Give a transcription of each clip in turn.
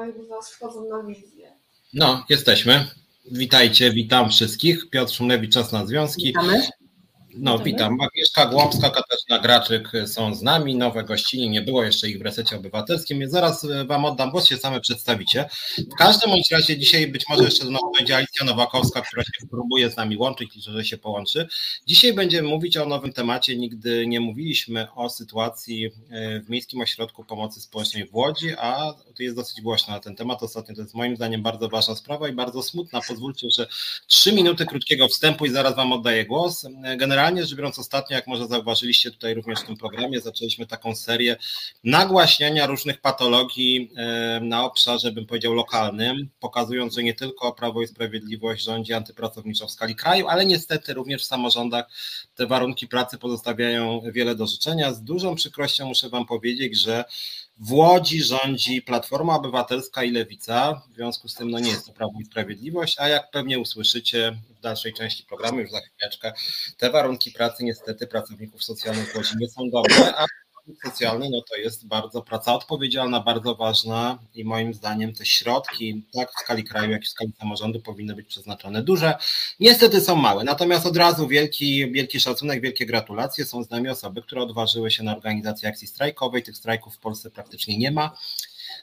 jakby was wchodzą na wizję. No, jesteśmy. Witajcie, witam wszystkich. Piotr Szumlewicz, Czas na Związki. Witamy. No, witam. Agnieszka Głąbska, Katarzyna Graczyk są z nami. Nowe gościnie, nie było jeszcze ich w resecie obywatelskim, więc zaraz e, Wam oddam głos, się same przedstawicie. W każdym bądź razie dzisiaj być może jeszcze do nas będzie Alicja Nowakowska, która się próbuje z nami łączyć, liczę, że się połączy. Dzisiaj będziemy mówić o nowym temacie. Nigdy nie mówiliśmy o sytuacji e, w Miejskim Ośrodku Pomocy Społecznej w Łodzi, a to jest dosyć głośno na ten temat. Ostatnio to jest moim zdaniem bardzo ważna sprawa i bardzo smutna. Pozwólcie, że trzy minuty krótkiego wstępu i zaraz Wam oddaję głos. E, generalnie generalnie rzecz biorąc, ostatnio, jak może zauważyliście tutaj również w tym programie, zaczęliśmy taką serię nagłaśniania różnych patologii na obszarze, bym powiedział, lokalnym, pokazując, że nie tylko Prawo i Sprawiedliwość rządzi antypracowniczo w skali kraju, ale niestety również w samorządach te warunki pracy pozostawiają wiele do życzenia. Z dużą przykrością muszę Wam powiedzieć, że w Łodzi rządzi Platforma Obywatelska i Lewica, w związku z tym no nie jest to Prawo i Sprawiedliwość, a jak pewnie usłyszycie w dalszej części programu, już za chwileczkę, te warunki pracy niestety pracowników socjalnych w Łodzi nie są dobre, a socjalny, no to jest bardzo praca odpowiedzialna, bardzo ważna i moim zdaniem te środki, tak w skali kraju, jak i w skali samorządu powinny być przeznaczone duże. Niestety są małe, natomiast od razu wielki, wielki szacunek, wielkie gratulacje. Są z nami osoby, które odważyły się na organizację akcji strajkowej. Tych strajków w Polsce praktycznie nie ma.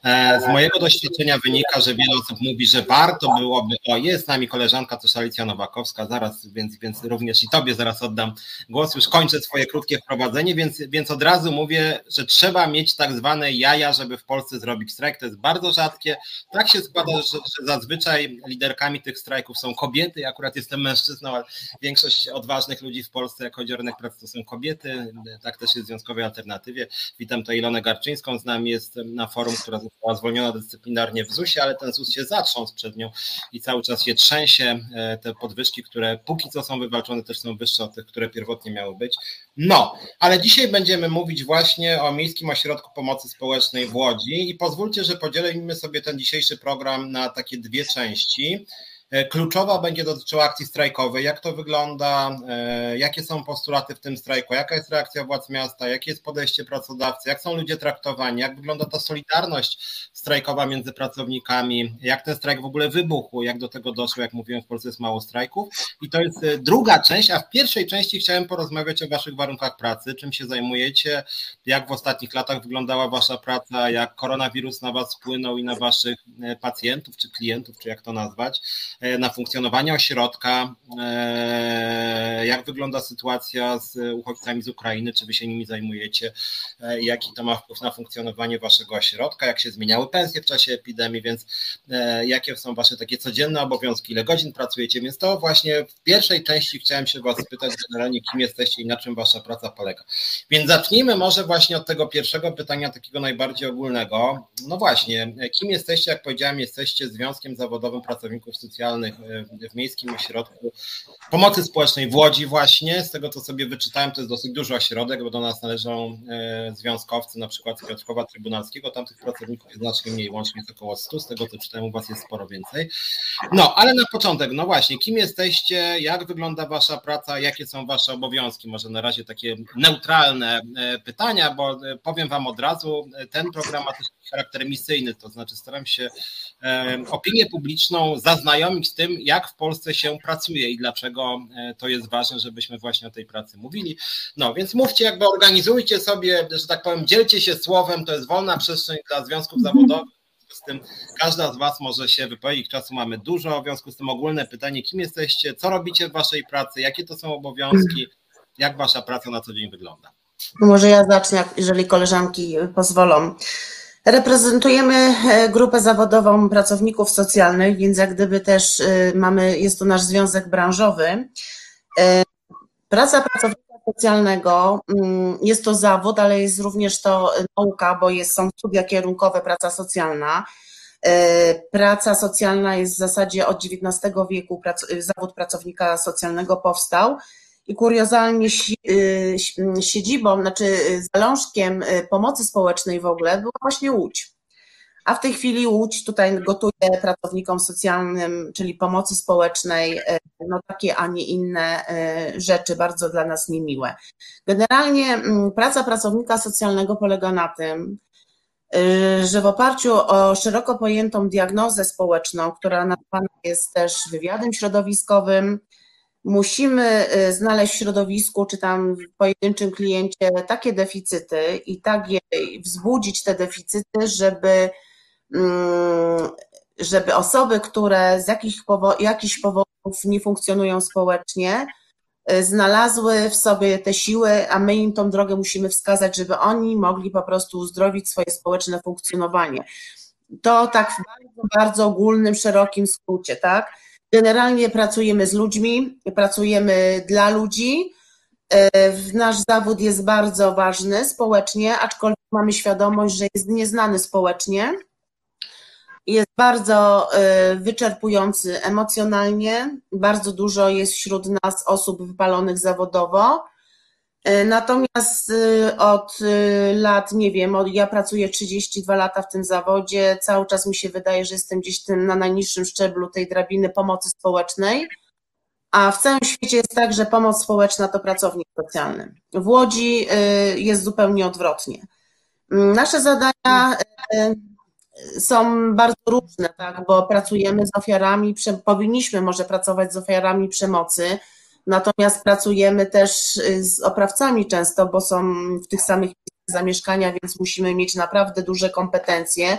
E, z mojego doświadczenia wynika, że wiele osób mówi, że warto byłoby, o jest z nami koleżanka też Alicja Nowakowska, zaraz, więc, więc również i Tobie zaraz oddam głos, już kończę swoje krótkie wprowadzenie, więc, więc od razu mówię, że trzeba mieć tak zwane jaja, żeby w Polsce zrobić strajk, to jest bardzo rzadkie, tak się składa, że, że zazwyczaj liderkami tych strajków są kobiety, ja akurat jestem mężczyzną, ale większość odważnych ludzi w Polsce, jak chodzi o rynek pracy, to są kobiety, tak też jest w Związkowej Alternatywie, witam tutaj Ilonę Garczyńską, z nami jest na forum, która została zwolniona dyscyplinarnie w ZUS-ie, ale ten ZUS się zatrząsł przed nią i cały czas się trzęsie. E, te podwyżki, które póki co są wywalczone, też są wyższe od tych, które pierwotnie miały być. No, ale dzisiaj będziemy mówić właśnie o Miejskim Ośrodku Pomocy Społecznej w Łodzi i pozwólcie, że podzielimy sobie ten dzisiejszy program na takie dwie części. E, kluczowa będzie dotyczyła akcji strajkowej. Jak to wygląda? E, jakie są postulaty w tym strajku? Jaka jest reakcja władz miasta? Jakie jest podejście pracodawcy? Jak są ludzie traktowani? Jak wygląda ta solidarność strajkowa między pracownikami? Jak ten strajk w ogóle wybuchł? Jak do tego doszło? Jak mówiłem, w Polsce jest mało strajków. I to jest e, druga część, a w pierwszej części chciałem porozmawiać o Waszych warunkach pracy, czym się zajmujecie, jak w ostatnich latach wyglądała Wasza praca, jak koronawirus na Was wpłynął i na Waszych pacjentów, czy klientów, czy jak to nazwać na funkcjonowanie ośrodka, e, jak wygląda sytuacja z uchodźcami z Ukrainy, czy wy się nimi zajmujecie, e, jaki to ma wpływ na funkcjonowanie waszego ośrodka, jak się zmieniały pensje w czasie epidemii, więc jakie są wasze takie codzienne obowiązki, ile godzin pracujecie, więc to właśnie w pierwszej części chciałem się was spytać generalnie, kim jesteście i na czym wasza praca polega. Więc zacznijmy może właśnie od tego pierwszego pytania, takiego najbardziej ogólnego. No właśnie, kim jesteście, jak powiedziałem, jesteście Związkiem Zawodowym Pracowników Socjalnych e, w Miejskim Ośrodku Pomocy Społecznej w Łodzi właśnie. Z tego, co sobie wyczytałem, to jest dosyć duży ośrodek, bo do nas należą e, związkowcy, na przykład z Piotrkowa Trybunalskiego. Tam tych pracowników jest znacznie mniej, łącznie jest około 100, z tego, co czytałem, u Was jest sporo więcej. No, ale na początek, no właśnie, kim jesteście, jak wygląda Wasza praca, jakie są Wasze obowiązki? Może na razie takie neutralne e, pytania, bo powiem Wam od razu, ten program ma też charakter misyjny, to znaczy staram się opinię publiczną zaznajomić z tym, jak w Polsce się pracuje i dlaczego e, to jest ważne, żebyśmy właśnie o tej pracy mówili. No więc mówcie, jakby organizujcie sobie, że tak powiem, dzielcie się słowem, to jest wolna przestrzeń dla związków mhm. zawodowych. Z tym każda z Was może się wypowiedzieć, czasu mamy dużo, w związku z tym ogólne pytanie, kim jesteście, co robicie w Waszej pracy, jakie to są obowiązki, jak Wasza praca na co dzień wygląda. Może ja zacznę, jeżeli koleżanki pozwolą. Reprezentujemy e, grupę zawodową pracowników socjalnych, więc jak gdyby też e, mamy, jest to nasz związek branżowy. E, praca pracownika socjalnego mm, jest to zawód, ale jest również to nauka, bo jest, są studia kierunkowe praca socjalna. Praca socjalna jest w zasadzie od XIX wieku, zawód pracownika socjalnego powstał i kuriozalnie y, siedzibą, znaczy y, zalążkiem y, pomocy społecznej w ogóle była właśnie Łódź. A w tej chwili Łódź tutaj gotuje pracownikom socjalnym, czyli pomocy społecznej, no takie, a nie inne rzeczy, bardzo dla nas niemiłe. Generalnie mm, praca pracownika socjalnego polega na tym, że w oparciu o szeroko pojętą diagnozę społeczną, która nazwana jest też wywiadem środowiskowym, musimy y, znaleźć w środowisku czy tam w pojedynczym kliencie takie deficyty i tak je wzbudzić te deficyty, żeby, mm, żeby osoby, które z powo jakichś powodów nie funkcjonują społecznie, y, znalazły w sobie te siły, a my im tą drogę musimy wskazać, żeby oni mogli po prostu uzdrowić swoje społeczne funkcjonowanie. To tak w bardzo, bardzo ogólnym, szerokim skrócie, tak? Generalnie pracujemy z ludźmi, pracujemy dla ludzi. E, nasz zawód jest bardzo ważny społecznie, aczkolwiek mamy świadomość, że jest nieznany społecznie. Jest bardzo e, wyczerpujący emocjonalnie. Bardzo dużo jest wśród nas osób wypalonych zawodowo. E, natomiast e, od e, lat, nie wiem, ja pracuję 32 lata w tym zawodzie, cały czas mi się wydaje, że jestem gdzieś tym na najniższym szczeblu tej drabiny pomocy społecznej, a w całym świecie jest tak, że pomoc społeczna to pracownik socjalny. W Łodzi jest zupełnie odwrotnie. Mm, nasze zadania są bardzo różne, tak, bo pracujemy z ofiarami, powinniśmy może pracować z ofiarami przemocy, Natomiast pracujemy też y, z oprawcami często, bo są w tych samych zamieszkania, więc musimy mieć naprawdę duże kompetencje,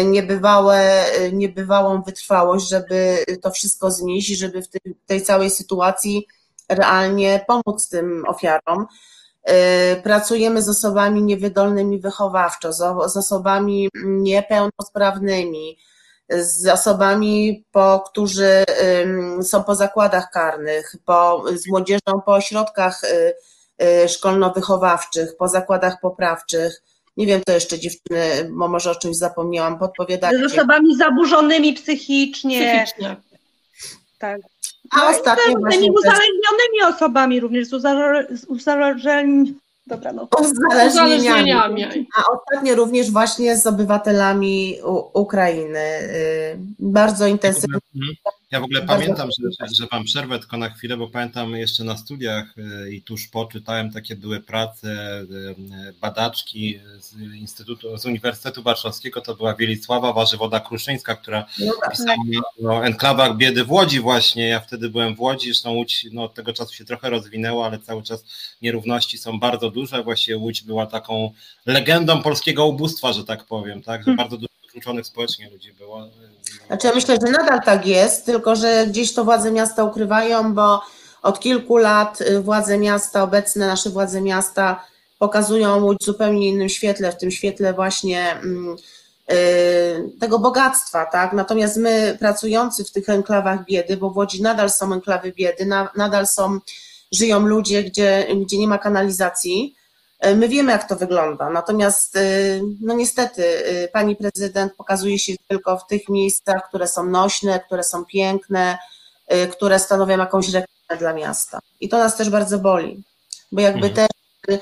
y, niebywałe, y, niebywałą wytrwałość, żeby to wszystko znieść, żeby w tej całej sytuacji realnie pomóc tym ofiarom. Pracujemy z osobami niewydolnymi wychowawczo, z osobami niepełnosprawnymi, z osobami, po, którzy są po zakładach karnych, po, z młodzieżą po ośrodkach y, y, szkolno-wychowawczych, po zakładach poprawczych. Nie wiem, to jeszcze dziewczyny, bo może o czymś zapomniałam, podpowiadać. Z osobami zaburzonymi psychicznie. Psychicznie. Tak. A no ostatnio z tymi uzależnionymi osobami również, z uzależnionymi Dobra, no. Uzależnieniami. A ostatnio również właśnie z obywatelami U Ukrainy. Y, bardzo intensywnie. Ja w ogóle pamiętam, że, że Wam przerwę tylko na chwilę, bo pamiętam jeszcze na studiach y, i tuż po czytałem takie były prace y, badaczki z Instytutu, z Uniwersytetu Warszawskiego, to była Wielisława Warzywoda Kruszyńska, która no tak. pisała o enklawach biedy w Łodzi właśnie. Ja wtedy byłem w Łodzi, zresztą Łódź no, od tego czasu się trochę rozwinęła, ale cały czas nierówności są bardzo duże. Właściwie Łódź była taką legendą polskiego ubóstwa, że tak powiem, tak, że hmm. bardzo dużo wykluczonych społecznie ludzi było. Znaczy ja myślę, że nadal tak jest, tylko że gdzieś to władze miasta ukrywają, bo od kilku lat y, władze miasta, obecne nasze władze miasta pokazują Łódź w zupełnie innym świetle, w tym świetle właśnie mm, y, tego bogactwa, tak? Natomiast my pracujący w tych enklawach biedy, bo w Łodzi nadal są enklawy biedy, nadal są, żyją ludzie, gdzie, gdzie nie ma kanalizacji, E, my wiemy, jak to wygląda, natomiast e, no niestety e, pani prezydent pokazuje się tylko w tych miejscach, które są nośne, które są piękne, które stanowią jakąś reklamę dla miasta. I to nas też bardzo boli, bo jakby mhm. też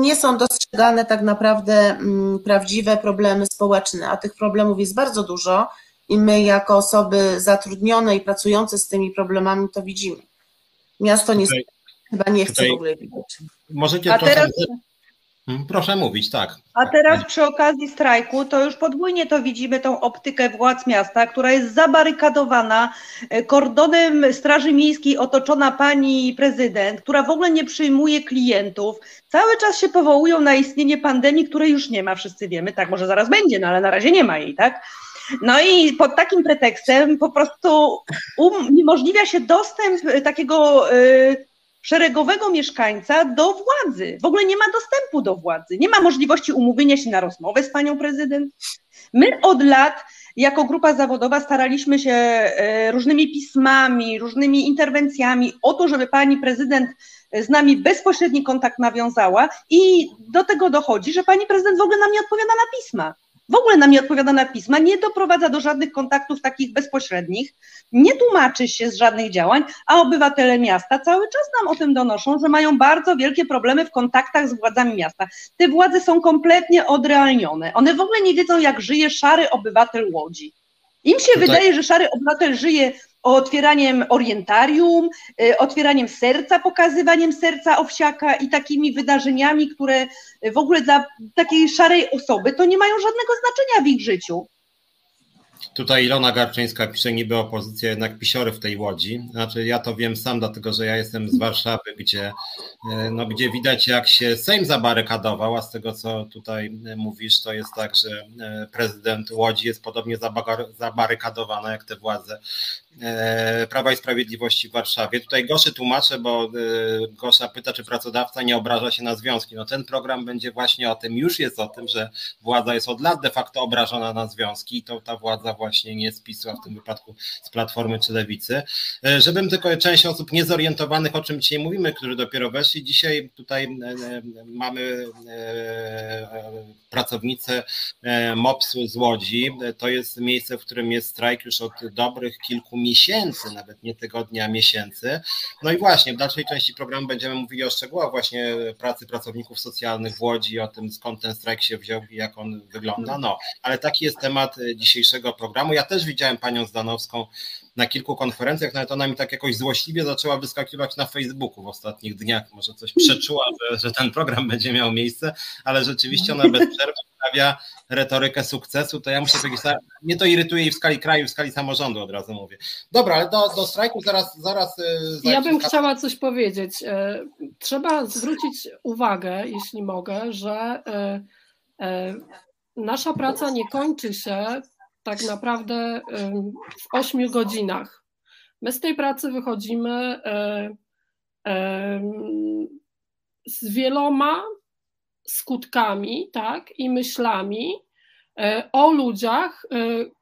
nie są dostrzegane tak naprawdę mm, prawdziwe problemy społeczne, a tych problemów jest bardzo dużo i my jako osoby zatrudnione i pracujące z tymi problemami to widzimy. Miasto niestety chyba nie chce w ogóle. Możecie A teraz... Hmm, proszę mówić, tak. A teraz przy okazji strajku to już podwójnie to widzimy, tą optykę władz miasta, która jest zabarykadowana e, kordonem Straży Miejskiej otoczona pani prezydent, która w ogóle nie przyjmuje klientów. Cały czas się powołują na istnienie pandemii, której już nie ma, wszyscy wiemy. Tak, może zaraz będzie, no ale na razie nie ma jej, tak? No i pod takim pretekstem po prostu uniemożliwia się dostęp takiego y, szeregowego mieszkańca do władzy. W ogóle nie ma dostępu do władzy, nie ma możliwości umówienia się na rozmowę z panią prezydent. My od lat jako grupa zawodowa staraliśmy się e, różnymi pismami, różnymi interwencjami o to, żeby pani prezydent z nami bezpośredni kontakt nawiązała i do tego dochodzi, że pani prezydent w ogóle nam nie odpowiada na pisma w ogóle nam nie odpowiada na pisma, nie doprowadza do żadnych kontaktów takich bezpośrednich, nie tłumaczy się z żadnych działań, a obywatele miasta cały czas nam o tym donoszą, że mają bardzo wielkie problemy w kontaktach z władzami miasta. Te władze są kompletnie odrealnione. One w ogóle nie wiedzą, jak żyje szary obywatel Łodzi. Im się Tutaj... wydaje, że szary obywatel żyje otwieraniem orientarium, y, otwieraniem serca, pokazywaniem serca owsiaka i takimi wydarzeniami, które w ogóle dla takiej szarej osoby to nie mają żadnego znaczenia w ich życiu. Tutaj Ilona Garczyńska pisze niby opozycja, jednak pisiory w tej łodzi. Znaczy ja to wiem sam, dlatego że ja jestem z Warszawy, gdzie, e, no, gdzie widać jak się Sejm zabarykadował, a z tego co tutaj mówisz, to jest tak, że e, prezydent Łodzi jest podobnie zabarykadowany jak te władze E, Prawa i Sprawiedliwości w Warszawie. Tutaj Goszy tłumaczę, bo e, Gosza pyta, czy pracodawca nie obraża się na związki. No ten program będzie właśnie o tym, już jest o tym, że władza jest od lat de facto obrażona na związki i to ta władza właśnie nie z PiSu, w tym wypadku z Platformy czy Lewicy. E, żebym tylko część osób niezorientowanych, o czym dzisiaj mówimy, którzy dopiero weszli, dzisiaj tutaj mamy pracownicę MOPS-u z Łodzi. To jest miejsce, w którym jest strajk już od dobrych kilku miesięcy, nawet nie tygodnia, miesięcy. No i właśnie w dalszej części programu będziemy mówili o szczegółach właśnie pracy pracowników socjalnych w Łodzi, o tym skąd ten strajk się wziął i jak on wygląda. No, ale taki jest temat dzisiejszego programu. Ja też widziałem panią Zdanowską na kilku konferencjach, nawet ona mi tak jakoś złośliwie zaczęła wyskakiwać na Facebooku w ostatnich dniach. Może coś przeczuła, że, że ten program będzie miał miejsce, ale rzeczywiście ona bez przerwy stawia retorykę sukcesu, to ja muszę powiedzieć, mnie to irytuje i w skali kraju, i w skali samorządu od razu mówię. Dobra, ale do, do strajku zaraz... zaraz y, ja bym chciała coś powiedzieć. E, trzeba zwrócić uwagę, jeśli mogę, że e, e, nasza praca nie kończy się tak naprawdę w ośmiu godzinach. My z tej pracy wychodzimy z wieloma skutkami tak, i myślami e, o ludziach, e,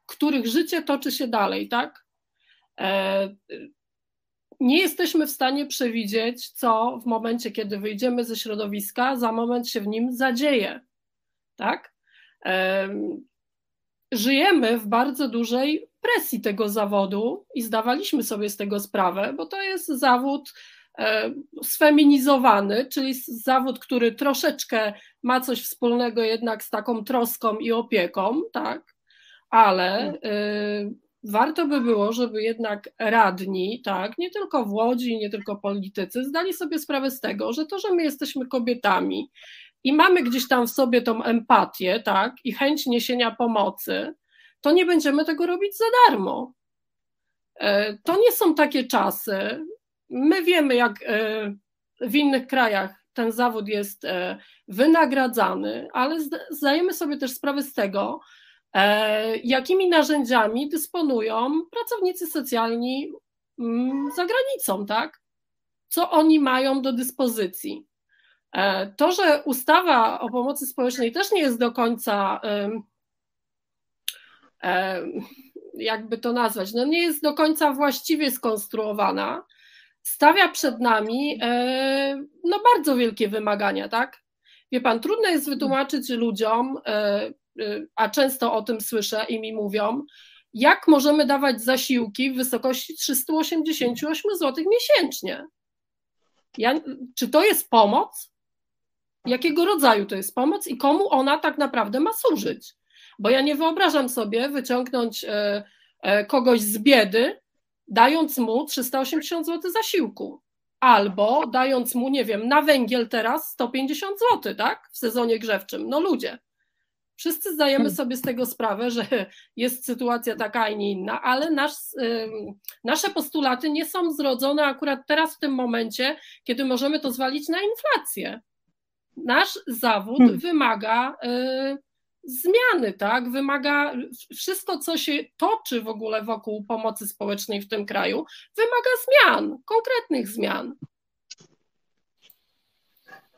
których życie toczy się dalej. Tak? E, nie jesteśmy w stanie przewidzieć, co w momencie, kiedy wyjdziemy ze środowiska, za moment się w nim zadzieje. Tak? Żyjemy w bardzo dużej presji tego zawodu i zdawaliśmy sobie z tego sprawę, bo to jest zawód E, sfeminizowany, czyli zawód, który troszeczkę ma coś wspólnego jednak z taką troską i opieką, tak, ale y, warto by było, żeby jednak radni, tak, nie tylko w Łodzi, nie tylko politycy, zdali sobie sprawę z tego, że to, że my jesteśmy kobietami i mamy gdzieś tam w sobie tą empatię, tak, i chęć niesienia pomocy, to nie będziemy tego robić za darmo. E, to nie są takie czasy, My wiemy, jak e, w innych krajach ten zawód jest e, wynagradzany, ale zdajemy sobie też sprawę z tego, jakimi narzędziami dysponują pracownicy socjalni mm, za granicą, tak? Co oni mają do dyspozycji. To, że ustawa o pomocy społecznej też nie jest do końca, jakby to nazwać, no nie jest do końca właściwie skonstruowana, stawia przed nami e, no bardzo wielkie wymagania, tak? Wie pan, trudno jest wytłumaczyć ludziom, e, e, a często o tym słyszę i mi mówią, jak możemy dawać zasiłki w wysokości 388 zł miesięcznie. Ja, czy to jest pomoc? Jakiego rodzaju to jest pomoc i komu ona tak naprawdę ma służyć? Bo ja nie wyobrażam sobie wyciągnąć kogoś z biedy dając mu 380 zł zasiłku. Albo dając mu, nie wiem, na węgiel teraz 150 zł, tak? W sezonie grzewczym. No ludzie. Wszyscy zdajemy hmm. sobie z tego sprawę, że jest sytuacja taka, a nie inna, ale nasz, nasze postulaty nie są zrodzone akurat teraz, w tym momencie, kiedy możemy to zwalić na inflację. Nasz zawód hmm. wymaga y, zmiany, tak? Wymaga wszystko, co się toczy w ogóle wokół pomocy społecznej w tym kraju, wymaga zmian, konkretnych zmian.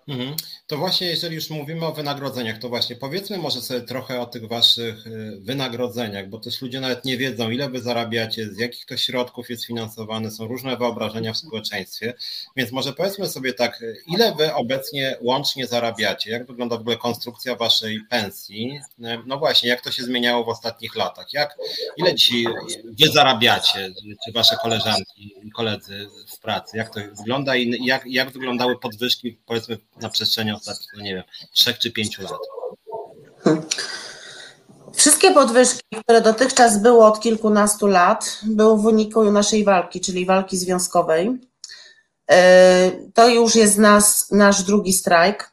Mhm. To właśnie, jeżeli już mówimy o wynagrodzeniach, to właśnie powiedzmy może sobie trochę o tych waszych y, wynagrodzeniach, bo też ludzie nawet nie wiedzą, ile wy zarabiacie, z jakich to środków jest finansowane, są różne wyobrażenia w społeczeństwie, więc może powiedzmy sobie tak, ile wy obecnie łącznie zarabiacie, jak wygląda w ogóle konstrukcja waszej pensji, no właśnie, jak to się zmieniało w ostatnich latach, jak, ile dzisiaj wy zarabiacie, czy wasze koleżanki i koledzy w pracy, jak to wygląda i jak, jak wyglądały podwyżki powiedzmy na przestrzeni ostatnich, no nie wiem, trzech czy pięciu lat? Wszystkie podwyżki, które dotychczas były od kilkunastu lat, były w wyniku naszej walki, czyli walki związkowej. E, to już jest nas, nasz drugi strajk.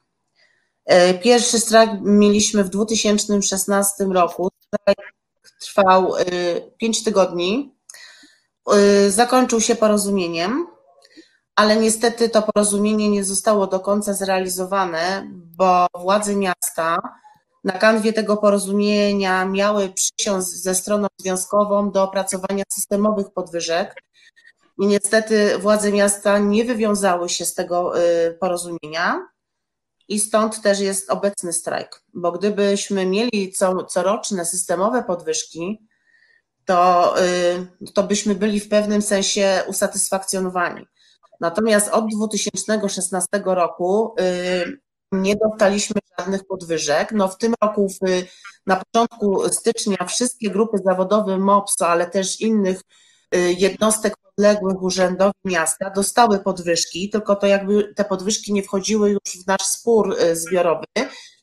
E, pierwszy strajk mieliśmy w 2016 roku. Strajk trwał 5 tygodni. Zakończył się porozumieniem ale niestety to porozumienie nie zostało do końca zrealizowane, bo władze miasta na kanwie tego porozumienia miały przysiąc ze stroną związkową do opracowania systemowych podwyżek. I niestety władze miasta nie wywiązały się z tego y, porozumienia i stąd też jest obecny strajk, bo gdybyśmy mieli co, coroczne systemowe podwyżki, to, y, to byśmy byli w pewnym sensie usatysfakcjonowani. Natomiast od 2016 roku y, nie dostaliśmy żadnych podwyżek. No w tym roku w, na początku stycznia wszystkie grupy zawodowe MOPS, ale też innych y, jednostek podległych urzędowi miasta dostały podwyżki, tylko to jakby te podwyżki nie wchodziły już w nasz spór y, zbiorowy,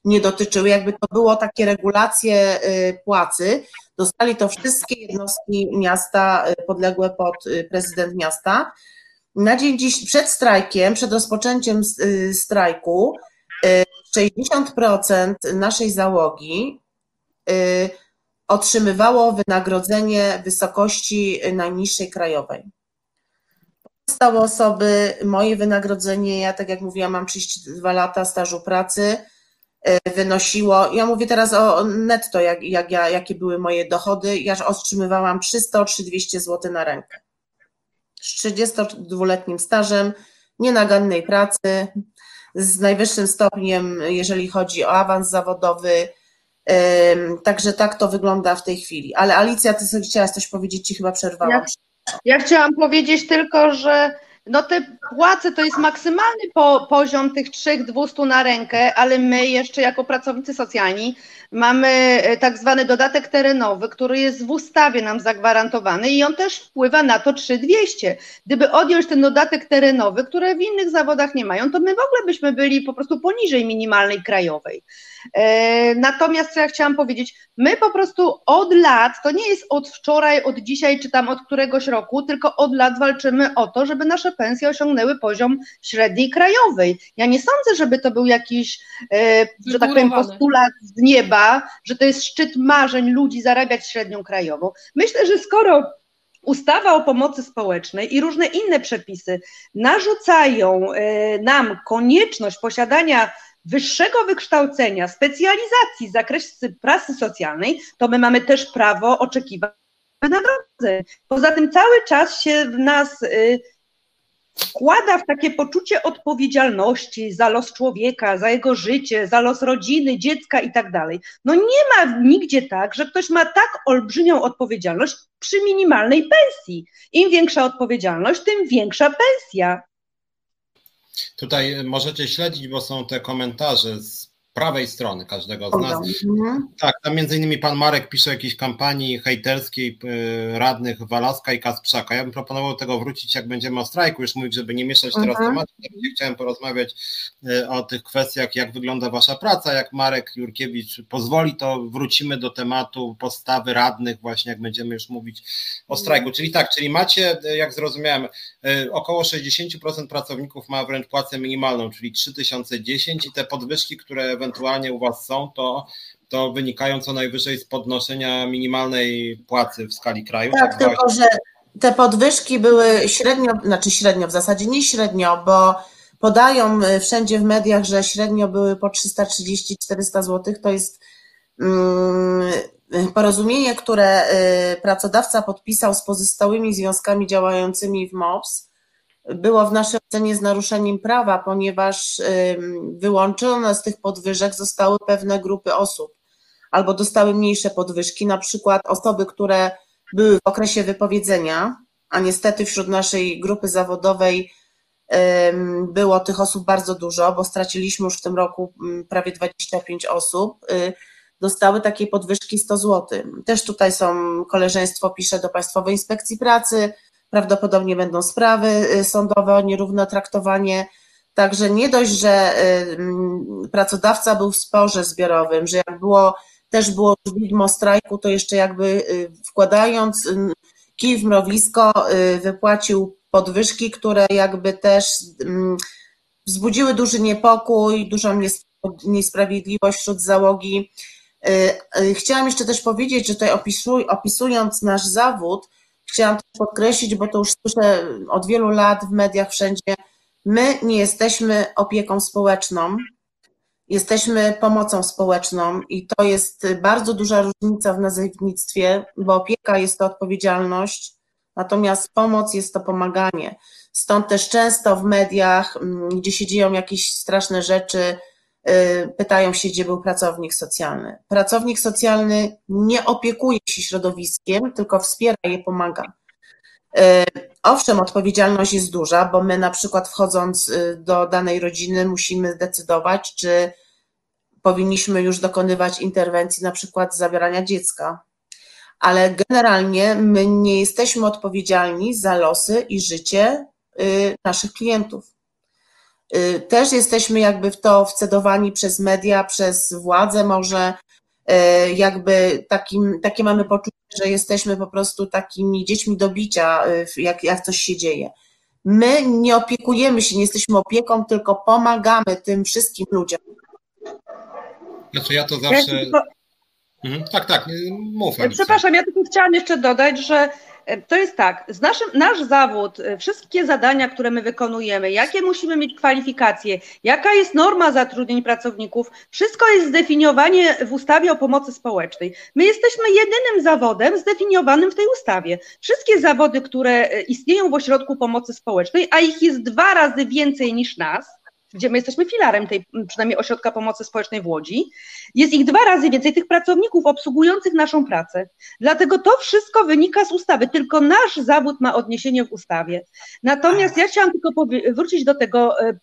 nie dotyczyły, jakby to było takie regulacje płacy, dostali to wszystkie jednostki miasta podległe pod prezydent miasta, na dzień dziś, przed strajkiem, przed rozpoczęciem y, strajku, 60% y, naszej załogi y, otrzymywało wynagrodzenie wysokości najniższej krajowej. Pozostałe osoby, moje wynagrodzenie, ja tak jak mówiłam, mam 32 lata stażu pracy, wynosiło, ja mówię teraz o netto, jak, jak ja, jakie były moje dochody, ja otrzymywałam 300-200 zł na rękę z 32-letnim stażem, nienagannej pracy, z najwyższym stopniem, jeżeli chodzi o awans zawodowy. Także tak to wygląda w tej chwili. Ale Alicja, ty sobie chciałaś coś powiedzieć, ci chyba przerwałam. Ja, ja chciałam powiedzieć tylko, że no te płace to jest maksymalny po, poziom tych 3200 na rękę, ale my jeszcze jako pracownicy socjalni mamy e, tak zwany dodatek terenowy, który jest w ustawie nam zagwarantowany i on też wpływa na to 3200. Gdyby odjąć ten dodatek terenowy, które w innych zawodach nie mają, to my w ogóle byśmy byli po prostu poniżej minimalnej krajowej. E, natomiast co ja chciałam powiedzieć, my po prostu od lat, to nie jest od wczoraj, od dzisiaj, czy tam od któregoś roku, tylko od lat walczymy o to, żeby nasze pensje osiągnęły poziom średniej krajowej. Ja nie sądzę, żeby to był jakiś, e, że tak powiem, postulat z nieba, że to jest szczyt marzeń ludzi zarabiać średnią krajową. Myślę, że skoro ustawa o pomocy społecznej i różne inne przepisy narzucają e, nam konieczność posiadania wyższego wykształcenia, specjalizacji z zakresu pracy socjalnej, to my mamy też prawo oczekiwać wynagrodzeń. Poza tym cały czas się w nas y, wkłada w takie poczucie odpowiedzialności za los człowieka, za jego życie, za los rodziny, dziecka i tak dalej. No nie ma nigdzie tak, że ktoś ma tak olbrzymią odpowiedzialność przy minimalnej pensji. Im większa odpowiedzialność, tym większa pensja. Tutaj możecie śledzić, bo są te komentarze z prawej strony każdego z nas. Tak, tam między innymi pan Marek pisze o jakiejś kampanii hejterskiej radnych Walaska i Kasprzaka. Ja bym proponował tego wrócić, jak będziemy o strajku już mówić, żeby nie mieszać teraz mhm. tematu. Chciałem porozmawiać y, o tych kwestiach, jak wygląda wasza praca. Jak Marek Jurkiewicz pozwoli, to wrócimy do tematu postawy radnych właśnie, jak będziemy już mówić o strajku. Czyli tak, czyli macie, y, jak zrozumiałem, około 60% pracowników ma wręcz płacę minimalną, czyli 3010 i te podwyżki, które ewentualnie u Was są, to, to wynikają co najwyżej z podnoszenia minimalnej płacy w skali kraju. Tak, tak tylko że te podwyżki były średnio, znaczy średnio, w zasadzie nie średnio, bo podają y, wszędzie w mediach, że średnio były po 330-400 zł. To jest mm, porozumienie, które y, pracodawca podpisał z pozostałymi związkami działającymi w MOPS było w naszej ocenie z naruszeniem prawa, ponieważ wyłączone z tych podwyżek zostały pewne grupy osób albo dostały mniejsze podwyżki, na przykład osoby, które były w okresie wypowiedzenia, a niestety wśród naszej grupy zawodowej było tych osób bardzo dużo, bo straciliśmy już w tym roku prawie 25 osób, y, dostały takiej podwyżki 100 zł. Też tutaj są koleżeństwo pisze do Państwowej Inspekcji Pracy, prawdopodobnie będą sprawy y, sądowe o nierówne traktowanie. Także nie dość, że y, mm, pracodawca był w sporze zbiorowym, że jak było też było widmo strajku, to jeszcze jakby y, wkładając kij w mrowisko wypłacił podwyżki, które jakby też mm, wzbudziły duży niepokój, dużą niesprawiedliwość wśród załogi. Chciałam jeszcze też powiedzieć, że tutaj opisując nasz zawód, chciałam też podkreślić, bo to już słyszę od wielu lat w mediach wszędzie, my nie jesteśmy opieką społeczną, jesteśmy pomocą społeczną i to jest bardzo duża różnica w nazewnictwie, bo opieka jest to odpowiedzialność, natomiast pomoc jest to pomaganie. Stąd też często w mediach, mm, gdzie się dzieją jakieś straszne rzeczy, pytają się, gdzie był pracownik socjalny. Pracownik socjalny nie opiekuje się środowiskiem, tylko wspiera je, pomaga. Y, owszem, odpowiedzialność jest duża, bo my na przykład wchodząc y, do danej rodziny musimy zdecydować, czy powinniśmy już dokonywać interwencji, na przykład zabierania dziecka. Ale generalnie my nie jesteśmy odpowiedzialni za losy i życie y, naszych klientów. Y, też jesteśmy jakby w to wcedowani przez media, przez władze może, y, jakby takim, takie mamy poczucie, że jesteśmy po prostu takimi dziećmi do bicia, jak, jak coś się dzieje. My nie opiekujemy się, nie jesteśmy opieką, tylko pomagamy tym wszystkim ludziom. Znaczy ja to zawsze... Ja tylko... mhm, tak, tak, mów. Przepraszam, ja tylko chciałam jeszcze dodać, że to jest tak, z naszym, nasz zawód, e, wszystkie zadania, które my wykonujemy, jakie musimy mieć kwalifikacje, jaka jest norma zatrudnień pracowników, wszystko jest zdefiniowanie w ustawie o pomocy społecznej. My jesteśmy jedynym zawodem zdefiniowanym w tej ustawie. Wszystkie zawody, które e, istnieją w ośrodku pomocy społecznej, a ich jest dwa razy więcej niż nas, gdzie my jesteśmy filarem tej przynajmniej ośrodka pomocy społecznej w Łodzi, jest ich dwa razy więcej tych pracowników obsługujących naszą pracę. Dlatego to wszystko wynika z ustawy, tylko nasz zawód ma odniesienie w ustawie. Natomiast ja chciałam tylko wrócić do tego. E,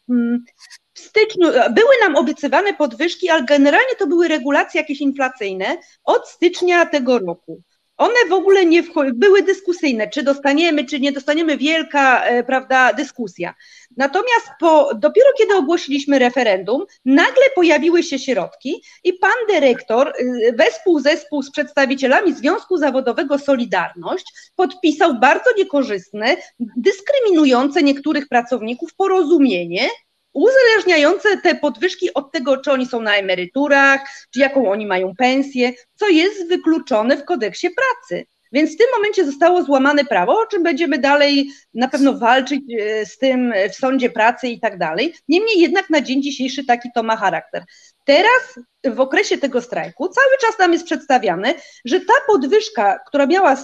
w styczniu były nam obiecywane podwyżki, ale generalnie to były regulacje jakieś inflacyjne od stycznia tego roku. One w ogóle nie były dyskusyjne, czy dostaniemy, czy nie dostaniemy, wielka, e, prawda, dyskusja. Natomiast po, dopiero kiedy ogłosiliśmy referendum, nagle pojawiły się środki i pan dyrektor y, wespół zespół z przedstawicielami Związku Zawodowego Solidarność podpisał bardzo niekorzystne, dyskryminujące niektórych pracowników porozumienie, uzależniające te podwyżki od tego, czy oni są na emeryturach, czy jaką oni mają pensję, co jest wykluczone w kodeksie pracy. Więc w tym momencie zostało złamane prawo, o czym będziemy dalej na pewno walczyć e, z tym w sądzie pracy i tak dalej. Niemniej jednak na dzień dzisiejszy taki to ma charakter. Teraz w okresie tego strajku cały czas nam jest przedstawiane, że ta podwyżka, która miała e,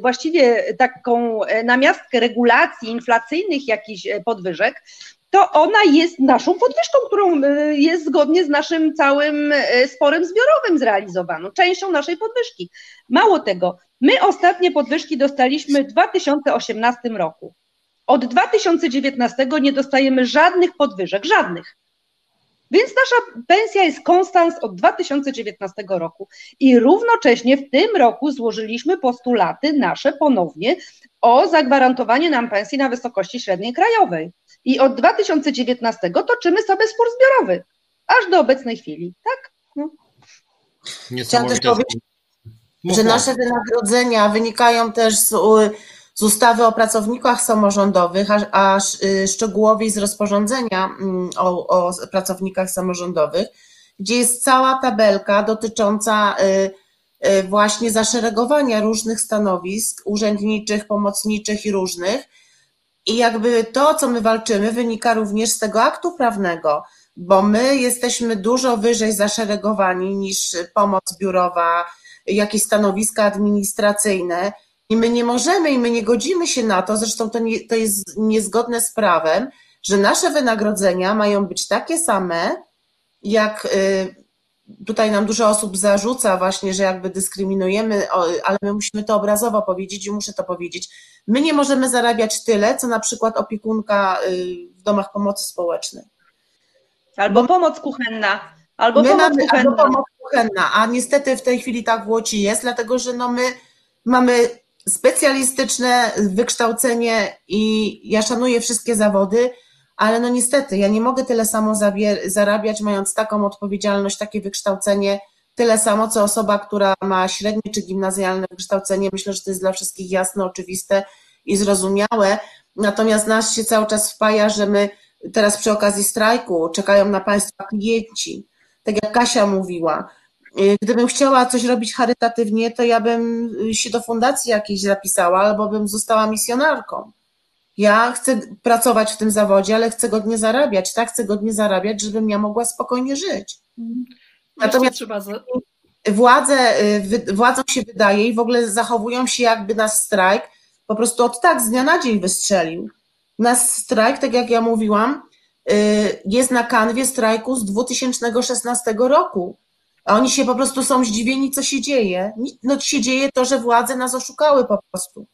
właściwie taką e, namiastkę regulacji inflacyjnych jakichś podwyżek, to ona jest naszą podwyżką, którą jest zgodnie z naszym całym sporem zbiorowym zrealizowaną, częścią naszej podwyżki. Mało tego, My ostatnie podwyżki dostaliśmy w 2018 roku. Od 2019 nie dostajemy żadnych podwyżek, żadnych. Więc nasza pensja jest konstans od 2019 roku i równocześnie w tym roku złożyliśmy postulaty nasze ponownie o zagwarantowanie nam pensji na wysokości średniej krajowej. I od 2019 toczymy sobie spór zbiorowy, aż do obecnej chwili, tak? No. Chciałam też powiedzieć, że nasze wynagrodzenia wynikają też z, z ustawy o pracownikach samorządowych, a, a y, szczegółowiej z rozporządzenia mm, o, o pracownikach samorządowych, gdzie jest cała tabelka dotycząca y, y, właśnie zaszeregowania różnych stanowisk urzędniczych, pomocniczych i różnych. I jakby to, co my walczymy, wynika również z tego aktu prawnego, bo my jesteśmy dużo wyżej zaszeregowani niż pomoc biurowa, jakieś stanowiska administracyjne i my nie możemy i my nie godzimy się na to, zresztą to, nie, to jest niezgodne z prawem, że nasze wynagrodzenia mają być takie same, jak y, tutaj nam dużo osób zarzuca właśnie, że jakby dyskryminujemy, ale my musimy to obrazowo powiedzieć i muszę to powiedzieć. My nie możemy zarabiać tyle, co na przykład opiekunka y, w domach pomocy społecznej. Albo pomoc kuchenna. Albo pomoc mamy, kuchenna. Albo pomoc kuchenna, a niestety w tej chwili tak w Łodzi jest, dlatego że no my mamy specjalistyczne wykształcenie i ja szanuję wszystkie zawody, ale no niestety ja nie mogę tyle samo zarabiać, mając taką odpowiedzialność, takie wykształcenie tyle samo, co osoba, która ma średnie czy gimnazjalne wykształcenie. Myślę, że to jest dla wszystkich jasne, oczywiste i zrozumiałe. Natomiast nas się cały czas wpaja, że my teraz przy okazji strajku czekają na Państwa klienci. Tak jak Kasia mówiła, y, gdybym chciała coś robić charytatywnie, to ja bym się do fundacji jakiejś zapisała albo bym została misjonarką. Ja chcę pracować w tym zawodzie, ale chcę godnie zarabiać, tak? Chcę godnie zarabiać, żebym ja mogła spokojnie żyć. Natomiast trzeba za... władze, y, władzom się wydaje i w ogóle zachowują się jakby nas strajk po prostu od tak z dnia na dzień wystrzelił. Nas strajk, tak jak ja mówiłam, y, jest na kanwie strajku z 2016 roku. A oni się po prostu są zdziwieni, co się dzieje. No się dzieje to, że władze nas oszukały po prostu.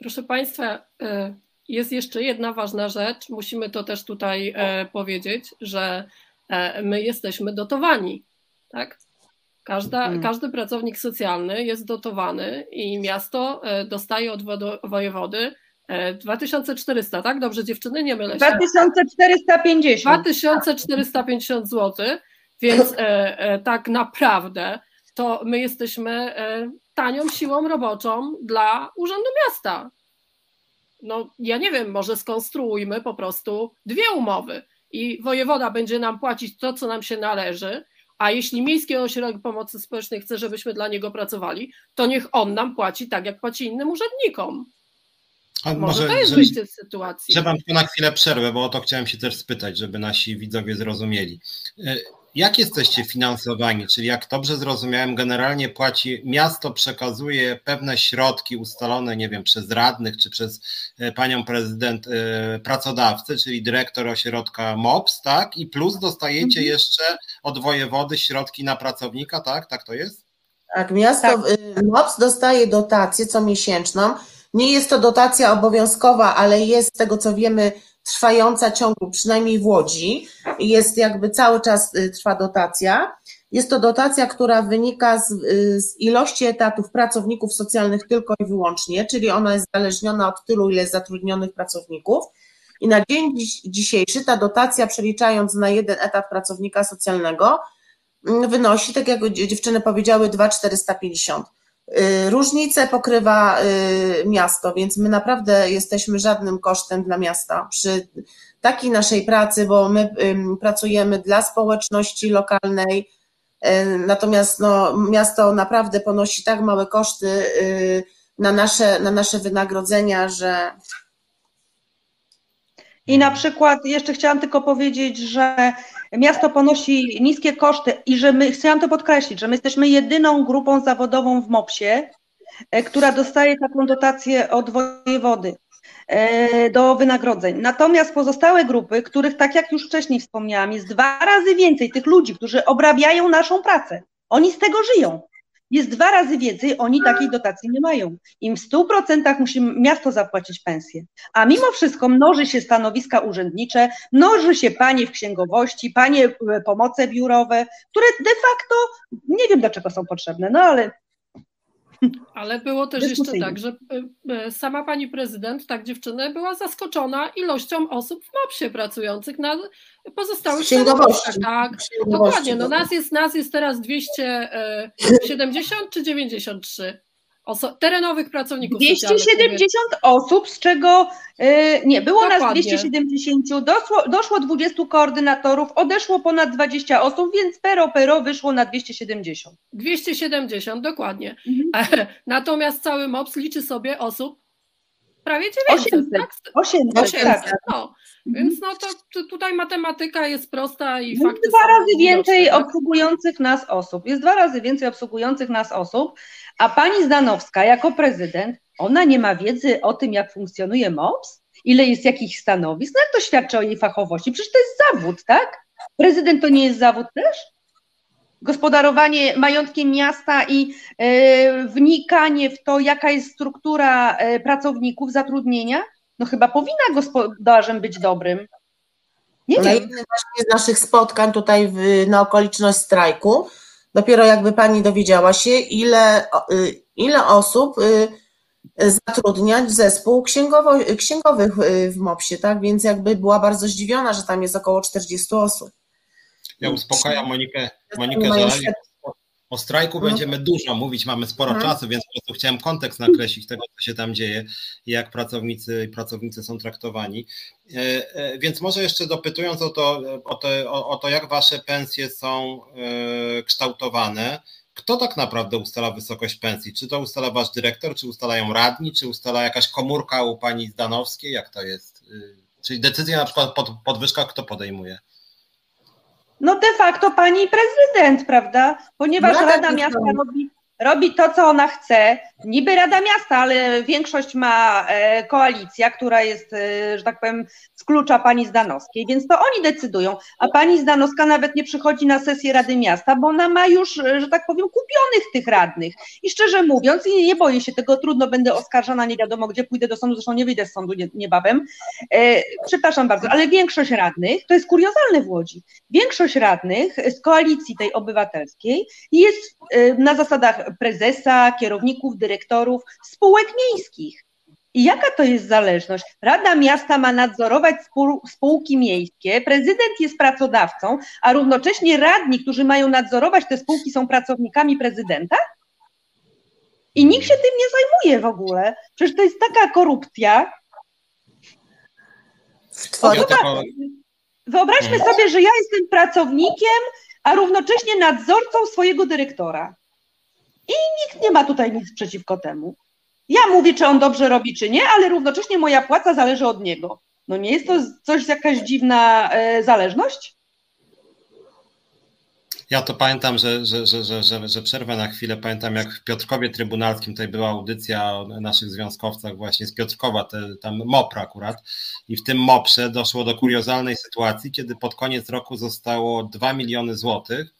Proszę Państwa, y, jest jeszcze jedna ważna rzecz. Musimy to też tutaj e, powiedzieć, że e, my jesteśmy dotowani. Tak? Każda, mhm. Każdy pracownik socjalny jest dotowany i miasto e, dostaje od wojewody 2400, tak? Dobrze, dziewczyny, nie mylę się. 2450. 2450 zł, więc tak naprawdę to my jesteśmy tanią siłą roboczą dla Urzędu Miasta. No, ja nie wiem, może skonstruujmy po prostu dwie umowy i wojewoda będzie nam płacić to, co nam się należy, a jeśli Miejski Ośrodek Pomocy Społecznej chce, żebyśmy dla niego pracowali, to niech on nam płaci tak, jak płaci innym urzędnikom. A może, może to jest wyjście z sytuacji. Że wam tu na chwilę przerwę, bo o to chciałem się też spytać, żeby nasi widzowie zrozumieli. Jak jesteście finansowani? Czyli jak dobrze zrozumiałem, generalnie płaci, miasto przekazuje pewne środki ustalone, nie wiem, przez radnych czy przez e, panią prezydent e, pracodawcę, czyli dyrektor ośrodka MOPS, tak? I plus dostajecie mhm. jeszcze od wojewody środki na pracownika, tak? Tak to jest? Tak, miasto tak. MOPS dostaje dotację co miesięczną. Nie jest to dotacja obowiązkowa, ale jest z tego co wiemy trwająca ciągu, przynajmniej w Łodzi, jest jakby cały czas y, trwa dotacja. Jest to dotacja, która wynika z, y, z, ilości etatów pracowników socjalnych tylko i wyłącznie, czyli ona jest zależniona od tylu, ile jest zatrudnionych pracowników. I na dzień dzisiejszy ta dotacja, przeliczając na jeden etat pracownika socjalnego, mm, wynosi, tak jak dziewczyny powiedziały, 2,450. Y, różnice pokrywa y, miasto, więc my naprawdę jesteśmy żadnym kosztem dla miasta przy takiej naszej pracy, bo my pracujemy dla społeczności lokalnej, y, natomiast no, miasto naprawdę ponosi tak małe koszty na nasze, na nasze wynagrodzenia, że. I na przykład jeszcze chciałam tylko powiedzieć, że miasto ponosi niskie koszty i że my, chciałam to podkreślić, że my jesteśmy jedyną grupą zawodową w MOPS-ie, e, która dostaje taką dotację od wojewody e, do wynagrodzeń. Natomiast pozostałe grupy, których tak jak już wcześniej wspomniałam, jest dwa razy więcej tych ludzi, którzy obrabiają naszą pracę. Oni z tego żyją jest dwa razy więcej, oni takiej dotacji nie mają. Im w 100% musi miasto zapłacić pensję. A mimo wszystko mnoży się stanowiska urzędnicze, mnoży się panie w księgowości, panie pomoce biurowe, które de facto nie wiem do czego są potrzebne, no ale ale było też jeszcze tak, że e, e, sama pani prezydent, tak dziewczyny, była zaskoczona ilością osób w MOPS-ie pracujących na pozostałych stanowiskach. Tak, dokładnie. No nas jest, nas jest teraz 270 e, czy 93? Oso terenowych pracowników 270 osób, z czego yy, nie, było Dokładnie. nas 270, doszło, doszło 20 koordynatorów, odeszło ponad 20 osób, więc pero pero wyszło na 270. 270, dokładnie. Mhm. Natomiast cały MOPS liczy sobie osób prawie 900, 800, tak? 800, 800 tak. no. Więc no to, tutaj matematyka jest prosta i fakty Jest dwa razy więcej tak? obsługujących nas osób. Jest dwa razy więcej obsługujących nas osób, a pani Zdanowska jako prezydent, ona nie ma wiedzy o tym, jak funkcjonuje MOPS, ile jest jakich stanowisk, no jak to świadczy o jej fachowości? Przecież to jest zawód, tak? Prezydent to nie jest zawód też? Gospodarowanie majątkiem miasta i e, wnikanie w to, jaka jest struktura e, pracowników, zatrudnienia, no chyba powinna gospodarzem być dobrym. Nie na jednym właśnie z naszych spotkań tutaj w, na okoliczność strajku Dopiero jakby pani dowiedziała się, ile, y, ile osób y, zatrudniać zespół księgowo, księgowych y, w MOPS-ie, tak? Więc jakby była bardzo zdziwiona, że tam jest około 40 osób. Ja uspokajam Monikę, Monikę że O strajku No. będziemy dużo mówić, mamy sporo Mhm. czasu, więc po prostu chciałem kontekst nakreślić tego, co się tam dzieje i jak pracownicy i pracownicy są traktowani. E, e, Więc może jeszcze dopytując o to, o to, o, to jak wasze pensje są e, kształtowane, kto tak naprawdę ustala wysokość pensji? Czy to ustala wasz dyrektor, czy ustalają radni, czy ustala jakaś komórka u pani Zdanowskiej? Jak to jest? Y, Czyli decyzję na przykład pod podwyżkach kto podejmuje? No de facto pani prezydent, prawda? Ponieważ Rada Rada Miasta. Miasta robi, robi to, co ona chce. Niby Rada Miasta, ale większość ma e, koalicja, która jest, e, że tak powiem, z klucza pani Zdanowskiej, więc to oni decydują. A pani Zdanowska nawet nie przychodzi na sesję Rady Miasta, bo ona ma już, e, że tak powiem, kupionych tych radnych. I szczerze mówiąc, i nie boję się tego, trudno będę oskarżona, nie wiadomo gdzie pójdę do sądu, zresztą nie wyjdę z sądu nie, niebawem. Przepraszam bardzo, ale większość radnych, to jest kuriozalne w Łodzi, większość radnych z koalicji tej obywatelskiej jest na zasadach prezesa, kierowników, dyrektorów spółek miejskich. I jaka to jest zależność? Rada Miasta ma nadzorować spół, spółki miejskie, prezydent jest pracodawcą, a równocześnie radni, którzy mają nadzorować te spółki, są pracownikami prezydenta? I nikt się tym nie zajmuje w ogóle. Przecież to jest taka korupcja. W twoim, Ja tylko- Wyobraźmy Mhm. sobie, że ja jestem pracownikiem, a równocześnie nadzorcą swojego dyrektora. I nikt nie ma tutaj nic przeciwko temu. Ja mówię, czy on dobrze robi, czy nie, ale równocześnie moja płaca zależy od niego. No nie jest to coś jakaś dziwna e, zależność? Ja to pamiętam, że, że, że, że, że, przerwę na chwilę. Pamiętam, jak w Piotrkowie Trybunalskim tutaj była audycja o naszych związkowcach właśnie z Piotrkowa, te, tam MOPR akurat. I w tym MOPRze doszło do kuriozalnej sytuacji, kiedy pod koniec roku zostało 2 miliony złotych.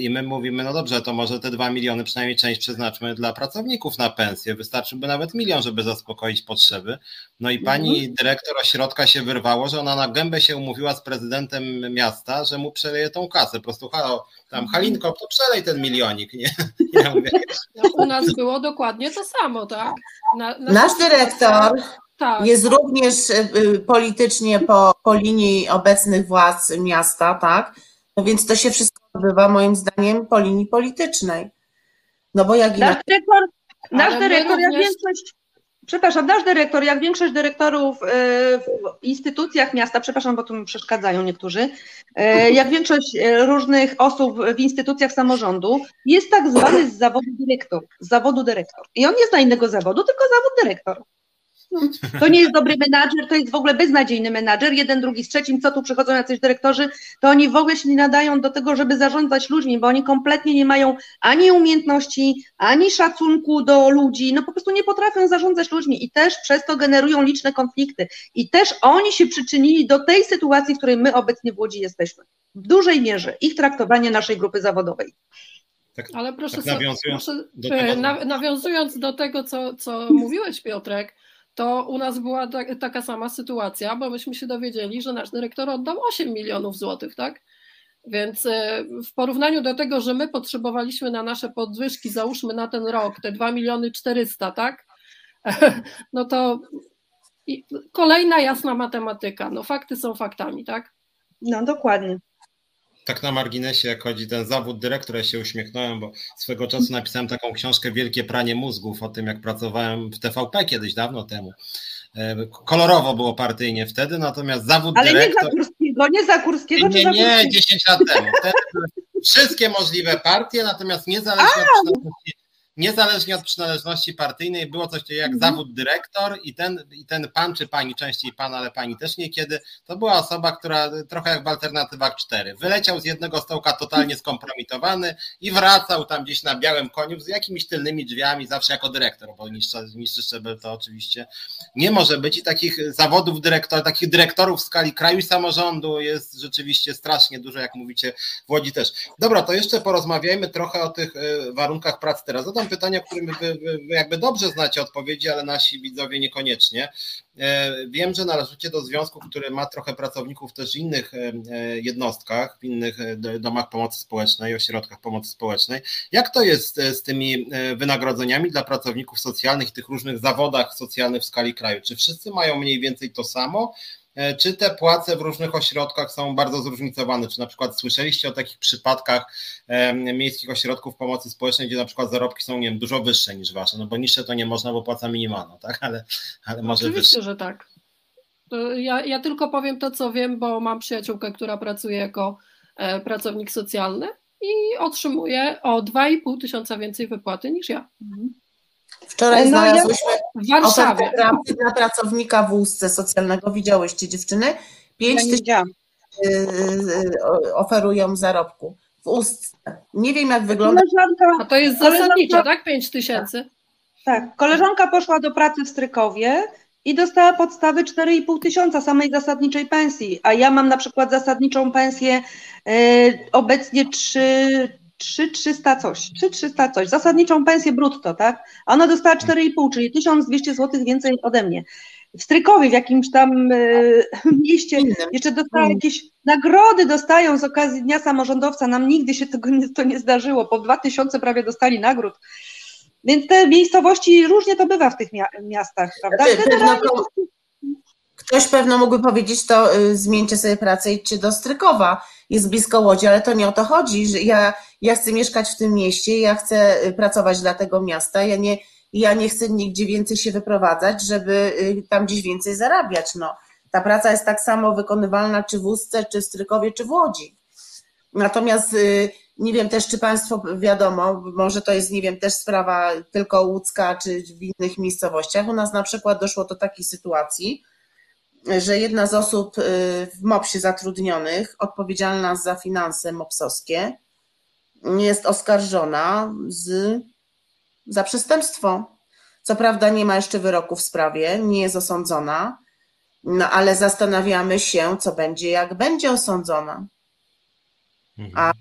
I my mówimy, no dobrze, to może te 2 miliony przynajmniej część przeznaczmy dla pracowników na pensję. Wystarczyłby nawet milion, żeby zaspokoić potrzeby. No i pani dyrektor ośrodka się wyrwało, że ona na gębę się umówiła z prezydentem miasta, że mu przeleje tą kasę. Po prostu halo, tam Halinko, to przelej ten milionik, nie? Ja mówię, No, u nas było dokładnie to samo, tak? Na, na- nasz dyrektor tak, jest również y, y, politycznie po, po linii obecnych władz miasta, tak? No więc to się wszystko odbywa moim zdaniem po linii politycznej. No bo jak Nasz inaczej. dyrektor, nasz dyrektor jak również- większość, przepraszam, nasz dyrektor, jak większość dyrektorów e, w instytucjach miasta, przepraszam, bo tu mi przeszkadzają niektórzy, e, jak większość e, różnych osób w instytucjach samorządu, jest tak zwany z zawodu dyrektor, z zawodu dyrektor. I on nie zna innego zawodu, tylko zawód dyrektor. To nie jest dobry menadżer, to jest w ogóle beznadziejny menadżer, jeden, drugi z trzecim, co tu przychodzą jacyś dyrektorzy, to oni w ogóle się nie nadają do tego, żeby zarządzać ludźmi, bo oni kompletnie nie mają ani umiejętności, ani szacunku do ludzi, no po prostu nie potrafią zarządzać ludźmi i też przez to generują liczne konflikty. I też oni się przyczynili do tej sytuacji, w której my obecnie w Łodzi jesteśmy. W dużej mierze ich traktowanie naszej grupy zawodowej. tak, ale proszę, tak sobie, nawiązując proszę do e, tego- na, nawiązując do tego, co, co mówiłeś, Piotrek, to u nas była ta, taka sama sytuacja, bo myśmy się dowiedzieli, że nasz dyrektor oddał 8 milionów złotych, tak? Więc e, w porównaniu do tego, że my potrzebowaliśmy na nasze podwyżki, załóżmy na ten rok, te 2 miliony 400, tak? No to kolejna jasna matematyka. No fakty są faktami, tak? No dokładnie. Tak na marginesie, jak chodzi ten zawód dyrektora, ja się uśmiechnąłem, bo swego czasu napisałem taką książkę Wielkie pranie mózgów o tym, jak pracowałem w TVP kiedyś, dawno temu. E, Kolorowo było partyjnie wtedy, natomiast zawód Ale nie dyrektor... nie za Kurskiego, Nie, czy za nie, nie, Kurskiego. 10 lat temu. Wtedy wszystkie możliwe partie, natomiast niezależnie od, niezależnie od przynależności partyjnej było coś takiego jak Mhm. zawód dyrektor i ten, i ten pan czy pani, częściej pan, ale pani też niekiedy, to była osoba, która trochę jak w alternatywach 4. Wyleciał z jednego stołka totalnie skompromitowany i wracał tam gdzieś na białym koniu z jakimiś tylnymi drzwiami, zawsze jako dyrektor, bo niższy, szczebel to oczywiście nie może być i takich zawodów dyrektor, takich dyrektorów w skali kraju i samorządu jest rzeczywiście strasznie dużo, jak mówicie, w Łodzi też. Dobra, to jeszcze porozmawiajmy trochę o tych e, warunkach pracy teraz. Zadam pytanie, o którym wy, wy, wy jakby dobrze znacie odpowiedzi, ale nasi widzowie niekoniecznie. E, Wiem, że należycie do związku, który ma trochę pracowników też w innych e, e, jednostkach, w innych do- domach pomocy społecznej, ośrodkach pomocy społecznej. Jak to jest z tymi wynagrodzeniami dla pracowników socjalnych i tych różnych zawodach socjalnych w skali kraju? Czy wszyscy mają mniej więcej to samo? E, czy te płace w różnych ośrodkach są bardzo zróżnicowane? Czy na przykład słyszeliście o takich przypadkach miejskich ośrodków pomocy społecznej, gdzie na przykład zarobki są nie wiem, dużo wyższe niż wasze? No bo niższe to nie można, bo płaca minimalna, tak? Ale, ale może Oczywiście, wyższe. że tak. Ja, ja tylko powiem to, co wiem, bo mam przyjaciółkę, która pracuje jako e, pracownik socjalny i otrzymuje o 2,5 tysiąca więcej wypłaty niż ja. Wczoraj No, znalazłyśmy Warszawie. ofertę pracy dla pracownika w łóżce socjalnego. Widziałyście dziewczyny? 5 Ja nie tysięcy widziałam. y, y, oferują zarobku w ustce. Nie wiem jak wygląda. Koleżanka, A to jest Ale zasadniczo, za- tak? 5 tysięcy. tak, koleżanka poszła do pracy w Strykowie i dostała podstawy 4,5 tysiąca samej zasadniczej pensji, a ja mam na przykład zasadniczą pensję e, obecnie 3, 300 coś, 300 coś, zasadniczą pensję brutto, tak? A ona dostała 4,5, czyli 1200 zł więcej ode mnie. W Strykowie, w jakimś tam e, mieście, jeszcze dostała Mm. jakieś nagrody dostają z okazji Dnia Samorządowca. Nam nigdy się tego nie, to nie zdarzyło. Po 2000 prawie dostali nagród. Więc te miejscowości różnie to bywa w tych mia- miastach, prawda? Znaczy, pewno ko- Ktoś pewno mógłby powiedzieć, to y, zmieńcie sobie pracę idźcie do Strykowa. Jest blisko Łodzi, ale to nie o to chodzi, że ja, ja chcę mieszkać w tym mieście, ja chcę y, pracować dla tego miasta, ja nie, ja nie chcę nigdzie więcej się wyprowadzać, żeby y, tam gdzieś więcej zarabiać. No. Ta praca jest tak samo wykonywalna czy w Ustce, czy w Strykowie, czy w Łodzi. Natomiast nie wiem też, czy Państwo wiadomo, może to jest, nie wiem, też sprawa tylko łódzka, czy w innych miejscowościach. U nas na przykład doszło do takiej sytuacji, że jedna z osób y, w MOPS-ie zatrudnionych, odpowiedzialna za finanse mopsowskie, jest oskarżona z, za przestępstwo. Co prawda nie ma jeszcze wyroku w sprawie, nie jest osądzona, no ale zastanawiamy się, co będzie, jak będzie osądzona. Mhm. A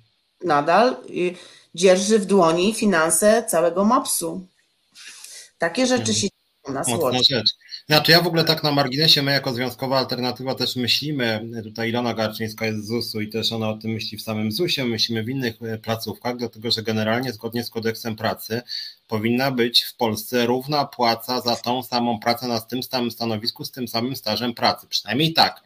nadal y, dzierży w dłoni finanse całego MOPS-u. Takie rzeczy się dzieją u nas w Mocna Łodzi. rzecz. Znaczy ja w ogóle tak na marginesie, my jako Związkowa Alternatywa też myślimy, tutaj Ilona Garczyńska jest z ZUS-u i też ona o tym myśli w samym ZUS-ie, myślimy w innych e, placówkach, dlatego że generalnie zgodnie z kodeksem pracy powinna być w Polsce równa płaca za tą samą pracę na tym samym stanowisku z tym samym stażem pracy, przynajmniej tak.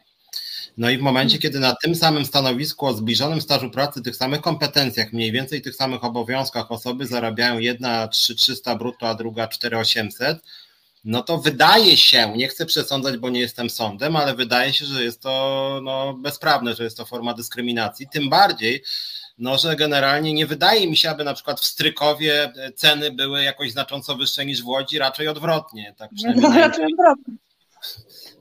No i w momencie, kiedy na tym samym stanowisku o zbliżonym stażu pracy, tych samych kompetencjach, mniej więcej tych samych obowiązkach osoby zarabiają jedna 3300 brutto, a druga 4800, no to wydaje się, nie chcę przesądzać, bo nie jestem sądem, ale wydaje się, że jest to no, bezprawne, że jest to forma dyskryminacji. Tym bardziej, no, że generalnie nie wydaje mi się, aby na przykład w Strykowie ceny były jakoś znacząco wyższe niż w Łodzi, raczej odwrotnie. Tak przynajmniej No, raczej odwrotnie.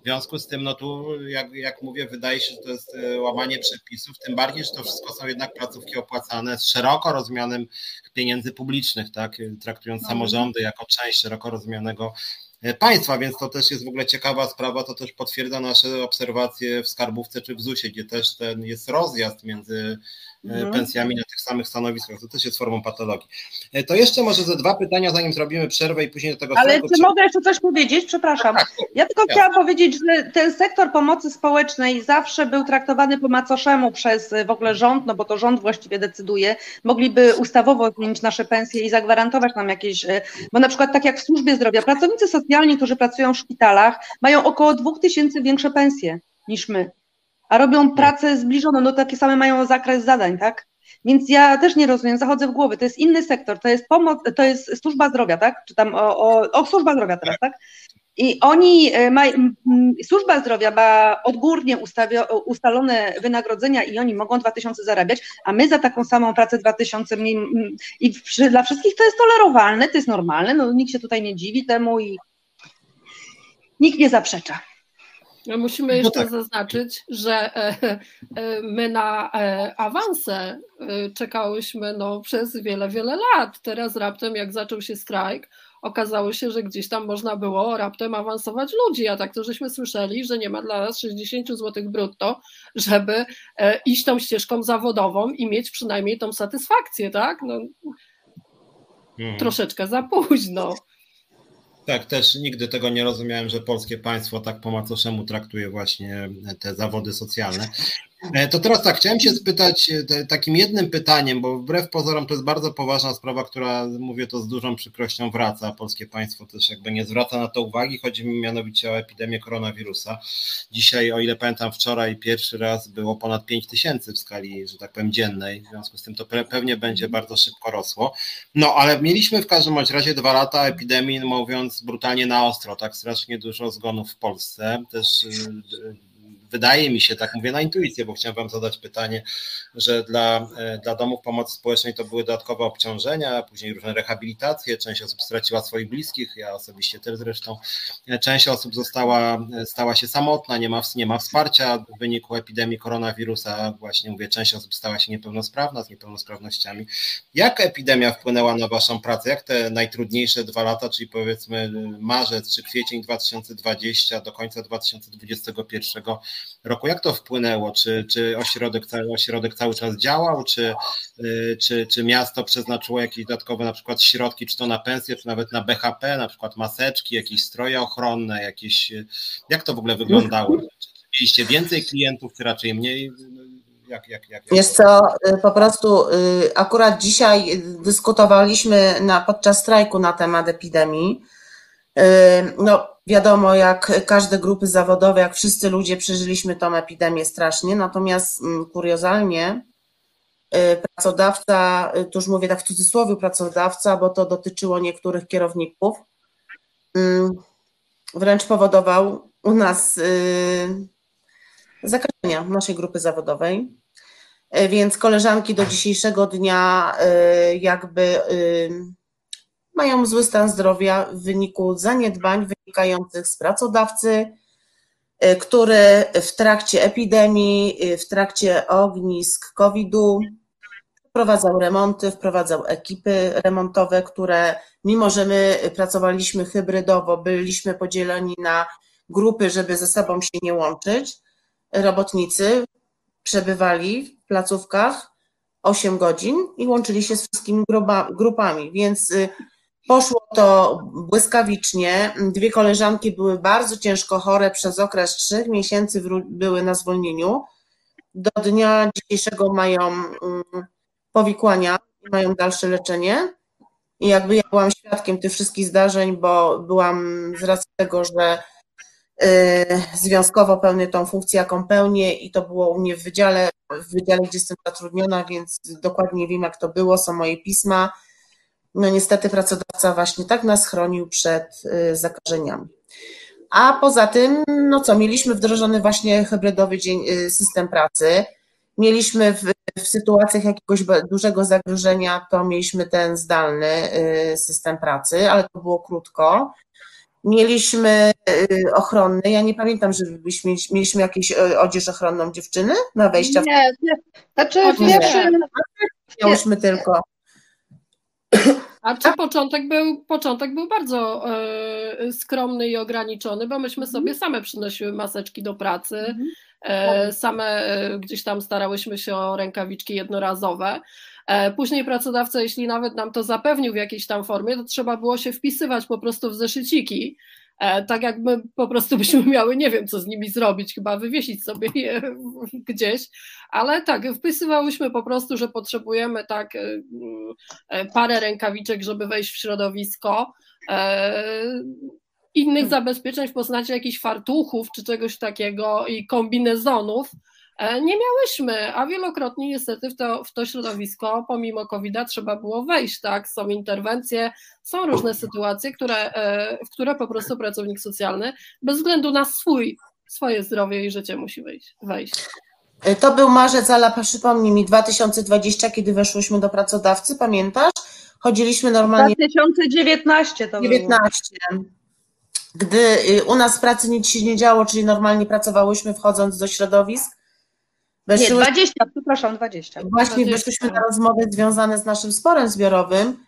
w związku z tym, no tu, jak, jak mówię, wydaje się, że to jest e, łamanie przepisów, tym bardziej, że to wszystko są jednak placówki opłacane z szeroko rozumianym pieniędzy publicznych, tak, traktując Mhm. samorządy jako część szeroko rozumianego e, państwa, więc to też jest w ogóle ciekawa sprawa, to też potwierdza nasze obserwacje w Skarbówce czy w ZUS-ie, gdzie też ten jest rozjazd między e, Mhm. pensjami na tych samych stanowiskach, to też jest formą patologii. E, To jeszcze może ze dwa pytania, zanim zrobimy przerwę i później do tego Ale czy mogę jeszcze coś powiedzieć? Przepraszam. Tak, Ja tylko Jasne. chciałam powiedzieć, że ten sektor pomocy społecznej zawsze był traktowany po macoszemu przez e, w ogóle rząd, no bo to rząd właściwie decyduje. Mogliby ustawowo zmienić nasze pensje i zagwarantować nam jakieś, e, bo na przykład tak jak w służbie zdrowia, pracownicy socjalni, którzy pracują w szpitalach, mają około 2000 większe pensje niż my, a robią pracę zbliżoną, no takie same mają zakres zadań, tak? Więc ja też nie rozumiem, zachodzę w głowy. To jest inny sektor, to jest pomoc, to jest służba zdrowia, tak? Czy tam o, o, o służba zdrowia teraz, tak? I oni mają, służba zdrowia ma odgórnie ustawio, ustalone wynagrodzenia i oni mogą 2000 zarabiać, a my za taką samą pracę 2000 mniej, i przy, dla wszystkich to jest tolerowalne, to jest normalne, no nikt się tutaj nie dziwi temu i nikt nie zaprzecza. Musimy No jeszcze tak. zaznaczyć, że e, e, my na e, awanse czekałyśmy no, przez wiele, wiele lat. Teraz raptem, jak zaczął się strajk, okazało się, że gdzieś tam można było raptem awansować ludzi, a tak to żeśmy słyszeli, że nie ma dla nas 60 zł brutto, żeby iść tą ścieżką zawodową i mieć przynajmniej tą satysfakcję, tak? No, Mhm. troszeczkę za późno. Tak, też nigdy tego nie rozumiałem, że polskie państwo tak po macoszemu traktuje właśnie te zawody socjalne. E, to teraz tak, chciałem się spytać e, takim jednym pytaniem, bo wbrew pozorom to jest bardzo poważna sprawa, która, mówię to z dużą przykrością, wraca. Polskie państwo też jakby nie zwraca na to uwagi. Chodzi mi mianowicie o epidemię koronawirusa. Dzisiaj, o ile pamiętam, wczoraj pierwszy raz było ponad 5 tysięcy w skali, że tak powiem, dziennej. W związku z tym to pewnie będzie bardzo szybko rosło. No, ale mieliśmy w każdym razie dwa lata epidemii, mówiąc brutalnie na ostro, tak strasznie dużo zgonów w Polsce. Też wydaje mi się, tak mówię na intuicję, bo chciałem Wam zadać pytanie, że dla, e, dla domów pomocy społecznej to były dodatkowe obciążenia, później różne rehabilitacje, część osób straciła swoich bliskich, ja osobiście też zresztą, e, część osób została, e, stała się samotna, nie ma, nie ma wsparcia w wyniku epidemii koronawirusa, właśnie mówię, część osób stała się niepełnosprawna, z niepełnosprawnościami. Jak epidemia wpłynęła na Waszą pracę? Jak te najtrudniejsze dwa lata, czyli powiedzmy marzec czy kwiecień 2020 do końca 2021 roku. Jak to wpłynęło? Czy, czy ośrodek, ośrodek cały czas działał, czy, y, czy, czy miasto przeznaczyło jakieś dodatkowe na przykład środki, czy to na pensję, czy nawet na BHP, na przykład maseczki, jakieś stroje ochronne, jakieś. Jak to w ogóle wyglądało? Czy mieliście więcej klientów, czy raczej mniej? Jak, jak, jak, Wiesz co, y, po prostu y, akurat dzisiaj dyskutowaliśmy na, podczas strajku na temat epidemii. No, Wiadomo, jak każde grupy zawodowe, jak wszyscy ludzie przeżyliśmy tą epidemię strasznie, natomiast mm, kuriozalnie y, pracodawca, y, tu już mówię tak w cudzysłowie pracodawca, bo to dotyczyło niektórych kierowników, mm, wręcz powodował u nas y, zakażenia naszej grupy zawodowej. Więc koleżanki do dzisiejszego dnia jakby mają zły stan zdrowia w wyniku zaniedbań wynikających z pracodawcy, y, który w trakcie epidemii, y, w trakcie ognisk COVID-u wprowadzał remonty, wprowadzał ekipy remontowe, które mimo, że my pracowaliśmy hybrydowo, byliśmy podzieleni na grupy, żeby ze sobą się nie łączyć, robotnicy przebywali w placówkach 8 godzin i łączyli się z wszystkimi grupami, więc y, Poszło to błyskawicznie. Dwie koleżanki były bardzo ciężko chore przez okres trzech miesięcy, były na zwolnieniu. Do dnia dzisiejszego mają mm, powikłania, mają dalsze leczenie. I jakby ja byłam świadkiem tych wszystkich zdarzeń, bo byłam z racji tego, że y, związkowo pełnię tą funkcję, jaką pełnię i to było u mnie w wydziale, w wydziale, gdzie jestem zatrudniona, więc dokładnie wiem, jak to było, są moje pisma no niestety pracodawca właśnie tak nas chronił przed y, zakażeniami. A poza tym, no co, mieliśmy wdrożony właśnie hybrydowy dzień, y, system pracy. Mieliśmy w, w sytuacjach jakiegoś dużego zagrożenia, to mieliśmy ten zdalny y, system pracy, ale to było krótko. Mieliśmy ochronny, ja nie pamiętam, żebyśmy mieliśmy jakieś odzież ochronną dziewczyny na wejścia. Nie, nie. Znaczy pierwszy... Miałyśmy tylko. A czy początek był, początek był bardzo e, skromny i ograniczony, bo myśmy sobie mhm. same przynosiły maseczki do pracy, mhm. e, same e, gdzieś tam starałyśmy się o rękawiczki jednorazowe. E, później pracodawca, jeśli nawet nam to zapewnił w jakiejś tam formie, to trzeba było się wpisywać po prostu w zeszyciki tak jak my po prostu byśmy miały, nie wiem co z nimi zrobić, chyba wywiesić sobie je gdzieś, ale tak, wpisywałyśmy po prostu, że potrzebujemy tak e, e, parę rękawiczek, żeby wejść w środowisko, innych hmm. zabezpieczeń w postaci jakichś fartuchów czy czegoś takiego i kombinezonów, E, nie miałyśmy, a wielokrotnie niestety w to, w to środowisko pomimo COVID-a trzeba było wejść, tak? Są interwencje, są różne sytuacje, które, e, w które po prostu pracownik socjalny bez względu na swój, swoje zdrowie i życie musi wejść. wejść. E, to był marzec, ale przypomnij mi, 2020, kiedy weszłyśmy do pracodawcy, pamiętasz? Chodziliśmy normalnie. 2019 to 19. Było. Gdy y, u nas w pracy nic się nie działo, czyli normalnie pracowałyśmy wchodząc do środowisk, Weszły... Nie, 20, przepraszam, 20. Właśnie 20. weszliśmy na rozmowy związane z naszym sporem zbiorowym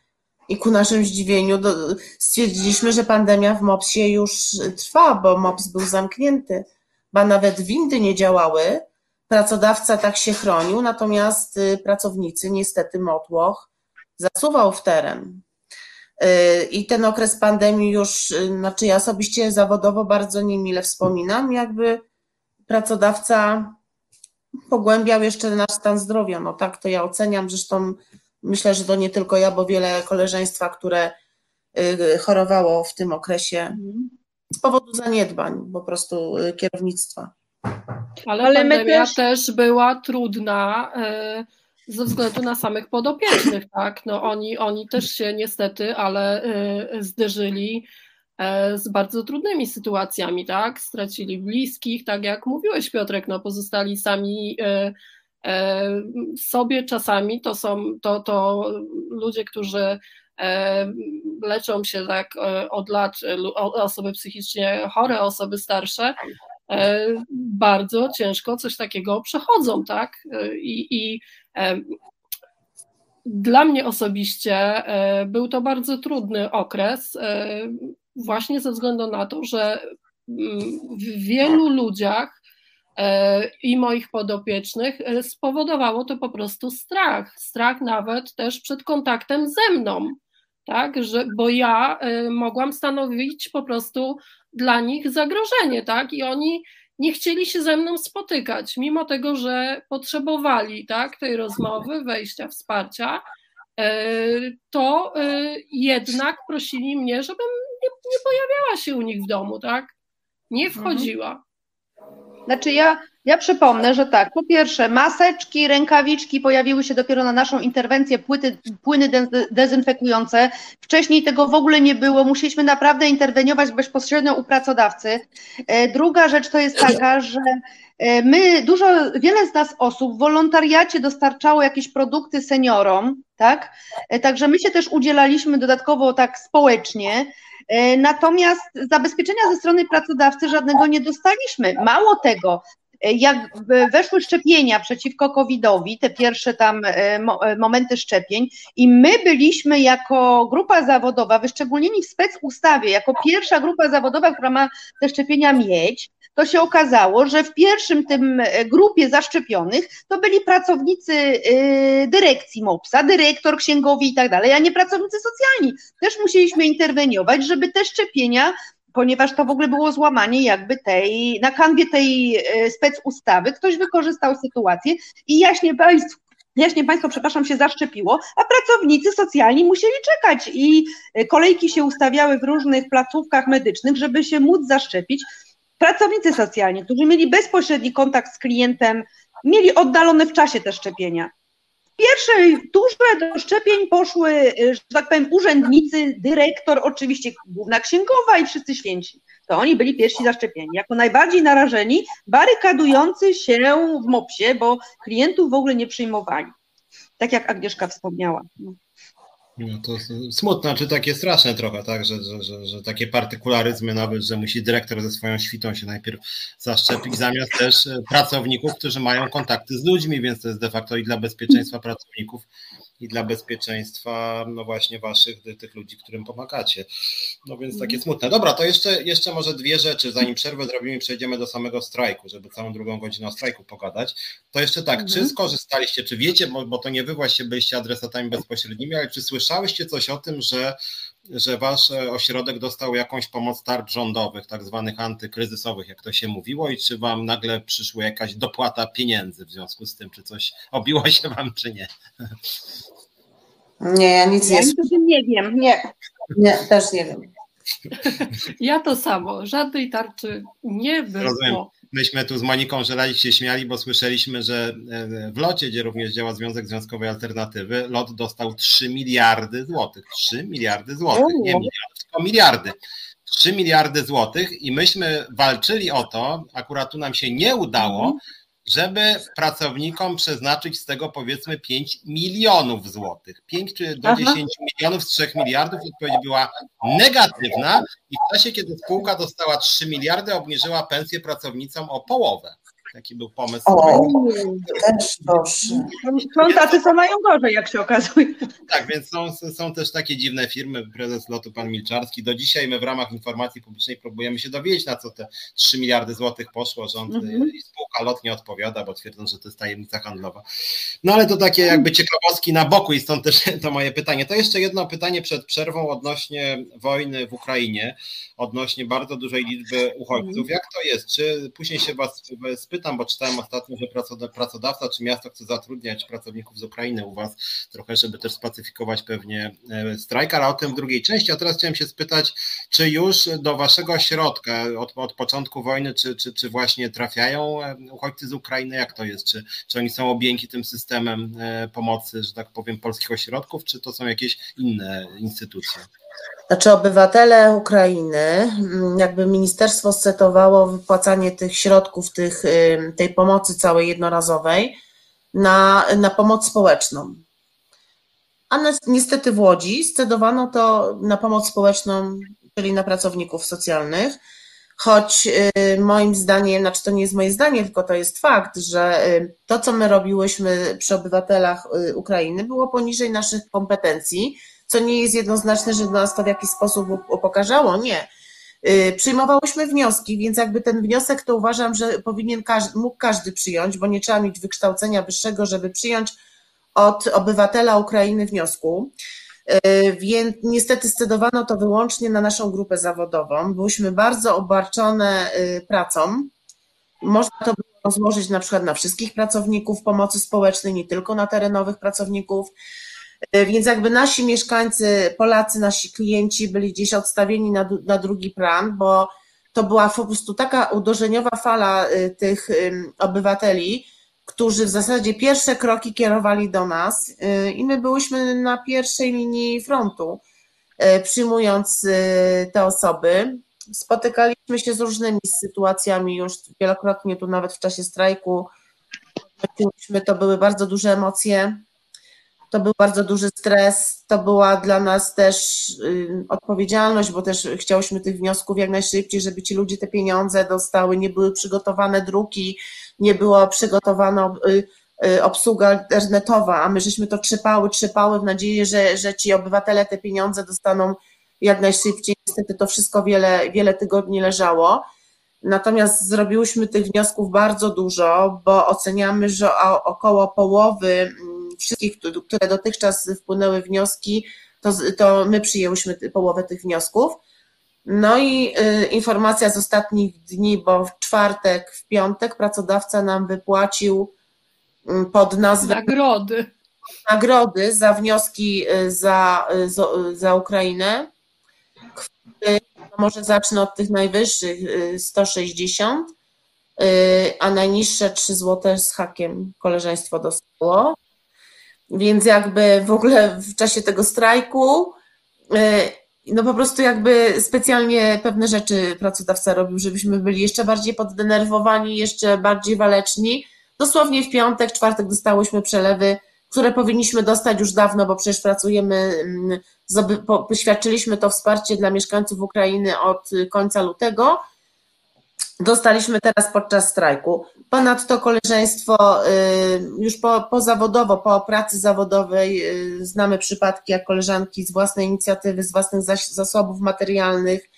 i ku naszym zdziwieniu do, stwierdziliśmy, że pandemia w MOPS-ie już trwa, bo MOPS był zamknięty, ba nawet windy nie działały, pracodawca tak się chronił, natomiast y, pracownicy niestety motłoch zasuwał w teren. Y, I ten okres pandemii już, y, znaczy ja osobiście zawodowo bardzo niemile wspominam, jakby pracodawca pogłębiał jeszcze nasz stan zdrowia. No tak to ja oceniam. Zresztą myślę, że to nie tylko ja, bo wiele koleżeństwa, które y, chorowało w tym okresie z powodu zaniedbań po prostu y, kierownictwa. Ale, Ale my pandemia też- też... była trudna e, ze względu na samych podopiecznych, tak? No oni, oni też się niestety, ale zderzyli z bardzo trudnymi sytuacjami, tak? Stracili bliskich, tak jak mówiłeś Piotrek, no pozostali sami e, e, sobie czasami, to są to, to ludzie, którzy e, leczą się tak e, od lat, e, osoby psychicznie chore, osoby starsze, e, bardzo ciężko coś takiego przechodzą, tak? E, I, i e, dla mnie osobiście e, był to bardzo trudny okres, e, właśnie ze względu na to, że mm, w wielu ludziach e, i moich podopiecznych e, spowodowało to po prostu strach. Strach nawet też przed kontaktem ze mną, tak? Że, bo ja e, mogłam stanowić po prostu dla nich zagrożenie, tak? I oni nie chcieli się ze mną spotykać, mimo tego, że potrzebowali tak, tej rozmowy, wejścia, wsparcia, to jednak prosili mnie, żebym nie, nie pojawiała się u nich w domu, tak? Nie wchodziła. Znaczy ja, ja przypomnę, że tak, po pierwsze maseczki, rękawiczki pojawiły się dopiero na naszą interwencję, płyty, płyny de- dezynfekujące. Wcześniej tego w ogóle nie było, musieliśmy naprawdę interweniować bezpośrednio u pracodawcy. E, Druga rzecz to jest taka, że e, my, dużo, wiele z nas osób w wolontariacie dostarczało jakieś produkty seniorom, tak? E, Także my się też udzielaliśmy dodatkowo tak społecznie. E, Natomiast zabezpieczenia ze strony pracodawcy żadnego nie dostaliśmy. Mało tego, e, jak weszły szczepienia przeciwko COVID-owi, te pierwsze tam e, mo- momenty szczepień, i my byliśmy jako grupa zawodowa, wyszczególnieni w spec ustawie, jako pierwsza grupa zawodowa, która ma te szczepienia mieć, to się okazało, że w pierwszym tym e, grupie zaszczepionych to byli pracownicy e, dyrekcji MOPS-a, dyrektor, księgowi i tak dalej, a nie pracownicy socjalni. Też musieliśmy interweniować, żeby te szczepienia ponieważ to w ogóle było złamanie jakby tej, na kanwie tej e, spec ustawy, ktoś wykorzystał sytuację i jaśnie państwo, jaśnie państwo, przepraszam, się zaszczepiło, a pracownicy socjalni musieli czekać i kolejki się ustawiały w różnych placówkach medycznych, żeby się móc zaszczepić. Pracownicy socjalni, którzy mieli bezpośredni kontakt z klientem, mieli oddalone w czasie te szczepienia. W pierwszej turze do szczepień poszły, e, że tak powiem, urzędnicy, dyrektor, oczywiście główna księgowa i wszyscy święci. To oni byli pierwsi zaszczepieni, jako najbardziej narażeni, barykadujący się w MOPS-ie, bo klientów w ogóle nie przyjmowali. Tak jak Agnieszka wspomniała. No. No to smutne, czy takie straszne trochę, tak, że, że, że, że takie partykularyzmy nawet, że musi dyrektor ze swoją świtą się najpierw zaszczepić, zamiast też e, pracowników, którzy mają kontakty z ludźmi, więc to jest de facto i dla bezpieczeństwa pracowników, i dla bezpieczeństwa, no właśnie waszych, tych ludzi, którym pomagacie. No więc takie smutne. Dobra, to jeszcze, jeszcze może dwie rzeczy, zanim przerwę zrobimy przejdziemy do samego strajku, żeby całą drugą godzinę o strajku pogadać. To jeszcze tak, Mhm. czy skorzystaliście, czy wiecie, bo, bo to nie wy właśnie byliście adresatami bezpośrednimi, ale czy słyszałyście coś o tym, że że wasz ośrodek dostał jakąś pomoc tarcz rządowych, tak zwanych antykryzysowych, jak to się mówiło, i czy wam nagle przyszła jakaś dopłata pieniędzy w związku z tym, czy coś obiło się wam, czy nie? Nie, ja nic Ja nie, tym nie wiem, nie. nie, też nie wiem. Ja to samo, żadnej tarczy nie Rozumiem. Myśmy tu z Moniką Żelali się śmiali, bo słyszeliśmy, że e, w locie, gdzie również działa Związek Związkowej Alternatywy, lot dostał 3 miliardy złotych. 3 miliardy złotych, nie miliardy, tylko miliardy. 3 miliardy złotych i myśmy walczyli o to, akurat tu nam się nie udało, żeby pracownikom przeznaczyć z tego powiedzmy 5 milionów złotych. 5 czy do Aha. 10 milionów z 3 miliardów odpowiedź była negatywna i w czasie, kiedy spółka dostała 3 miliardy, obniżyła pensję pracownicom o połowę. Taki był pomysł. O, też Boże. Są tacy, co mają gorzej, jak się okazuje. Tak, więc są, są też takie dziwne firmy, prezes lotu pan Milczarski. Do dzisiaj my w ramach informacji publicznej próbujemy się dowiedzieć, na co te 3 miliardy złotych poszło. Rząd Mhm. i spółka spółka LOT nie odpowiada, bo twierdzą, że to jest tajemnica handlowa. No ale to takie jakby ciekawostki na boku i stąd też to moje pytanie. To jeszcze jedno pytanie przed przerwą odnośnie wojny w Ukrainie, odnośnie bardzo dużej liczby uchodźców. Jak to jest? Czy później się Was spytam, bo czytałem ostatnio, że pracodawca czy miasto chce zatrudniać pracowników z Ukrainy u Was trochę, żeby też spacyfikować pewnie e, strajk, ale o tym w drugiej części. A teraz chciałem się spytać, czy już do Waszego ośrodka od, od początku wojny, czy, czy, czy właśnie trafiają e, uchodźcy z Ukrainy? Jak to jest? Czy, czy oni są objęci tym systemem e, pomocy, że tak powiem, polskich ośrodków, czy to są jakieś inne instytucje? Znaczy obywatele Ukrainy, mm, jakby ministerstwo scetowało wypłacanie tych środków, tych, tej pomocy całej jednorazowej na, na pomoc społeczną. A niestety w Łodzi scedowano to na pomoc społeczną, czyli na pracowników socjalnych, choć y, moim zdaniem, znaczy to nie jest moje zdanie, tylko to jest fakt, że y, to, co my robiłyśmy przy obywatelach y, Ukrainy, było poniżej naszych kompetencji co nie jest jednoznaczne, że nas to w jakiś sposób upokarzało, nie. Y, przyjmowałyśmy wnioski, więc jakby ten wniosek to uważam, że powinien każdy, mógł każdy przyjąć, bo nie trzeba mieć wykształcenia wyższego, żeby przyjąć od obywatela Ukrainy wniosku. Y, więc niestety scedowano to wyłącznie na naszą grupę zawodową. Byłyśmy bardzo obarczone y, pracą. Można to było rozłożyć na przykład na wszystkich pracowników pomocy społecznej, nie tylko na terenowych pracowników. E, więc jakby nasi mieszkańcy, Polacy, nasi klienci byli gdzieś odstawieni na, na drugi plan, bo to była po prostu taka uderzeniowa fala e, tych obywateli, którzy w zasadzie pierwsze kroki kierowali do nas e, i my byłyśmy na pierwszej linii frontu, przyjmując te osoby. Spotykaliśmy się z różnymi sytuacjami już wielokrotnie, tu nawet w czasie strajku. To były bardzo duże emocje, to był bardzo duży stres, to była dla nas też y, odpowiedzialność, bo też chciałyśmy tych wniosków jak najszybciej, żeby ci ludzie te pieniądze dostały, nie były przygotowane druki, nie była przygotowana y, y, obsługa internetowa, a my żeśmy to trzypały, trzypały w nadziei, że, że ci obywatele te pieniądze dostaną jak najszybciej. Niestety to wszystko wiele, wiele tygodni leżało. Natomiast zrobiłyśmy tych wniosków bardzo dużo, bo oceniamy, że około połowy mm, wszystkich, które dotychczas wpłynęły wnioski, to, to my przyjęłyśmy połowę tych wniosków. No i y, informacja z ostatnich dni, bo w czwartek, w piątek pracodawca nam wypłacił y, pod nazwą nagrody. Nagrody za wnioski y, za, y, za, za Ukrainę. Może zacznę od tych najwyższych 160, a najniższe 3 zł z hakiem koleżeństwo dostało. Więc jakby w ogóle w czasie tego strajku, e, no po prostu jakby specjalnie pewne rzeczy pracodawca robił, żebyśmy byli jeszcze bardziej poddenerwowani, jeszcze bardziej waleczni. Dosłownie w piątek, czwartek dostałyśmy przelewy, które powinniśmy dostać już dawno, bo przecież pracujemy, mm, poświadczyliśmy to wsparcie dla mieszkańców Ukrainy od końca lutego dostaliśmy teraz podczas strajku. Ponadto koleżeństwo y, już po, pozawodowo, po pracy zawodowej y, znamy przypadki, jak koleżanki z własnej inicjatywy, z własnych zasobów materialnych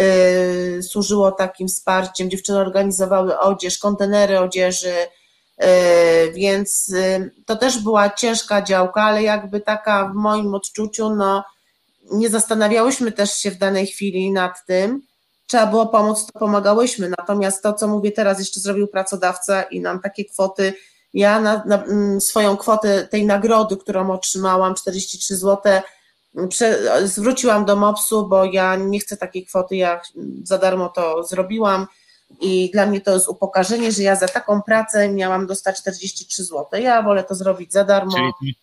y, służyło takim wsparciem. Dziewczyny organizowały odzież, kontenery odzieży, więc to też była ciężka działka, ale jakby taka w moim odczuciu, no nie zastanawiałyśmy też się w danej chwili nad tym, trzeba było pomóc, to pomagałyśmy. Natomiast to, co mówię teraz, jeszcze zrobił pracodawca i nam takie kwoty, ja na, na mm, swoją kwotę tej nagrody, którą otrzymałam, 43 zł, prze, zwróciłam do MOPS-u, bo ja nie chcę takiej kwoty, ja za darmo to zrobiłam i dla mnie to jest upokarzenie, że ja za taką pracę miałam dostać 43 zł. Ja wolę to zrobić za darmo. Czyli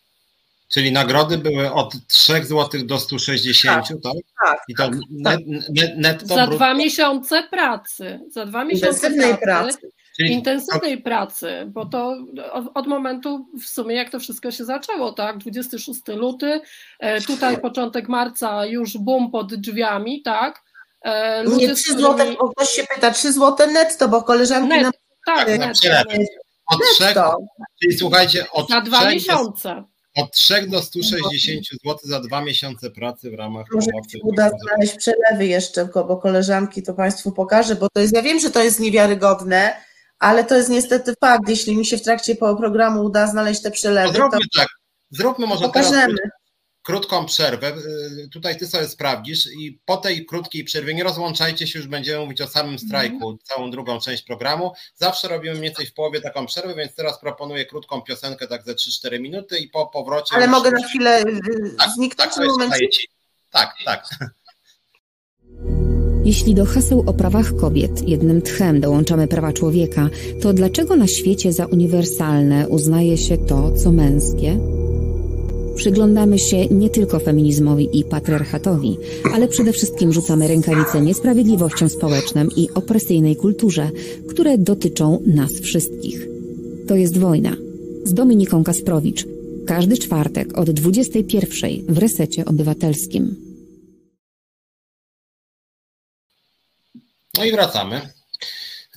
Czyli nagrody były od 3 zł do 160, tak? tak? Tak. I to tak, net, net, netto Za brutto. dwa miesiące pracy. Za dwa miesiące intensywnej pracy. pracy. Czyli intensywnej pracy, bo to od, od, momentu w sumie jak to wszystko się zaczęło, tak? 26 luty, e, tutaj początek marca już boom pod drzwiami, tak? E, ludzie, Nie 3 którymi... złote, bo ktoś się pyta, 3 zł netto, bo koleżanki net, nam... Tak, tak netto. Od trzech, czyli słuchajcie, od Na dwa miesiące. Od 3 do 160 zł za dwa miesiące pracy w ramach Może pomocy. uda znaleźć przelewy jeszcze, bo koleżanki to Państwu pokażę, bo to jest, ja wiem, że to jest niewiarygodne, ale to jest niestety fakt. Jeśli mi się w trakcie programu uda znaleźć te przelewy, to Zróbmy tak. Zróbmy może teraz pokażemy. Krótką przerwę. Y, Tutaj ty sobie sprawdzisz i po tej krótkiej przerwie nie rozłączajcie się, już będziemy mówić o samym strajku, całą drugą część programu. Zawsze robimy mniej więcej w połowie taką przerwę, więc teraz proponuję krótką piosenkę, tak ze 3-4 minuty i po powrocie. Ale już- mogę na chwilę y, Tak, zniknąć tak. Tak, tak. Jeśli do haseł o prawach kobiet jednym tchem dołączamy prawa człowieka, to dlaczego na świecie za uniwersalne uznaje się to, co męskie? Przyglądamy się nie tylko feminizmowi i patriarchatowi, ale przede wszystkim rzucamy rękawice niesprawiedliwościom społecznym i opresyjnej kulturze, które dotyczą nas wszystkich. To jest wojna. Z Dominiką Kasprowicz. Każdy czwartek od 21 w Resecie Obywatelskim. No i wracamy.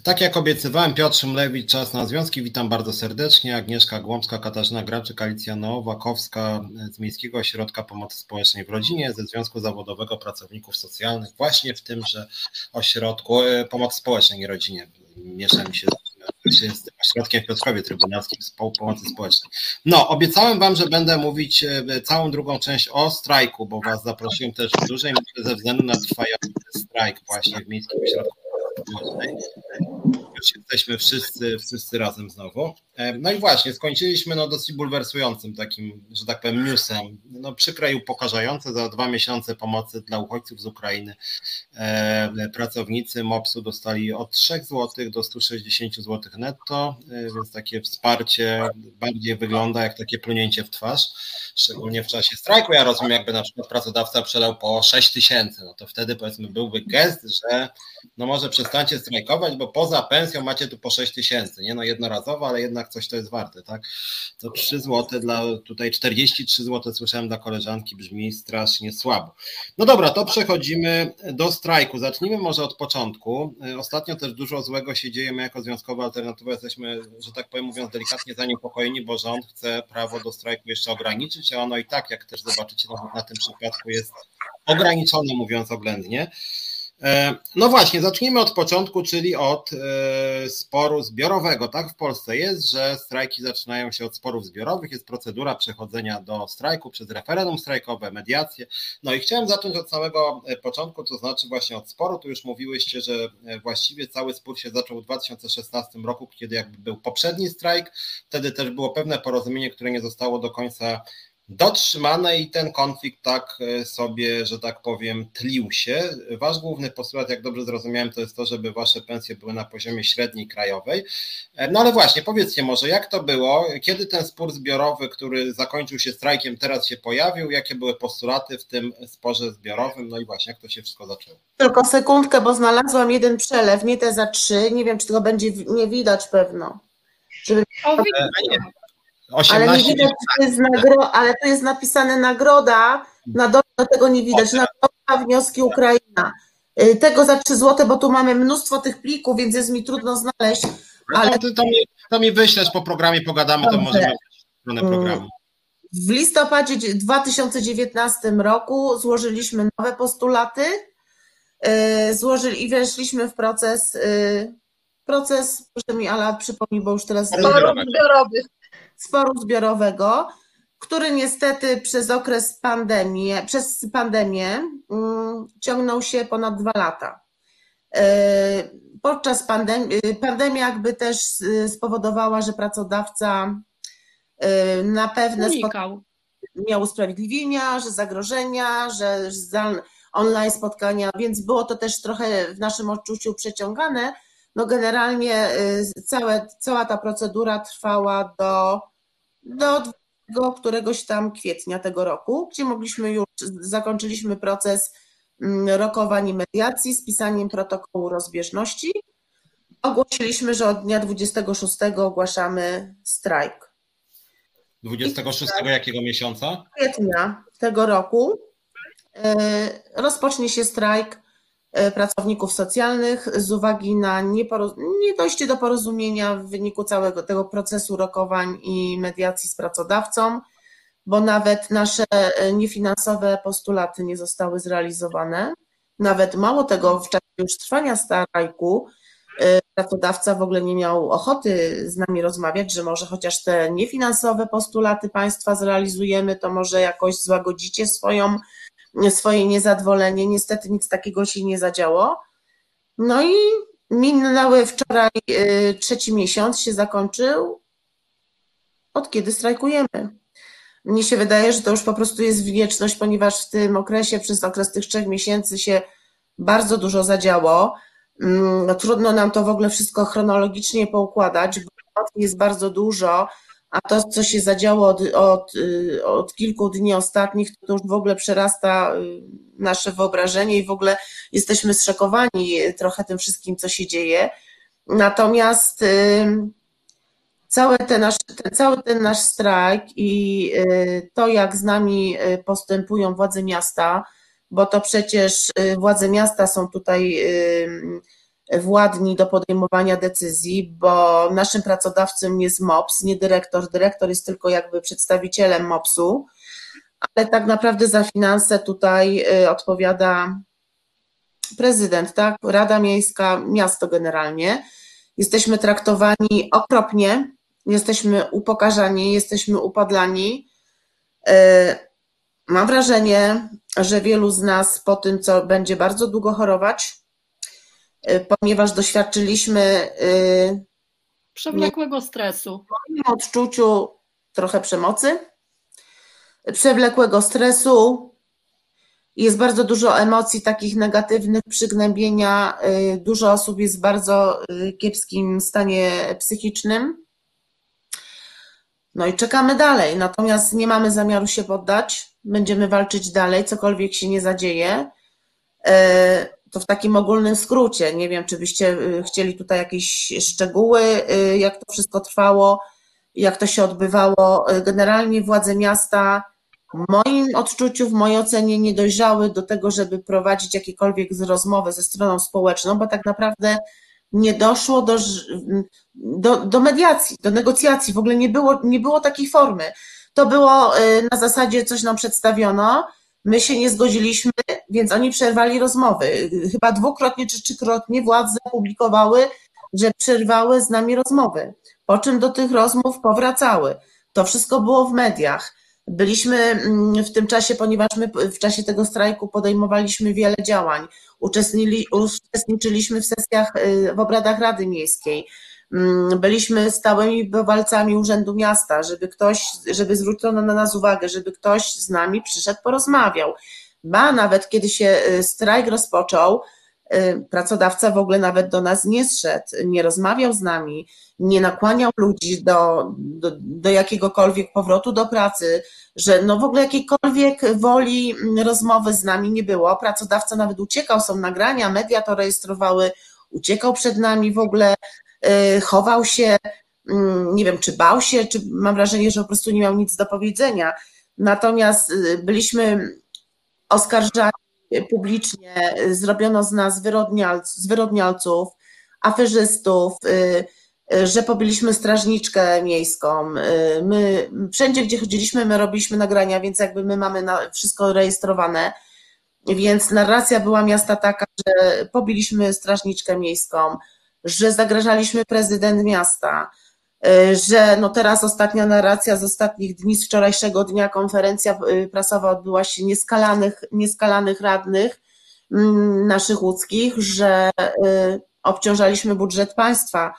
Tak jak obiecywałem, Piotr Szymlewicz, czas na związki. Witam bardzo serdecznie. Agnieszka Głąbska, Katarzyna Graczyk, Alicja Nowakowska z Miejskiego Ośrodka Pomocy Społecznej w Rodzinie, ze Związku Zawodowego Pracowników Socjalnych, właśnie w tymże ośrodku e, pomocy społecznej, nie rodzinie. Miesza mi się z tym ośrodkiem w Piotrkowie Trybunalskim z po- Pomocy Społecznej. No, obiecałem Wam, że będę mówić e, całą drugą część o strajku, bo Was zaprosiłem też w dużej mierze ze względu na trwający strajk właśnie w Miejskim Ośrodku Pomocy Społecznej. Już jesteśmy wszyscy, wszyscy razem znowu. E, No i właśnie, skończyliśmy no dosyć bulwersującym takim, że tak powiem, newsem. No przykre i upokarzające za dwa miesiące pomocy dla uchodźców z Ukrainy. E, Pracownicy MOPS-u dostali od 3 zł do 160 zł netto, e, więc takie wsparcie bardziej wygląda jak takie plunięcie w twarz, szczególnie w czasie strajku. Ja rozumiem, jakby na przykład pracodawca przelał po 6 tysięcy, no to wtedy powiedzmy byłby gest, że no może przestańcie strajkować, bo poza pensją macie tu po 6 tysięcy, nie no jednorazowo, ale jednak coś to jest warte, tak? To 3 zł dla, tutaj 43 zł słyszałem dla koleżanki, brzmi strasznie słabo. No dobra, to przechodzimy do strajku. Zacznijmy może od początku. Ostatnio też dużo złego się dzieje. My jako Związkowa Alternatywa jesteśmy, że tak powiem mówiąc delikatnie, zaniepokojeni, bo rząd chce prawo do strajku jeszcze ograniczyć, a ono i tak, jak też zobaczycie na tym przypadku, jest ograniczone, mówiąc oględnie. E, No właśnie, zacznijmy od początku, czyli od e, sporu zbiorowego. Tak w Polsce jest, że strajki zaczynają się od sporów zbiorowych, jest procedura przechodzenia do strajku przez referendum strajkowe, mediacje. No i chciałem zacząć od samego e, początku, to znaczy właśnie od sporu. Tu już mówiłyście, że właściwie cały spór się zaczął w 2016 roku, kiedy jakby był poprzedni strajk. Wtedy też było pewne porozumienie, które nie zostało do końca dotrzymane i ten konflikt tak e, sobie, że tak powiem, tlił się. Wasz główny postulat, jak dobrze zrozumiałem, to jest to, żeby wasze pensje były na poziomie średniej krajowej. E, no ale właśnie, powiedzcie może, jak to było, kiedy ten spór zbiorowy, który zakończył się strajkiem, teraz się pojawił, jakie były postulaty w tym sporze zbiorowym, no i właśnie, jak to się wszystko zaczęło? Tylko sekundkę, bo znalazłam jeden przelew, nie te za trzy, nie wiem, czy tego będzie nie widać pewno. Żeby... O, widać. E, 18 ale nie widać, to jest nagro, ale tu jest napisane nagroda, na dole tego nie widać, nagroda wnioski Ukraina. Y, tego za 3 złote, bo tu mamy mnóstwo tych plików, więc jest mi trudno znaleźć. Ale no, to, to, mi, to mi wyślesz po programie, pogadamy, to możemy stronę programu. Mm. W listopadzie 2019 roku złożyliśmy nowe postulaty y, złożyli i weszliśmy w proces y, proces, proszę mi Ala przypomnij, bo już teraz... Forum zbiorowy sporu zbiorowego, który niestety przez okres pandemii, przez pandemię mm, ciągnął się ponad dwa lata. Yy, Podczas pandemii, pandemia jakby też yy, spowodowała, że pracodawca na pewne spotkania Unikał. miał usprawiedliwienia, że zagrożenia, że zdalne online spotkania, więc było to też trochę w naszym odczuciu przeciągane. No generalnie y, całe, cała ta procedura trwała do, do 20 któregoś tam kwietnia tego roku, gdzie mogliśmy już, zakończyliśmy proces mm, rokowań i mediacji z pisaniem protokołu rozbieżności. Ogłosiliśmy, że od dnia 26 ogłaszamy strajk. 26 jakiego miesiąca? kwietnia tego roku e, rozpocznie się strajk pracowników socjalnych z uwagi na nieporo- nie dojście do porozumienia w wyniku całego tego procesu rokowań i mediacji z pracodawcą, bo nawet nasze e, niefinansowe postulaty nie zostały zrealizowane. Nawet mało tego, w czasie już trwania strajku pracodawca w ogóle nie miał ochoty z nami rozmawiać, że może chociaż te niefinansowe postulaty państwa zrealizujemy, to może jakoś złagodzicie swoją, swoje niezadowolenie. Niestety nic takiego się nie zadziało. No i minęły wczoraj trzeci miesiąc się zakończył, od kiedy strajkujemy. Mnie się wydaje, że to już po prostu jest wieczność, ponieważ w tym okresie, przez okres tych trzech miesięcy się bardzo dużo zadziało. Mm, no, trudno nam to w ogóle wszystko chronologicznie poukładać, bo jest bardzo dużo, a to, co się zadziało od, od, y, od kilku dni ostatnich, to już w ogóle przerasta y, nasze wyobrażenie i w ogóle jesteśmy zszokowani trochę tym wszystkim, co się dzieje. Natomiast cały ten nasz, cały ten nasz strajk i to, jak z nami postępują władze miasta, bo to przecież y, władze miasta są tutaj y, władni do podejmowania decyzji, bo naszym pracodawcą jest MOPS, nie dyrektor. Dyrektor jest tylko jakby przedstawicielem MOPS-u, ale tak naprawdę za finanse tutaj y, odpowiada prezydent, tak? Rada Miejska, miasto generalnie. Jesteśmy traktowani okropnie, jesteśmy upokarzani, jesteśmy upadlani. Mam wrażenie, że wielu z nas po tym, co będzie bardzo długo chorować, y, ponieważ doświadczyliśmy y, przewlekłego stresu. W moim odczuciu trochę przemocy, przewlekłego stresu. Jest bardzo dużo emocji takich negatywnych, przygnębienia. Y, dużo osób jest w bardzo kiepskim stanie psychicznym. No i czekamy dalej, natomiast nie mamy zamiaru się poddać. Będziemy walczyć dalej, cokolwiek się nie zadzieje. To w takim ogólnym skrócie. Nie wiem, czy byście y, chcieli tutaj jakieś szczegóły, y, jak to wszystko trwało, jak to się odbywało. E, generalnie władze miasta, w moim odczuciu, w mojej ocenie, nie dojrzały do tego, żeby prowadzić jakiekolwiek rozmowy ze stroną społeczną, bo tak naprawdę nie doszło do, do, do mediacji, do negocjacji, w ogóle nie było, nie było takiej formy. To było y, na zasadzie coś nam przedstawiono, my się nie zgodziliśmy, więc oni przerwali rozmowy. Chyba dwukrotnie czy trzykrotnie władze publikowały, że przerwały z nami rozmowy, po czym do tych rozmów powracały. To wszystko było w mediach. Byliśmy mm, w tym czasie, ponieważ my w czasie tego strajku podejmowaliśmy wiele działań, uczestniczyliśmy w sesjach, y, w obradach Rady Miejskiej, byliśmy stałymi bywalcami Urzędu Miasta, żeby ktoś, żeby zwrócono na nas uwagę, żeby ktoś z nami przyszedł, porozmawiał. Ba, nawet kiedy się y, strajk rozpoczął, y, pracodawca w ogóle nawet do nas nie zszedł, nie rozmawiał z nami, nie nakłaniał ludzi do, do, do jakiegokolwiek powrotu do pracy, że no w ogóle jakiejkolwiek woli rozmowy z nami nie było. Pracodawca nawet uciekał, są nagrania, media to rejestrowały, uciekał przed nami w ogóle, chował się, yy, nie wiem, czy bał się, czy mam wrażenie, że po prostu nie miał nic do powiedzenia. Natomiast yy, byliśmy oskarżani publicznie, zrobiono z nas zwyrodnialców, aferzystów, y, że pobiliśmy strażniczkę miejską. My wszędzie, gdzie chodziliśmy, my robiliśmy nagrania, więc jakby my mamy wszystko rejestrowane. Więc narracja była miasta taka, że pobiliśmy strażniczkę miejską, że zagrażaliśmy prezydent miasta, że no teraz ostatnia narracja z ostatnich dni, z wczorajszego dnia konferencja prasowa odbyła się nieskalanych, nieskalanych radnych mm, naszych łódzkich, że obciążaliśmy budżet państwa,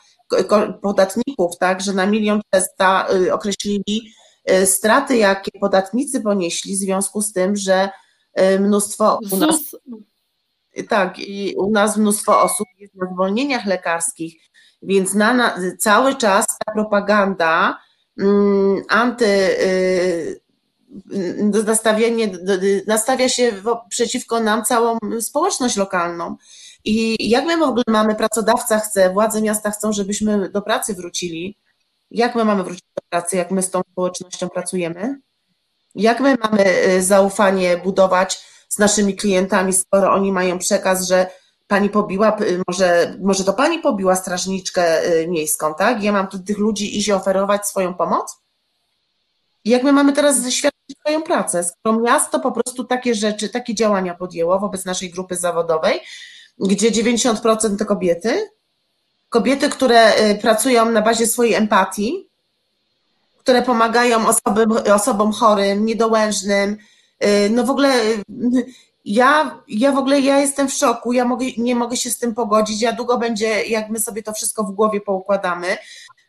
podatników, tak, że na milion testa y, określili y, straty, jakie podatnicy ponieśli w związku z tym, że y, mnóstwo u nas, tak, i u nas mnóstwo osób jest na zwolnieniach lekarskich, więc na, na cały czas ta propaganda mm, anty nastawienie, nastawia się przeciwko nam całą społeczność lokalną. I jak my w ogóle mamy, pracodawca chce, władze miasta chcą, żebyśmy do pracy wrócili. Jak my mamy wrócić do pracy, jak my z tą społecznością pracujemy? Jak my mamy y, zaufanie budować z naszymi klientami, skoro oni mają przekaz, że pani pobiła, może, może to pani pobiła strażniczkę y, miejską, tak? Ja mam tu tych ludzi iść oferować swoją pomoc? Jak my mamy teraz świadczyć swoją pracę, skoro miasto po prostu takie rzeczy, takie działania podjęło wobec naszej grupy zawodowej, gdzie 90% to kobiety, kobiety, które y, pracują na bazie swojej empatii, które pomagają osobom, osobom chorym, niedołężnym. Y, no w ogóle y, ja, ja w ogóle ja jestem w szoku, ja mogę, nie mogę się z tym pogodzić, ja długo będzie, jak my sobie to wszystko w głowie poukładamy,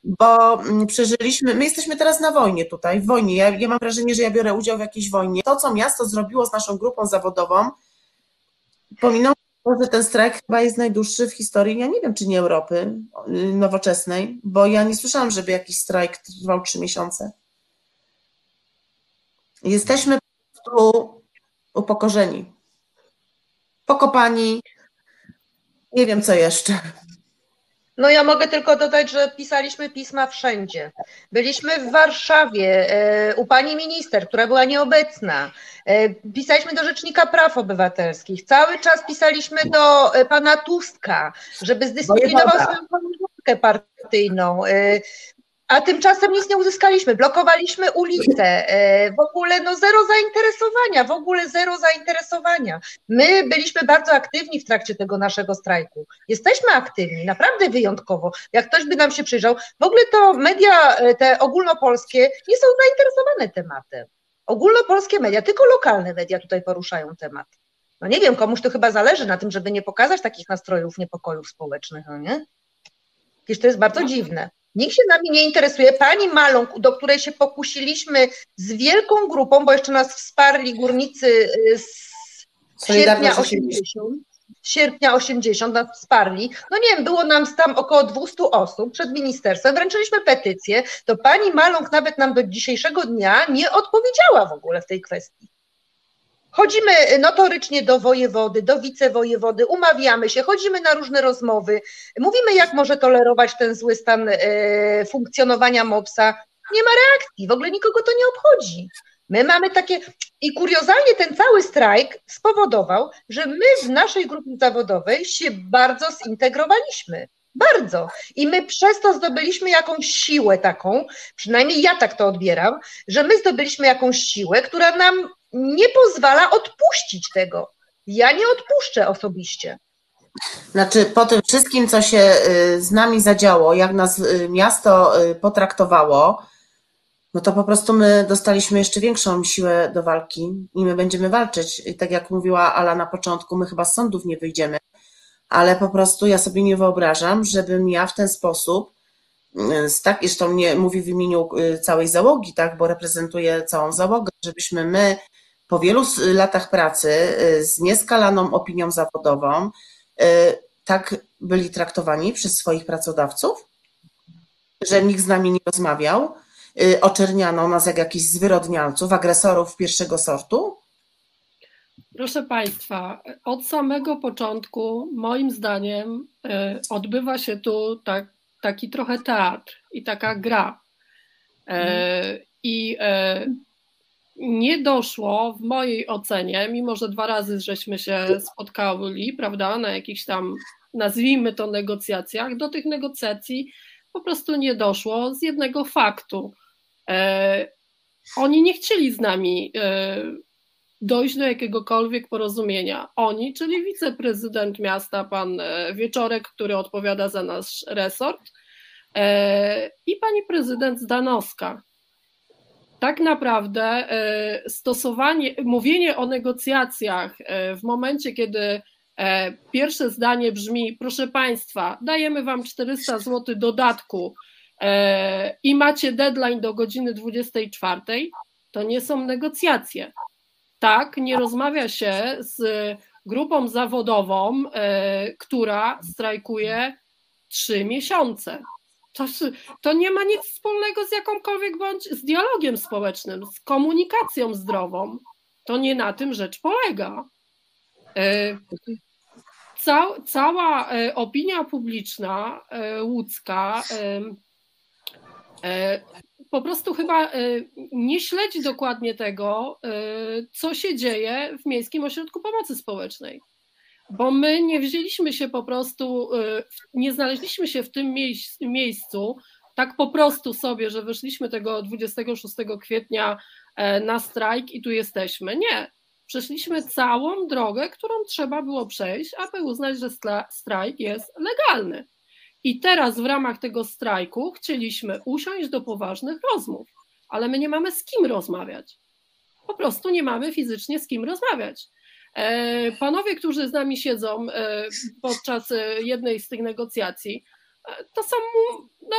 bo mm, przeżyliśmy, my jesteśmy teraz na wojnie tutaj, w wojnie, ja, ja mam wrażenie, że ja biorę udział w jakiejś wojnie. To, co miasto zrobiło z naszą grupą zawodową, pominął że ten strajk chyba jest najdłuższy w historii, ja nie wiem, czy nie Europy y, nowoczesnej, bo ja nie słyszałam, żeby jakiś strajk trwał trzy miesiące. Jesteśmy prostu upokorzeni, pokopani, nie wiem co jeszcze. No ja mogę tylko dodać, że pisaliśmy pisma wszędzie. Byliśmy w Warszawie e, u pani minister, która była nieobecna. E, pisaliśmy do Rzecznika Praw Obywatelskich. Cały czas pisaliśmy do e, pana Tuska, żeby zdyscyplinował swoją koleżankę partyjną. A tymczasem nic nie uzyskaliśmy. Blokowaliśmy ulice. E, w ogóle no zero zainteresowania, w ogóle zero zainteresowania. My byliśmy bardzo aktywni w trakcie tego naszego strajku. Jesteśmy aktywni, naprawdę wyjątkowo. Jak ktoś by nam się przyjrzał, w ogóle to media e, te ogólnopolskie nie są zainteresowane tematem. Ogólnopolskie media, tylko lokalne media tutaj poruszają temat. No nie wiem, komuś to chyba zależy na tym, żeby nie pokazać takich nastrojów niepokojów społecznych, no nie? Jakieś to jest bardzo dziwne. Nikt się nami nie interesuje. Pani Maląg, do której się pokusiliśmy z wielką grupą, bo jeszcze nas wsparli górnicy y, z sierpnia 80. Sierpnia 80 nas wsparli. No nie wiem, było nam tam około 200 osób przed ministerstwem, wręczyliśmy petycję, to pani Maląg nawet nam do dzisiejszego dnia nie odpowiedziała w ogóle w tej kwestii. Chodzimy notorycznie do wojewody, do wicewojewody, umawiamy się, chodzimy na różne rozmowy, mówimy, jak może tolerować ten zły stan e, funkcjonowania MOPS-a. Nie ma reakcji, w ogóle nikogo to nie obchodzi. My mamy takie. I kuriozalnie ten cały strajk spowodował, że my w naszej grupie zawodowej się bardzo zintegrowaliśmy. Bardzo. I my przez to zdobyliśmy jakąś siłę taką, przynajmniej ja tak to odbieram, że my zdobyliśmy jakąś siłę, która nam nie pozwala odpuścić tego. Ja nie odpuszczę osobiście. Znaczy, po tym wszystkim, co się y, z nami zadziało, jak nas y, miasto y, potraktowało, no to po prostu my dostaliśmy jeszcze większą siłę do walki i my będziemy walczyć. I tak jak mówiła Ala na początku, my chyba z sądów nie wyjdziemy, ale po prostu ja sobie nie wyobrażam, żebym ja w ten sposób, tak, zresztą nie mówi w imieniu całej załogi, tak, bo reprezentuję całą załogę, żebyśmy my po wielu latach pracy y, z nieskalaną opinią zawodową, y, tak byli traktowani przez swoich pracodawców, że nikt z nami nie rozmawiał, y, oczerniano nas jak jakichś zwyrodnialców, agresorów pierwszego sortu? Proszę Państwa, od samego początku, moim zdaniem, odbywa się tu tak, taki trochę teatr i taka gra. Mhm. I nie doszło w mojej ocenie, mimo że dwa razy żeśmy się spotkali, prawda, na jakichś tam, nazwijmy to negocjacjach, do tych negocjacji po prostu nie doszło z jednego faktu. E, oni nie chcieli z nami e, dojść do jakiegokolwiek porozumienia. Oni, czyli wiceprezydent miasta, pan e, Wieczorek, który odpowiada za nasz resort, e, i pani prezydent Zdanowska, tak naprawdę e, stosowanie, mówienie o negocjacjach e, w momencie, kiedy e, pierwsze zdanie brzmi: Proszę Państwa, dajemy Wam 400 zł dodatku i macie deadline do godziny 24, to nie są negocjacje. Tak, nie rozmawia się z grupą zawodową, która strajkuje trzy miesiące. To, to nie ma nic wspólnego z jakąkolwiek bądź z dialogiem społecznym, z komunikacją zdrową. To nie na tym rzecz polega. E, ca, cała e, opinia publiczna e, łódzka po prostu chyba nie śledzi dokładnie tego, co się dzieje w Miejskim Ośrodku Pomocy Społecznej bo my nie wzięliśmy się po prostu, y, nie znaleźliśmy się w tym miejscu tak po prostu sobie, że wyszliśmy tego 26 kwietnia e, na strajk i tu jesteśmy. Nie. Przeszliśmy całą drogę, którą trzeba było przejść, aby uznać, że strajk jest legalny. I teraz w ramach tego strajku chcieliśmy usiąść do poważnych rozmów, ale my nie mamy z kim rozmawiać. Po prostu nie mamy fizycznie z kim rozmawiać. E, panowie, którzy z nami siedzą e, podczas e, jednej z tych negocjacji, to są, no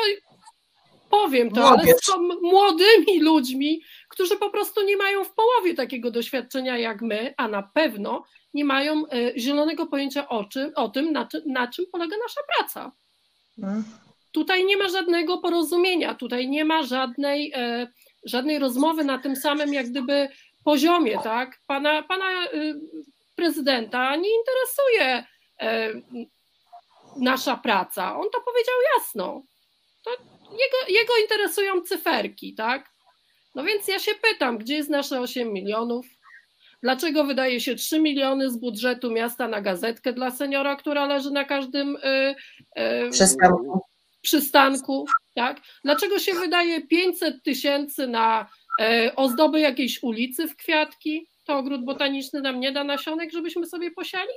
powiem to, ale są młodymi ludźmi, którzy po prostu nie mają w połowie takiego doświadczenia jak my, a na pewno nie mają zielonego pojęcia o, czym, o tym, na, czym, na czym polega nasza praca. Hmm. Tutaj nie ma żadnego porozumienia, tutaj nie ma żadnej, żadnej rozmowy na tym samym, jak gdyby poziomie, tak? Pana, pana y, prezydenta nie interesuje y, nasza praca. On to powiedział jasno. To jego, jego interesują cyferki, tak? No więc ja się pytam, gdzie jest nasze 8 milionów? Dlaczego wydaje się 3 miliony z budżetu miasta na gazetkę dla seniora, która leży na każdym y, y, przystanku. przystanku tak? Dlaczego się wydaje 500 tysięcy na ozdoby jakiejś ulicy w kwiatki, to ogród botaniczny nam nie da nasionek, żebyśmy sobie posiali?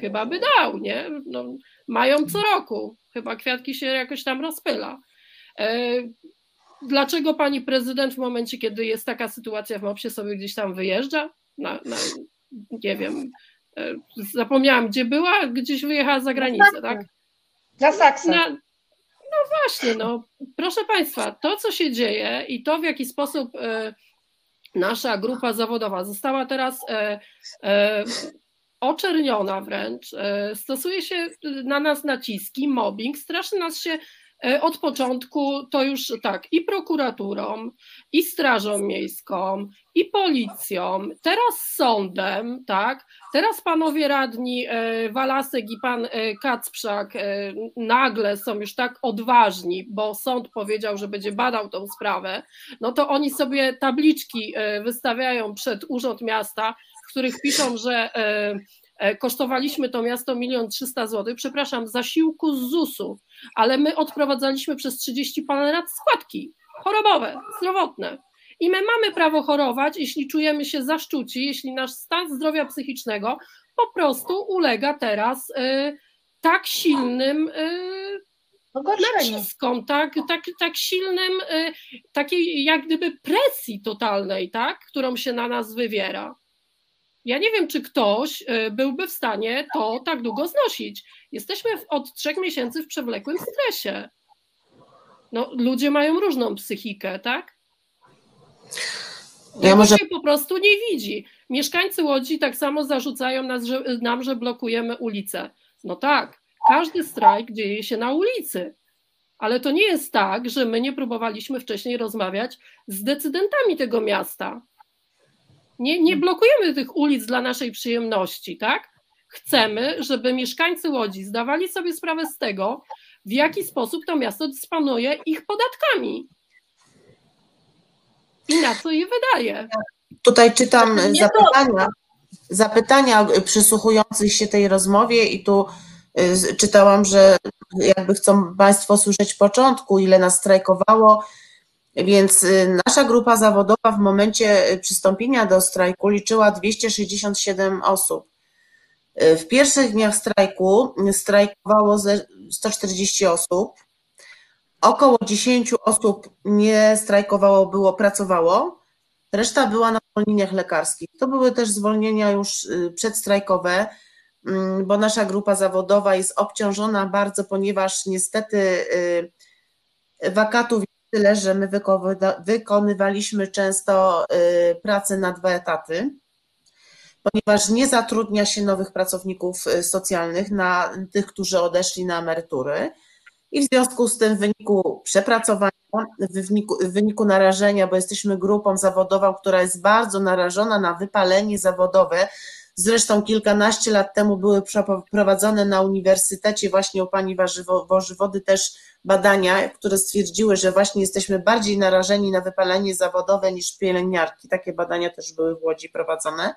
Chyba by dał, nie? No, mają co roku, chyba kwiatki się jakoś tam rozpyla. E, dlaczego pani prezydent w momencie, kiedy jest taka sytuacja w MOPSie sobie gdzieś tam wyjeżdża? Na, na, nie wiem, e, zapomniałam gdzie była, gdzieś wyjechała za granicę, tak? Na Saksę. Na, właśnie, no. Proszę Państwa, to co się dzieje i to w jaki sposób e, nasza grupa zawodowa została teraz e, e, oczerniona wręcz, stosuje się na nas naciski, mobbing, straszy nas się od początku to już tak i prokuraturą, i strażą miejską, i policją, teraz sądem, tak, teraz panowie radni e, Walasek i pan e, Kacprzak nagle są już tak odważni, bo sąd powiedział, że będzie badał tą sprawę, no to oni sobie tabliczki wystawiają przed Urząd Miasta, w których piszą, że E, kosztowaliśmy to miasto milion trzysta złotych, przepraszam, zasiłku z ZUS-u, ale my odprowadzaliśmy przez 30 parę lat składki chorobowe, zdrowotne. I my mamy prawo chorować, jeśli czujemy się zaszczuci, jeśli nasz stan zdrowia psychicznego po prostu ulega teraz y, tak silnym y, naciskom, tak, tak, tak silnym, y, takiej jak gdyby presji totalnej, tak, którą się na nas wywiera. Ja nie wiem, czy ktoś y, byłby w stanie to tak długo znosić. Jesteśmy od trzech miesięcy w przewlekłym stresie. No, ludzie mają różną psychikę, tak? Ja może... się po prostu nie widzi. Mieszkańcy Łodzi tak samo zarzucają nas, że, nam, że blokujemy ulicę. No tak, każdy strajk dzieje się na ulicy. Ale to nie jest tak, że my nie próbowaliśmy wcześniej rozmawiać z decydentami tego miasta. Nie, nie blokujemy tych ulic dla naszej przyjemności, tak? Chcemy, żeby mieszkańcy Łodzi zdawali sobie sprawę z tego, w jaki sposób to miasto dysponuje ich podatkami i na co je wydaje. Tutaj czytam zapytania, zapytania przysłuchujących się tej rozmowie i tu y, czytałam, że jakby chcą Państwo słyszeć początku, ile nas strajkowało, więc y, nasza grupa zawodowa w momencie y, przystąpienia do strajku liczyła 267 osób. Y, w pierwszych dniach strajku strajkowało 140 osób. Około 10 osób nie strajkowało, było, pracowało. Reszta była na zwolnieniach lekarskich. To były też zwolnienia już przedstrajkowe, mm, bo nasza grupa zawodowa jest obciążona bardzo, ponieważ niestety wakatów tyle, że my wykonywaliśmy często y, pracę na dwa etaty, ponieważ nie zatrudnia się nowych pracowników y, socjalnych na tych, którzy odeszli na emerytury. I w związku z tym w wyniku przepracowania, w wyniku, w wyniku narażenia, bo jesteśmy grupą zawodową, która jest bardzo narażona na wypalenie zawodowe, Zresztą kilkanaście lat temu były przeprowadzone na uniwersytecie właśnie u pani Wożywody też badania, które stwierdziły, że właśnie jesteśmy bardziej narażeni na wypalenie zawodowe niż pielęgniarki. Takie badania też były w Łodzi prowadzone.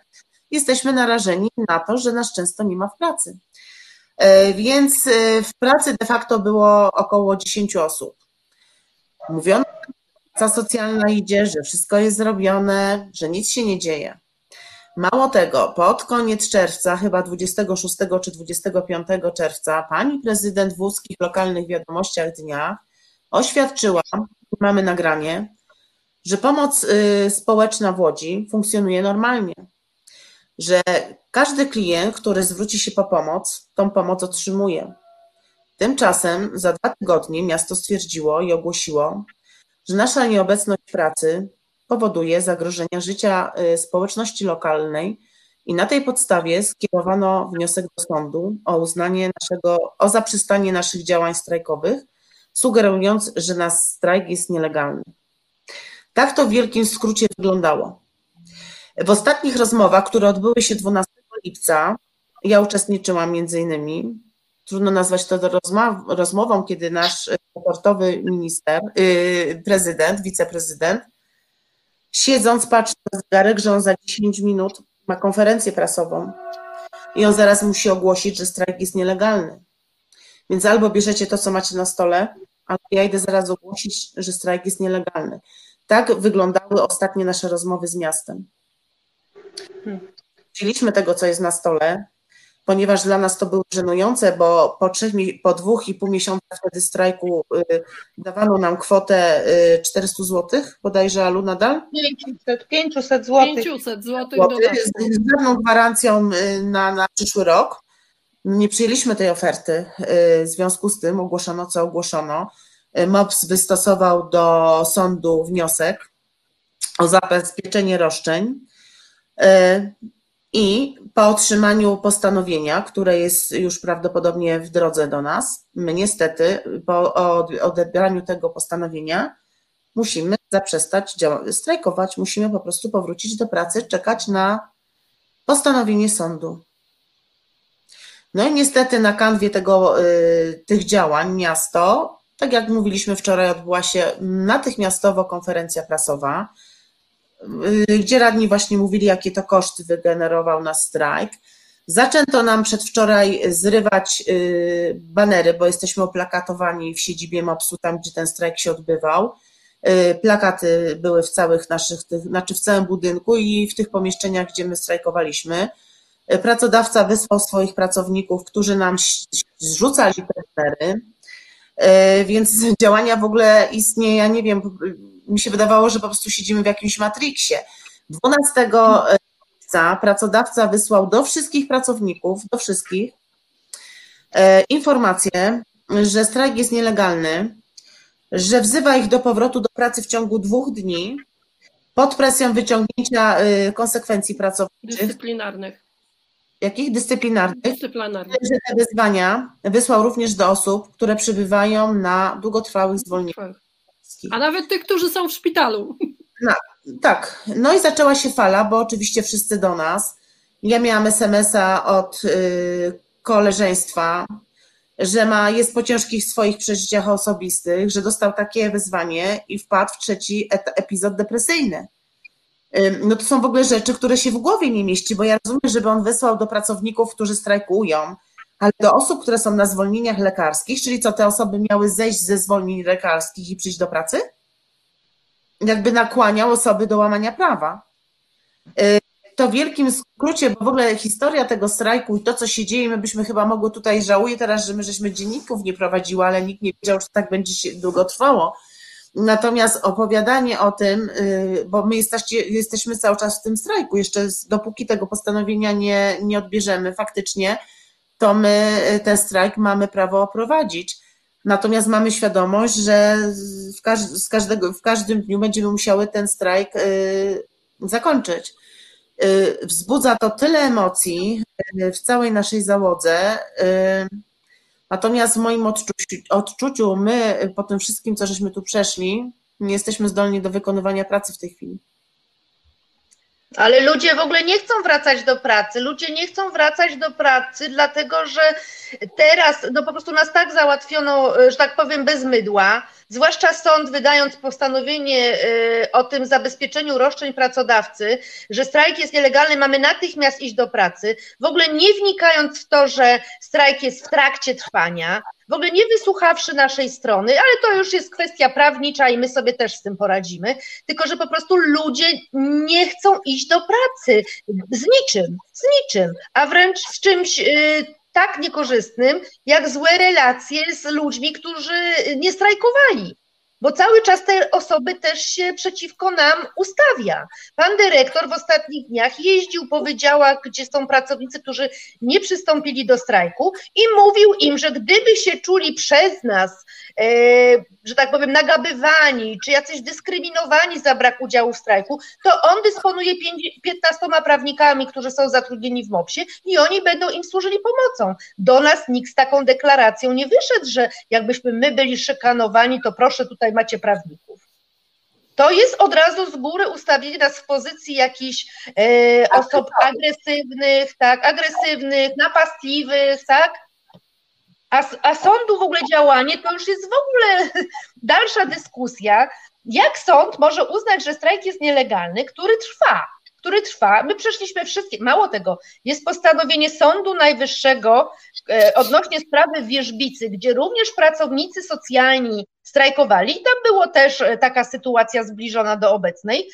Jesteśmy narażeni na to, że nas często nie ma w pracy. E, więc e, w pracy de facto było około 10 osób. Mówiono, że praca socjalna idzie, że wszystko jest zrobione, że nic się nie dzieje. Mało tego, pod koniec czerwca, chyba 26 czy 25 czerwca, pani prezydent w łódzkich lokalnych wiadomościach dnia oświadczyła, mamy nagranie, że pomoc y, społeczna w Łodzi funkcjonuje normalnie, że każdy klient, który zwróci się po pomoc, tą pomoc otrzymuje. Tymczasem za dwa tygodnie miasto stwierdziło i ogłosiło, że nasza nieobecność w pracy powoduje zagrożenia życia y, społeczności lokalnej i na tej podstawie skierowano wniosek do sądu o uznanie naszego, o zaprzestanie naszych działań strajkowych, sugerując, że nasz strajk jest nielegalny. Tak to w wielkim skrócie wyglądało. W ostatnich rozmowach, które odbyły się 12 lipca, ja uczestniczyłam między innymi, trudno nazwać to rozmową, kiedy nasz portowy minister, yy, prezydent, wiceprezydent, siedząc patrzy na zegarek, że on za 10 minut ma konferencję prasową i on zaraz musi ogłosić, że strajk jest nielegalny. Więc albo bierzecie to, co macie na stole, albo ja idę zaraz ogłosić, że strajk jest nielegalny. Tak wyglądały ostatnie nasze rozmowy z miastem. Wzięliśmy tego, co jest na stole, ponieważ dla nas to było żenujące, bo po, trzech, po dwóch i pół miesiąca wtedy strajku y, dawano nam kwotę y, 400 zł, bodajże Alu nadal? 500, 500 zł. 500 zł z, z żadną gwarancją y, na, na przyszły rok. Nie przyjęliśmy tej oferty, y, w związku z tym ogłoszono, co ogłoszono. Y, MOPS wystosował do sądu wniosek o zabezpieczenie roszczeń i po otrzymaniu postanowienia, które jest już prawdopodobnie w drodze do nas, my niestety po odebraniu tego postanowienia musimy zaprzestać strajkować, musimy po prostu powrócić do pracy, czekać na postanowienie sądu. No i niestety na kanwie tego, tych działań miasto tak jak mówiliśmy wczoraj, odbyła się natychmiastowo konferencja prasowa, y, gdzie radni właśnie mówili, jakie to koszty wygenerował na strajk. Zaczęto nam przedwczoraj zrywać y, banery, bo jesteśmy oplakatowani w siedzibie MOPS-u, tam gdzie ten strajk się odbywał. Y, plakaty były w całych naszych, tych, znaczy w całym budynku i w tych pomieszczeniach, gdzie my strajkowaliśmy. Pracodawca wysłał swoich pracowników, którzy nam zrzucali te banery więc działania w ogóle istnieje, ja nie wiem, mi się wydawało, że po prostu siedzimy w jakimś matriksie. 12 lipca pracodawca wysłał do wszystkich pracowników, do wszystkich e, informację, że strajk jest nielegalny, że wzywa ich do powrotu do pracy w ciągu dwóch dni pod presją wyciągnięcia e, konsekwencji pracowniczych. Dyscyplinarnych. Jakich? Dyscyplinarnych. Dyscyplinarnych. Że te wyzwania wysłał również do osób, które przybywają na długotrwałych zwolnieniach. A nawet tych, którzy są w szpitalu. No, tak. No i zaczęła się fala, bo oczywiście wszyscy do nas. Ja miałam SMS-a od y, koleżeństwa, że ma, jest po ciężkich swoich przeżyciach osobistych, że dostał takie wyzwanie i wpadł w trzeci epizod depresyjny no to są w ogóle rzeczy, które się w głowie nie mieści, bo ja rozumiem, żeby on wysłał do pracowników, którzy strajkują, ale do osób, które są na zwolnieniach lekarskich, czyli co te osoby miały zejść ze zwolnień lekarskich i przyjść do pracy? Jakby nakłaniał osoby do łamania prawa. To w wielkim skrócie, bo w ogóle historia tego strajku i to, co się dzieje, my byśmy chyba mogły tutaj, żałuję teraz, że my żeśmy dzienników nie prowadziły, ale nikt nie wiedział, że tak będzie się długo trwało Natomiast opowiadanie o tym, y, bo my jesteśmy cały czas w tym strajku, jeszcze dopóki tego postanowienia nie, nie odbierzemy faktycznie, to my y, ten strajk mamy prawo prowadzić. Natomiast mamy świadomość, że w, każ z każdego, w każdym dniu będziemy musiały ten strajk y, zakończyć. Wzbudza to tyle emocji w całej naszej załodze. Natomiast w moim odczuciu my po tym wszystkim, co żeśmy tu przeszli, nie jesteśmy zdolni do wykonywania pracy w tej chwili. Ale ludzie w ogóle nie chcą wracać do pracy. Ludzie nie chcą wracać do pracy, dlatego że teraz no po prostu nas tak załatwiono, że tak powiem, bez mydła. Zwłaszcza sąd, wydając postanowienie y, o tym zabezpieczeniu roszczeń pracodawcy, że strajk jest nielegalny, mamy natychmiast iść do pracy, w ogóle nie wnikając w to, że strajk jest w trakcie trwania, w ogóle nie wysłuchawszy naszej strony, ale to już jest kwestia prawnicza i my sobie też z tym poradzimy, tylko że po prostu ludzie nie chcą iść do pracy. Z niczym, z niczym, a wręcz z czymś y, tak niekorzystnym, jak złe relacje z ludźmi, którzy nie strajkowali bo cały czas te osoby też się przeciwko nam ustawia. Pan dyrektor w ostatnich dniach jeździł po wydziałach, gdzie są pracownicy, którzy nie przystąpili do strajku i mówił im, że gdyby się czuli przez nas, że tak powiem, nagabywani, czy jacyś dyskryminowani za brak udziału w strajku, to on dysponuje 15 prawnikami, którzy są zatrudnieni w MOPS-ie i oni będą im służyli pomocą. Do nas nikt z taką deklaracją nie wyszedł, że jakbyśmy my byli szykanowani, to proszę tutaj macie prawników. To jest od razu z góry ustawienie nas w pozycji jakichś e, osób agresywnych, tak, agresywnych, napastliwych, tak? A, a sądu w ogóle działanie to już jest w ogóle dalsza dyskusja, jak sąd może uznać, że strajk jest nielegalny, który trwa który trwa. My przeszliśmy wszystkie, mało tego, jest postanowienie Sądu Najwyższego e, odnośnie sprawy Wierzbicy, gdzie również pracownicy socjalni strajkowali tam było też e, taka sytuacja zbliżona do obecnej.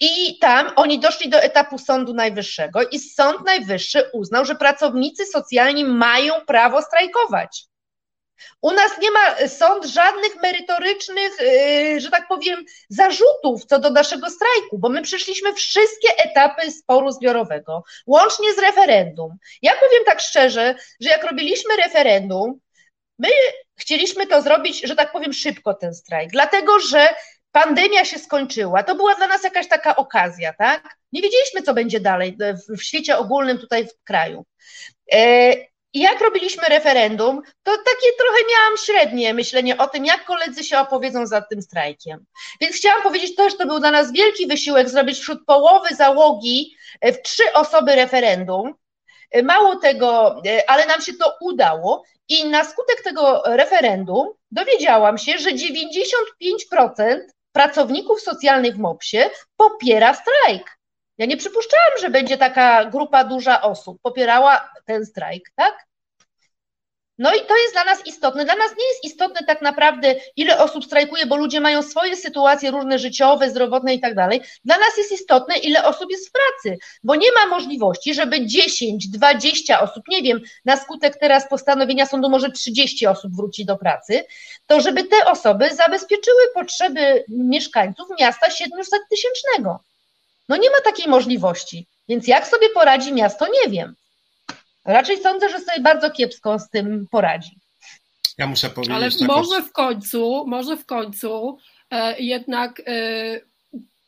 I tam oni doszli do etapu Sądu Najwyższego i Sąd Najwyższy uznał, że pracownicy socjalni mają prawo strajkować. U nas nie ma sąd żadnych merytorycznych, e, że tak powiem, zarzutów co do naszego strajku, bo my przeszliśmy wszystkie etapy sporu zbiorowego, łącznie z referendum. Ja powiem tak szczerze, że jak robiliśmy referendum, my chcieliśmy to zrobić, że tak powiem, szybko ten strajk, dlatego że pandemia się skończyła. To była dla nas jakaś taka okazja, tak? Nie wiedzieliśmy, co będzie dalej w świecie ogólnym tutaj w kraju. E, jak robiliśmy referendum, to takie trochę miałam średnie myślenie o tym, jak koledzy się opowiedzą za tym strajkiem. Więc chciałam powiedzieć też, to był dla nas wielki wysiłek zrobić wśród połowy załogi e, w trzy osoby referendum. E, mało tego, ale nam się to udało i na skutek tego referendum dowiedziałam się, że 95% pracowników socjalnych w MOPS-ie popiera strajk. Ja nie przypuszczałam, że będzie taka grupa duża osób popierała ten strajk, tak? No i to jest dla nas istotne. Dla nas nie jest istotne tak naprawdę, ile osób strajkuje, bo ludzie mają swoje sytuacje różne życiowe, zdrowotne i tak dalej. Dla nas jest istotne, ile osób jest w pracy, bo nie ma możliwości, żeby 10, 20 osób, nie wiem, na skutek teraz postanowienia sądu może 30 osób wróci do pracy, to żeby te osoby zabezpieczyły potrzeby mieszkańców miasta 700 tysięcznego. No nie ma takiej możliwości. Więc jak sobie poradzi miasto, nie wiem. Raczej sądzę, że sobie bardzo kiepsko z tym poradzi. Ja muszę powiedzieć. Ale może w końcu, może w końcu e, jednak e,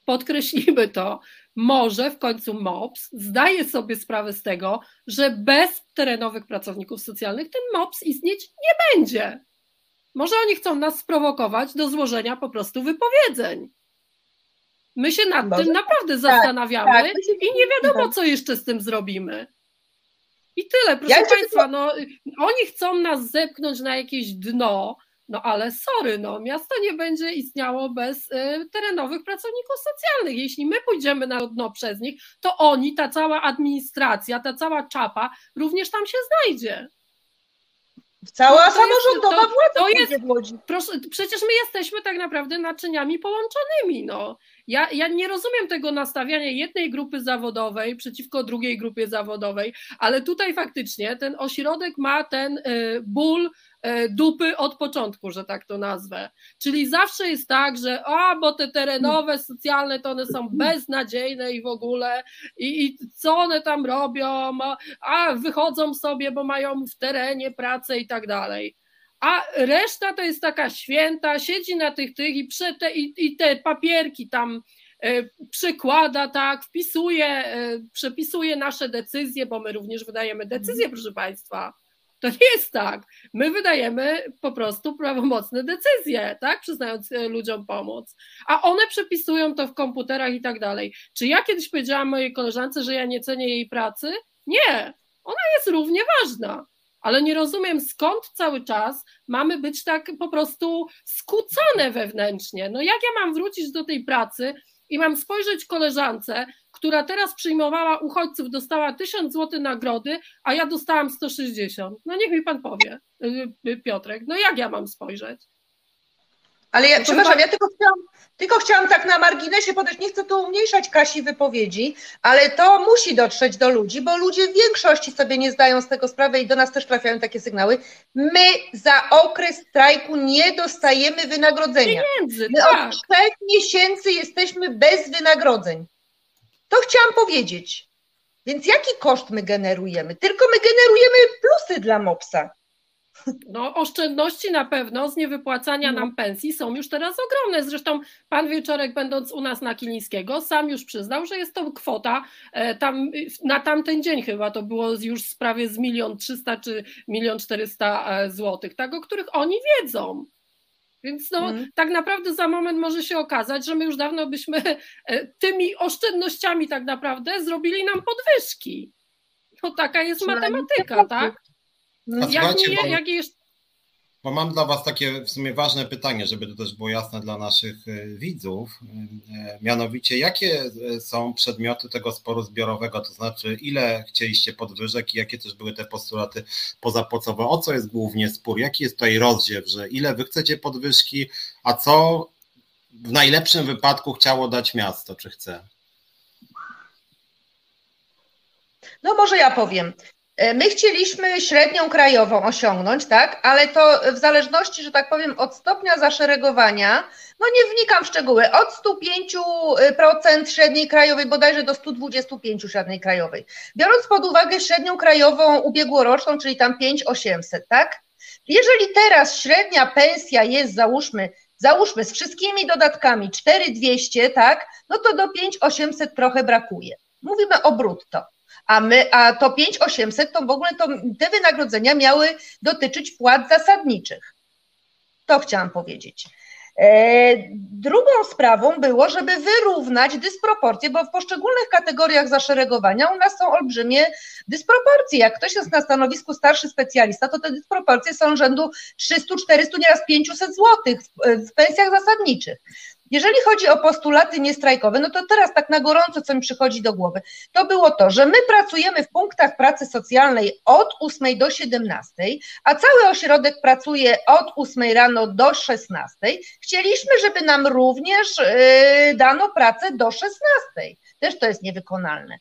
podkreślimy to, może w końcu MOPS zdaje sobie sprawę z tego, że bez terenowych pracowników socjalnych ten MOPS istnieć nie będzie. Może oni chcą nas sprowokować do złożenia po prostu wypowiedzeń. My się nad Może? tym naprawdę tak, zastanawiamy tak, i nie wiadomo, co jeszcze z tym zrobimy. I tyle, proszę ja Państwa, no, oni chcą nas zepchnąć na jakieś dno, no ale sorry, no, miasto nie będzie istniało bez y, terenowych pracowników socjalnych. Jeśli my pójdziemy na dno przez nich, to oni, ta cała administracja, ta cała czapa również tam się znajdzie. Cała no samorządowa jest, to, władza to jest, w Łodzi. Proszę, przecież my jesteśmy tak naprawdę naczyniami połączonymi. No. Ja, ja nie rozumiem tego nastawiania jednej grupy zawodowej przeciwko drugiej grupie zawodowej, ale tutaj faktycznie ten ośrodek ma ten y, ból dupy od początku, że tak to nazwę. Czyli zawsze jest tak, że a, bo te terenowe, socjalne to one są beznadziejne i w ogóle i, i co one tam robią, a wychodzą sobie, bo mają w terenie pracę i tak dalej a reszta to jest taka święta, siedzi na tych tych i, te, i, i te papierki tam e, przykłada, tak, wpisuje, e, przepisuje nasze decyzje, bo my również wydajemy decyzje, proszę Państwa. To nie jest tak. My wydajemy po prostu prawomocne decyzje, tak, przyznając e, ludziom pomoc. A one przepisują to w komputerach i tak dalej. Czy ja kiedyś powiedziałam mojej koleżance, że ja nie cenię jej pracy? Nie. Ona jest równie ważna ale nie rozumiem skąd cały czas mamy być tak po prostu skłócone wewnętrznie. No jak ja mam wrócić do tej pracy i mam spojrzeć koleżance, która teraz przyjmowała uchodźców, dostała 1000 zł nagrody, a ja dostałam 160. No niech mi pan powie, y, y, Piotrek, no jak ja mam spojrzeć? Ale ja, to przepraszam, ja tylko chciałam, tylko chciałam tak na marginesie podać, nie chcę tu umniejszać Kasi wypowiedzi, ale to musi dotrzeć do ludzi, bo ludzie w większości sobie nie zdają z tego sprawy i do nas też trafiają takie sygnały. My za okres strajku nie dostajemy wynagrodzenia. Pieniędzy, My tak. od trzech miesięcy jesteśmy bez wynagrodzeń. To chciałam powiedzieć. Więc jaki koszt my generujemy? Tylko my generujemy plusy dla MOPS-a. No, oszczędności na pewno z niewypłacania No. nam pensji są już teraz ogromne. Zresztą pan Wieczorek, będąc u nas na Kilińskiego, sam już przyznał, że jest to kwota e, tam, na tamten dzień chyba to było już z prawie z milion trzysta czy milion czterysta e, złotych, tak, o których oni wiedzą. Więc no, Mhm. tak naprawdę za moment może się okazać, że my już dawno byśmy e, tymi oszczędnościami tak naprawdę zrobili nam podwyżki. No taka jest matematyka, tak? A Jak nie, bo- jak jeszcze Bo mam dla Was takie w sumie ważne pytanie, żeby to też było jasne dla naszych e, widzów. E, Mianowicie, jakie są przedmioty tego sporu zbiorowego? To znaczy, ile chcieliście podwyżek i jakie też były te postulaty pozapłacowe? O co jest głównie spór? Jaki jest tutaj rozdziew, że ile Wy chcecie podwyżki, a co w najlepszym wypadku chciało dać miasto, czy chce? No może ja powiem. E, My chcieliśmy średnią krajową osiągnąć, tak, ale to w zależności, że tak powiem, od stopnia zaszeregowania, no nie wnikam w szczegóły, od 105% średniej krajowej bodajże do 125 średniej krajowej. Biorąc pod uwagę średnią krajową ubiegłoroczną, czyli tam 5800, tak? Jeżeli teraz średnia pensja jest, załóżmy, załóżmy z wszystkimi dodatkami 4200, tak, no to do 5800 trochę brakuje. Mówimy o brutto. A my, a to 5800 to w ogóle to, te wynagrodzenia miały dotyczyć płat zasadniczych. To chciałam powiedzieć. E, drugą sprawą było, żeby wyrównać dysproporcje, bo w poszczególnych kategoriach zaszeregowania u nas są olbrzymie dysproporcje. Jak ktoś jest na stanowisku starszy specjalista, to te dysproporcje są rzędu 300, 400, nieraz 500 zł w, w pensjach zasadniczych. Jeżeli chodzi o postulaty niestrajkowe, no to teraz tak na gorąco, co mi przychodzi do głowy, to było to, że my pracujemy w punktach pracy socjalnej od 8 do 17, a cały ośrodek pracuje od 8 rano do 16. Chcieliśmy, żeby nam również yy, dano pracę do 16. Też to jest niewykonalne.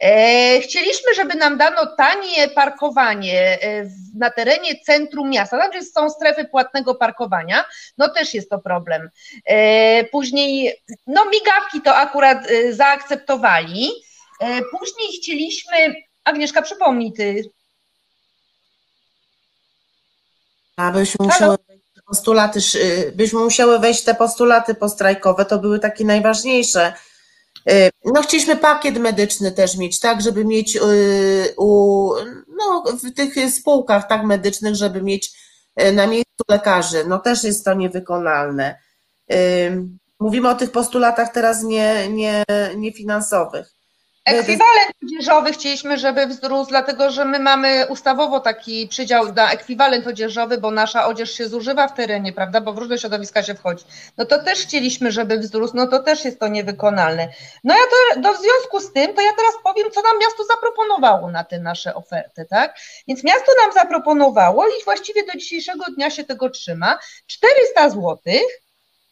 E, chcieliśmy, żeby nam dano tanie parkowanie e, na terenie centrum miasta, tam gdzie są strefy płatnego parkowania, no też jest to problem. E, Później, no migawki to akurat zaakceptowali. Później chcieliśmy, Agnieszka przypomnij ty, A byśmy musiały postulaty, byśmy musiały wejść te postulaty postrajkowe, to były takie najważniejsze. Y, No, chcieliśmy pakiet medyczny też mieć, tak, żeby mieć y, u, no, w tych spółkach tak medycznych, żeby mieć y, na miejscu lekarzy. No też jest to niewykonalne. Mówimy o tych postulatach teraz nie, nie, nie finansowych. Ekwiwalent odzieżowy chcieliśmy, żeby wzrósł, dlatego że my mamy ustawowo taki przydział na ekwiwalent odzieżowy, bo nasza odzież się zużywa w terenie, prawda, bo w różne środowiska się wchodzi. No to też chcieliśmy, żeby wzrósł, no to też jest to niewykonalne. No ja to, no w związku z tym, to ja teraz powiem, co nam miasto zaproponowało na te nasze oferty, tak? Więc miasto nam zaproponowało i właściwie do dzisiejszego dnia się tego trzyma, 400 złotych,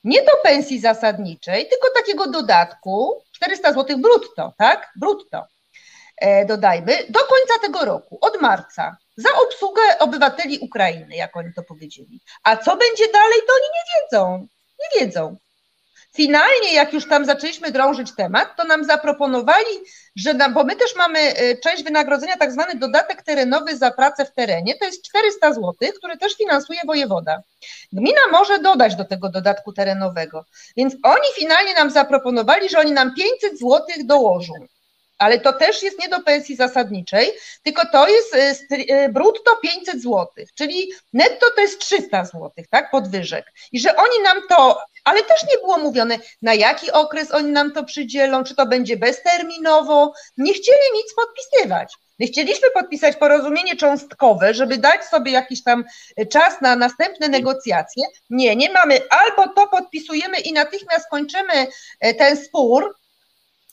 nie do pensji zasadniczej, tylko takiego dodatku, 400 zł brutto, tak? Brutto. E, dodajmy, do końca tego roku, od marca, za obsługę obywateli Ukrainy, jak oni to powiedzieli. A co będzie dalej, to oni nie wiedzą. Nie wiedzą. Finalnie, jak już tam zaczęliśmy drążyć temat, to nam zaproponowali, że nam, bo my też mamy e, część wynagrodzenia, tak zwany dodatek terenowy za pracę w terenie, to jest 400 zł, który też finansuje wojewoda. Gmina może dodać do tego dodatku terenowego. Więc oni finalnie nam zaproponowali, że oni nam 500 zł dołożą. Ale to też jest nie do pensji zasadniczej, tylko to jest y, y, brutto 500 zł, czyli netto to jest 300 zł, tak, podwyżek. I że oni nam to, ale też nie było mówione, na jaki okres oni nam to przydzielą, czy to będzie bezterminowo, nie chcieli nic podpisywać. My chcieliśmy podpisać porozumienie cząstkowe, żeby dać sobie jakiś tam czas na następne negocjacje. Nie, nie mamy. Albo to podpisujemy i natychmiast kończymy ten spór,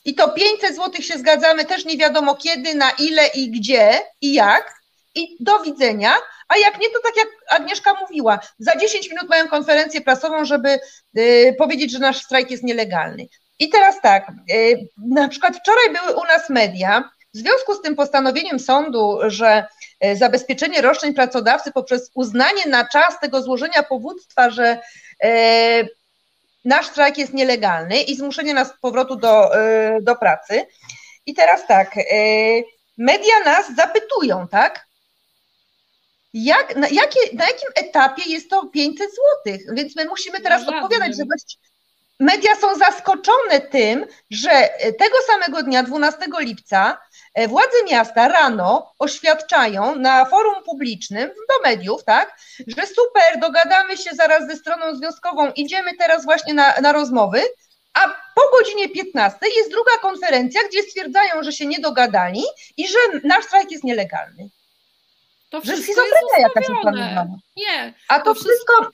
i to 500 zł się zgadzamy, też nie wiadomo kiedy, na ile i gdzie i jak. I do widzenia. A jak nie, to tak jak Agnieszka mówiła, za 10 minut mają konferencję prasową, żeby y, powiedzieć, że nasz strajk jest nielegalny. I teraz tak, y, na przykład wczoraj były u nas media, w związku z tym postanowieniem sądu, że y, zabezpieczenie roszczeń pracodawcy poprzez uznanie na czas tego złożenia powództwa, że y, nasz strajk jest nielegalny i zmuszenie nas powrotu do, y, do pracy. I teraz tak, y, media nas zapytują, tak? Jak, na, jakie, na jakim etapie jest to 500 zł? Więc my musimy teraz żadnym. odpowiadać, że właści- media są zaskoczone tym, że tego samego dnia, 12 lipca, władze miasta rano oświadczają na forum publicznym do mediów, tak, że super, dogadamy się zaraz ze stroną związkową, idziemy teraz właśnie na, na rozmowy, a po godzinie 15 jest druga konferencja, gdzie stwierdzają, że się nie dogadali i że nasz strajk jest nielegalny. To Że wszystko schizofrenia jest jakaś uplanowana. Nie, A to To wszystko,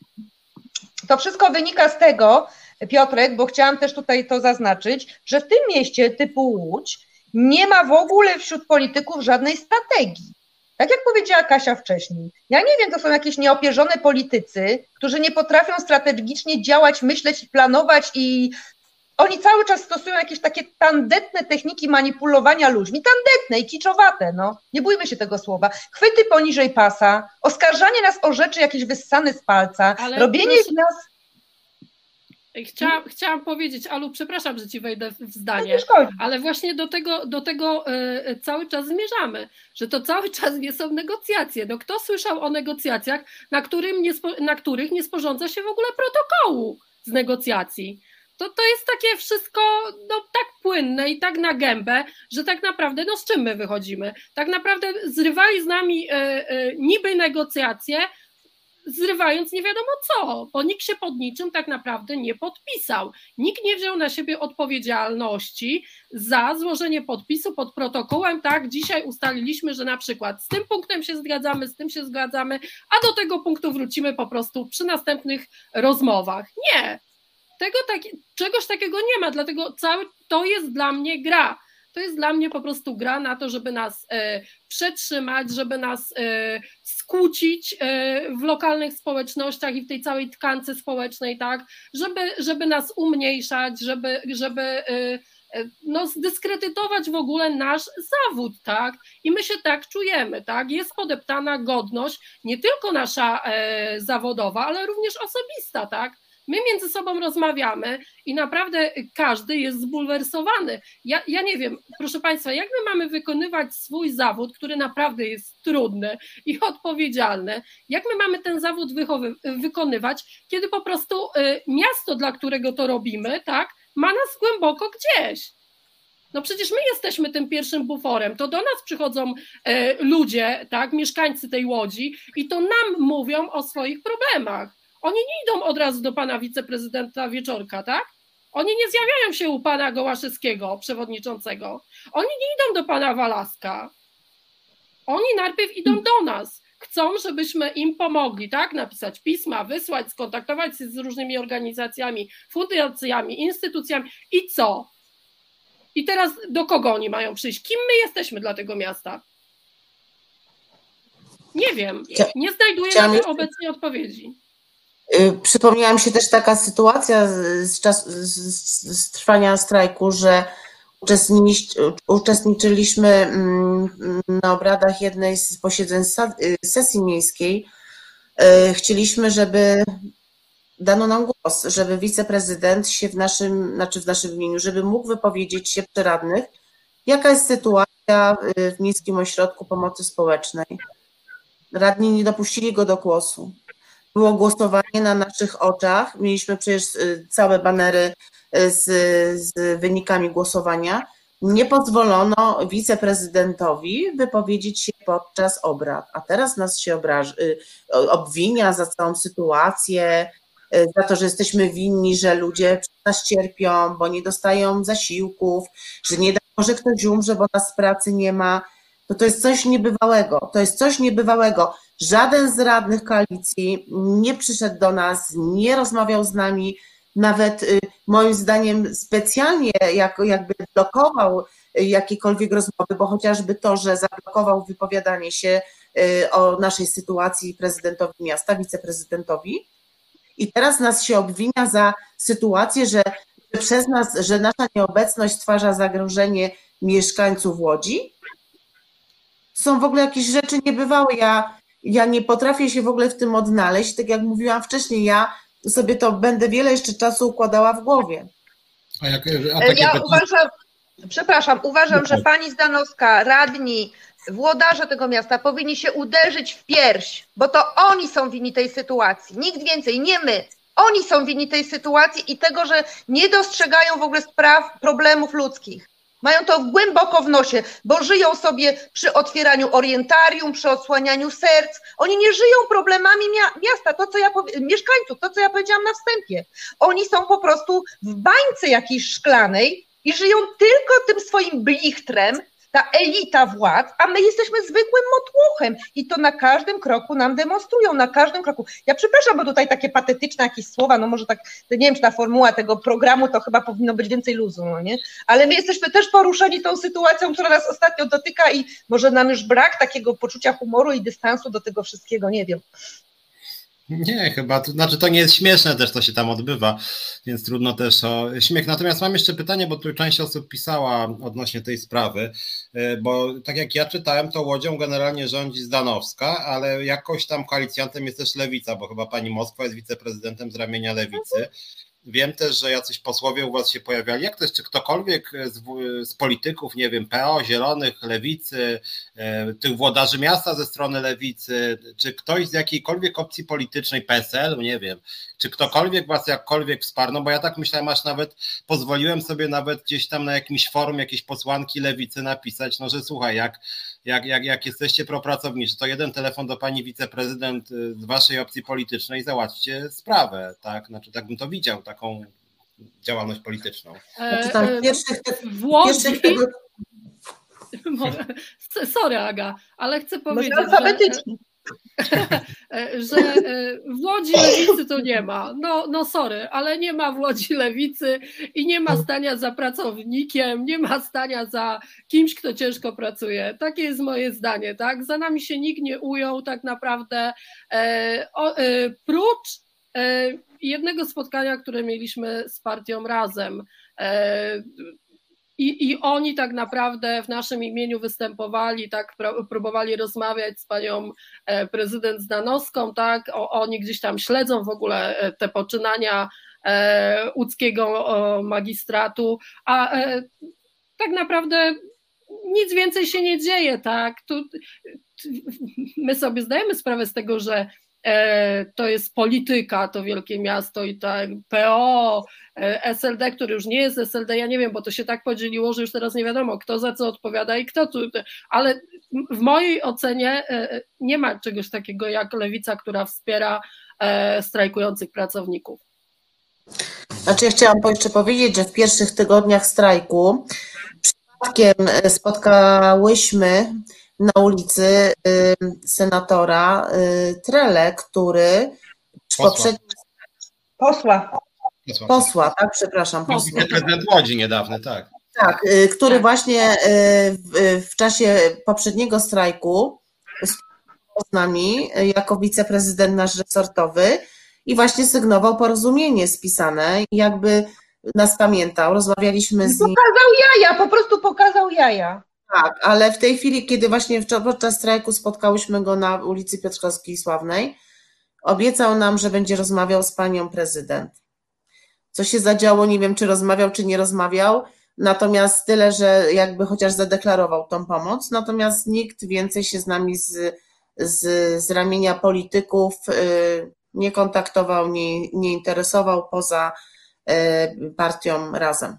to wszystko wynika z tego, Piotrek, bo chciałam też tutaj to zaznaczyć, że w tym mieście typu Łódź nie ma w ogóle wśród polityków żadnej strategii. Tak jak powiedziała Kasia wcześniej. Ja nie wiem, to są jakieś nieopierzone politycy, którzy nie potrafią strategicznie działać, myśleć, planować i oni cały czas stosują jakieś takie tandetne techniki manipulowania ludźmi, tandetne i kiczowate, no. Nie bójmy się tego słowa. Chwyty poniżej pasa, oskarżanie nas o rzeczy jakieś wyssane z palca, Ale robienie proszę- nas... chciałam, chciałam powiedzieć, Alu, przepraszam, że ci wejdę w zdanie. Nie szkodzi. Ale właśnie do tego, do tego e, cały czas zmierzamy, że to cały czas nie są negocjacje. No kto słyszał o negocjacjach, na, którym nie, na których nie sporządza się w ogóle protokołu z negocjacji? To, to jest takie wszystko no, tak płynne i tak na gębę, że tak naprawdę no z czym my wychodzimy? Tak naprawdę zrywali z nami e, e, niby negocjacje, zrywając nie wiadomo co, bo nikt się pod niczym tak naprawdę nie podpisał. Nikt nie wziął na siebie odpowiedzialności za złożenie podpisu pod protokołem. Tak, dzisiaj ustaliliśmy, że na przykład z tym punktem się zgadzamy, z tym się zgadzamy, a do tego punktu wrócimy po prostu przy następnych rozmowach. Nie. Tego tak, czegoś takiego nie ma, dlatego cały to jest dla mnie gra. To jest dla mnie po prostu gra na to, żeby nas e, przetrzymać, żeby nas e, skłócić e, w lokalnych społecznościach i w tej całej tkance społecznej, tak, żeby, żeby nas umniejszać, żeby, żeby no, zdyskredytować w ogóle nasz zawód, tak? I my się tak czujemy, tak? Jest podeptana godność, nie tylko nasza e, zawodowa, ale również osobista, tak? My między sobą rozmawiamy i naprawdę każdy jest zbulwersowany. Ja, ja nie wiem, proszę Państwa, jak my mamy wykonywać swój zawód, który naprawdę jest trudny i odpowiedzialny? Jak my mamy ten zawód wykonywać, kiedy po prostu y, miasto, dla którego to robimy, tak, ma nas głęboko gdzieś? No przecież my jesteśmy tym pierwszym buforem, to do nas przychodzą e, ludzie, tak, mieszkańcy tej łodzi i to nam mówią o swoich problemach. Oni nie idą od razu do pana wiceprezydenta Wieczorka, tak? Oni nie zjawiają się u pana Gołaszewskiego, przewodniczącego. Oni nie idą do pana Walaska. Oni najpierw idą do nas. Chcą, żebyśmy im pomogli, tak? Napisać pisma, wysłać, skontaktować się z różnymi organizacjami, fundacjami, instytucjami i co? I teraz do kogo oni mają przyjść? Kim my jesteśmy dla tego miasta? Nie wiem. Nie znajduję na to obecnie odpowiedzi. Y, Przypomniała mi się też taka sytuacja z, czas, z, z, trwania strajku, że uczestniczyliśmy mm, na obradach jednej z posiedzeń y, sesji miejskiej. Y, Chcieliśmy, żeby dano nam głos, żeby wiceprezydent się w naszym, znaczy w naszym imieniu, żeby mógł wypowiedzieć się przy radnych, jaka jest sytuacja w Miejskim Ośrodku Pomocy Społecznej. Radni nie dopuścili go do głosu było głosowanie na naszych oczach. Mieliśmy przecież y, całe banery y, z, z wynikami głosowania. nie pozwolono wiceprezydentowi wypowiedzieć się podczas obrad, a teraz nas się obraż, y, obwinia za całą sytuację, za to, że jesteśmy winni, że ludzie nas cierpią, bo nie dostają zasiłków, że nie da może ktoś umrze, bo nas pracy nie ma. To to jest coś niebywałego. To jest coś niebywałego. Żaden z radnych koalicji nie przyszedł do nas, nie rozmawiał z nami, nawet y, moim zdaniem specjalnie jako, jakby blokował jakiekolwiek rozmowy, bo chociażby to, że zablokował wypowiadanie się y, o naszej sytuacji prezydentowi miasta, wiceprezydentowi. I teraz nas się obwinia za sytuację, że przez nas, że nasza nieobecność stwarza zagrożenie mieszkańców Łodzi. Są w ogóle jakieś rzeczy niebywałe. Ja, ja nie potrafię się w ogóle w tym odnaleźć. Tak jak mówiłam wcześniej, ja sobie to będę wiele jeszcze czasu układała w głowie. A jak, a takie ja uważam, przepraszam, uważam, że pani Zdanowska, radni, włodarze tego miasta powinni się uderzyć w pierś, bo to oni są winni tej sytuacji. Nikt więcej, nie my. Oni są winni tej sytuacji i tego, że nie dostrzegają w ogóle spraw, problemów ludzkich. Mają to głęboko w nosie, bo żyją sobie przy otwieraniu orientarium, przy odsłanianiu serc. Oni nie żyją problemami miasta, to co ja mieszkańców, to co ja powiedziałam na wstępie. Oni są po prostu w bańce jakiejś szklanej i żyją tylko tym swoim blichtrem, ta elita władz, a my jesteśmy zwykłym motłochem i to na każdym kroku nam demonstrują, na każdym kroku. Ja przepraszam, bo tutaj takie patetyczne jakieś słowa, no może tak, nie wiem, czy ta formuła tego programu to chyba powinno być więcej luzu, no nie? Ale my jesteśmy też poruszeni tą sytuacją, która nas ostatnio dotyka i może nam już brak takiego poczucia humoru i dystansu do tego wszystkiego, nie wiem. Nie, chyba, to znaczy to nie jest śmieszne też, co się tam odbywa, więc trudno też o śmiech. Natomiast mam jeszcze pytanie, bo tu część osób pisała odnośnie tej sprawy, e, bo tak jak ja czytałem, to Łodzią generalnie rządzi Zdanowska, ale jakoś tam koalicjantem jest też Lewica, bo chyba pani Moskwa jest wiceprezydentem z ramienia Lewicy. Wiem też, że jacyś posłowie u Was się pojawiali. Jak to jest, czy ktokolwiek z, z, polityków, nie wiem, PO, Zielonych, Lewicy, e, tych włodarzy miasta ze strony Lewicy, czy ktoś z jakiejkolwiek opcji politycznej, PSL, nie wiem, czy ktokolwiek Was jakkolwiek wsparł? No bo ja tak myślałem, aż nawet pozwoliłem sobie nawet gdzieś tam na jakimś forum jakieś posłanki Lewicy napisać, no że słuchaj, jak jak, jak, jak jesteście propracowniczy, to jeden telefon do pani wiceprezydent y, z waszej opcji politycznej, załatwcie sprawę, tak? Znaczy, tak bym to widział, taką działalność polityczną. Znaczy, tam E, pierwszych, w Łodzi, sorry Aga, ale chcę Może powiedzieć, że. że e, w Łodzi lewicy to nie ma. No, no sorry, ale nie ma w Łodzi lewicy i nie ma stania za pracownikiem, nie ma stania za kimś, kto ciężko pracuje. Takie jest moje zdanie, tak? Za nami się nikt nie ujął tak naprawdę. E, o, e, prócz e, jednego spotkania, które mieliśmy z partią Razem. I, I oni tak naprawdę w naszym imieniu występowali, tak próbowali rozmawiać z panią e, prezydent Zdanowską, tak, o, oni gdzieś tam śledzą w ogóle e, te poczynania e, łódzkiego magistratu, a tak naprawdę nic więcej się nie dzieje, tak, tu, my sobie zdajemy sprawę z tego, że to jest polityka, to wielkie miasto i tak PO, e, SLD, który już nie jest SLD, ja nie wiem, bo to się tak podzieliło, że już teraz nie wiadomo, kto za co odpowiada i kto tu, ale w mojej ocenie e, nie ma czegoś takiego jak lewica, która wspiera strajkujących pracowników. Znaczy, ja chciałam jeszcze powiedzieć, że w pierwszych tygodniach strajku przypadkiem spotkałyśmy na ulicy senatora y, Trele, który Posła. poprzedni Posła. posła, tak, przepraszam, posła. Prezydent Łodzi niedawny, tak. Tak, y, który właśnie y, w, w czasie poprzedniego strajku z nami jako wiceprezydent nasz resortowy i właśnie sygnował porozumienie spisane i jakby nas pamiętał, rozmawialiśmy z nim. Pokazał jaja, po prostu pokazał jaja. Tak, ale w tej chwili, kiedy właśnie podczas strajku spotkałyśmy go na ulicy Piotrkowskiej Sławnej, obiecał nam, że będzie rozmawiał z panią prezydent. Co się zadziało, nie wiem, czy rozmawiał, czy nie rozmawiał, natomiast tyle, że jakby chociaż zadeklarował tą pomoc, natomiast nikt więcej się z nami z, z, z ramienia polityków y, nie kontaktował, nie, nie interesował poza y, partią razem.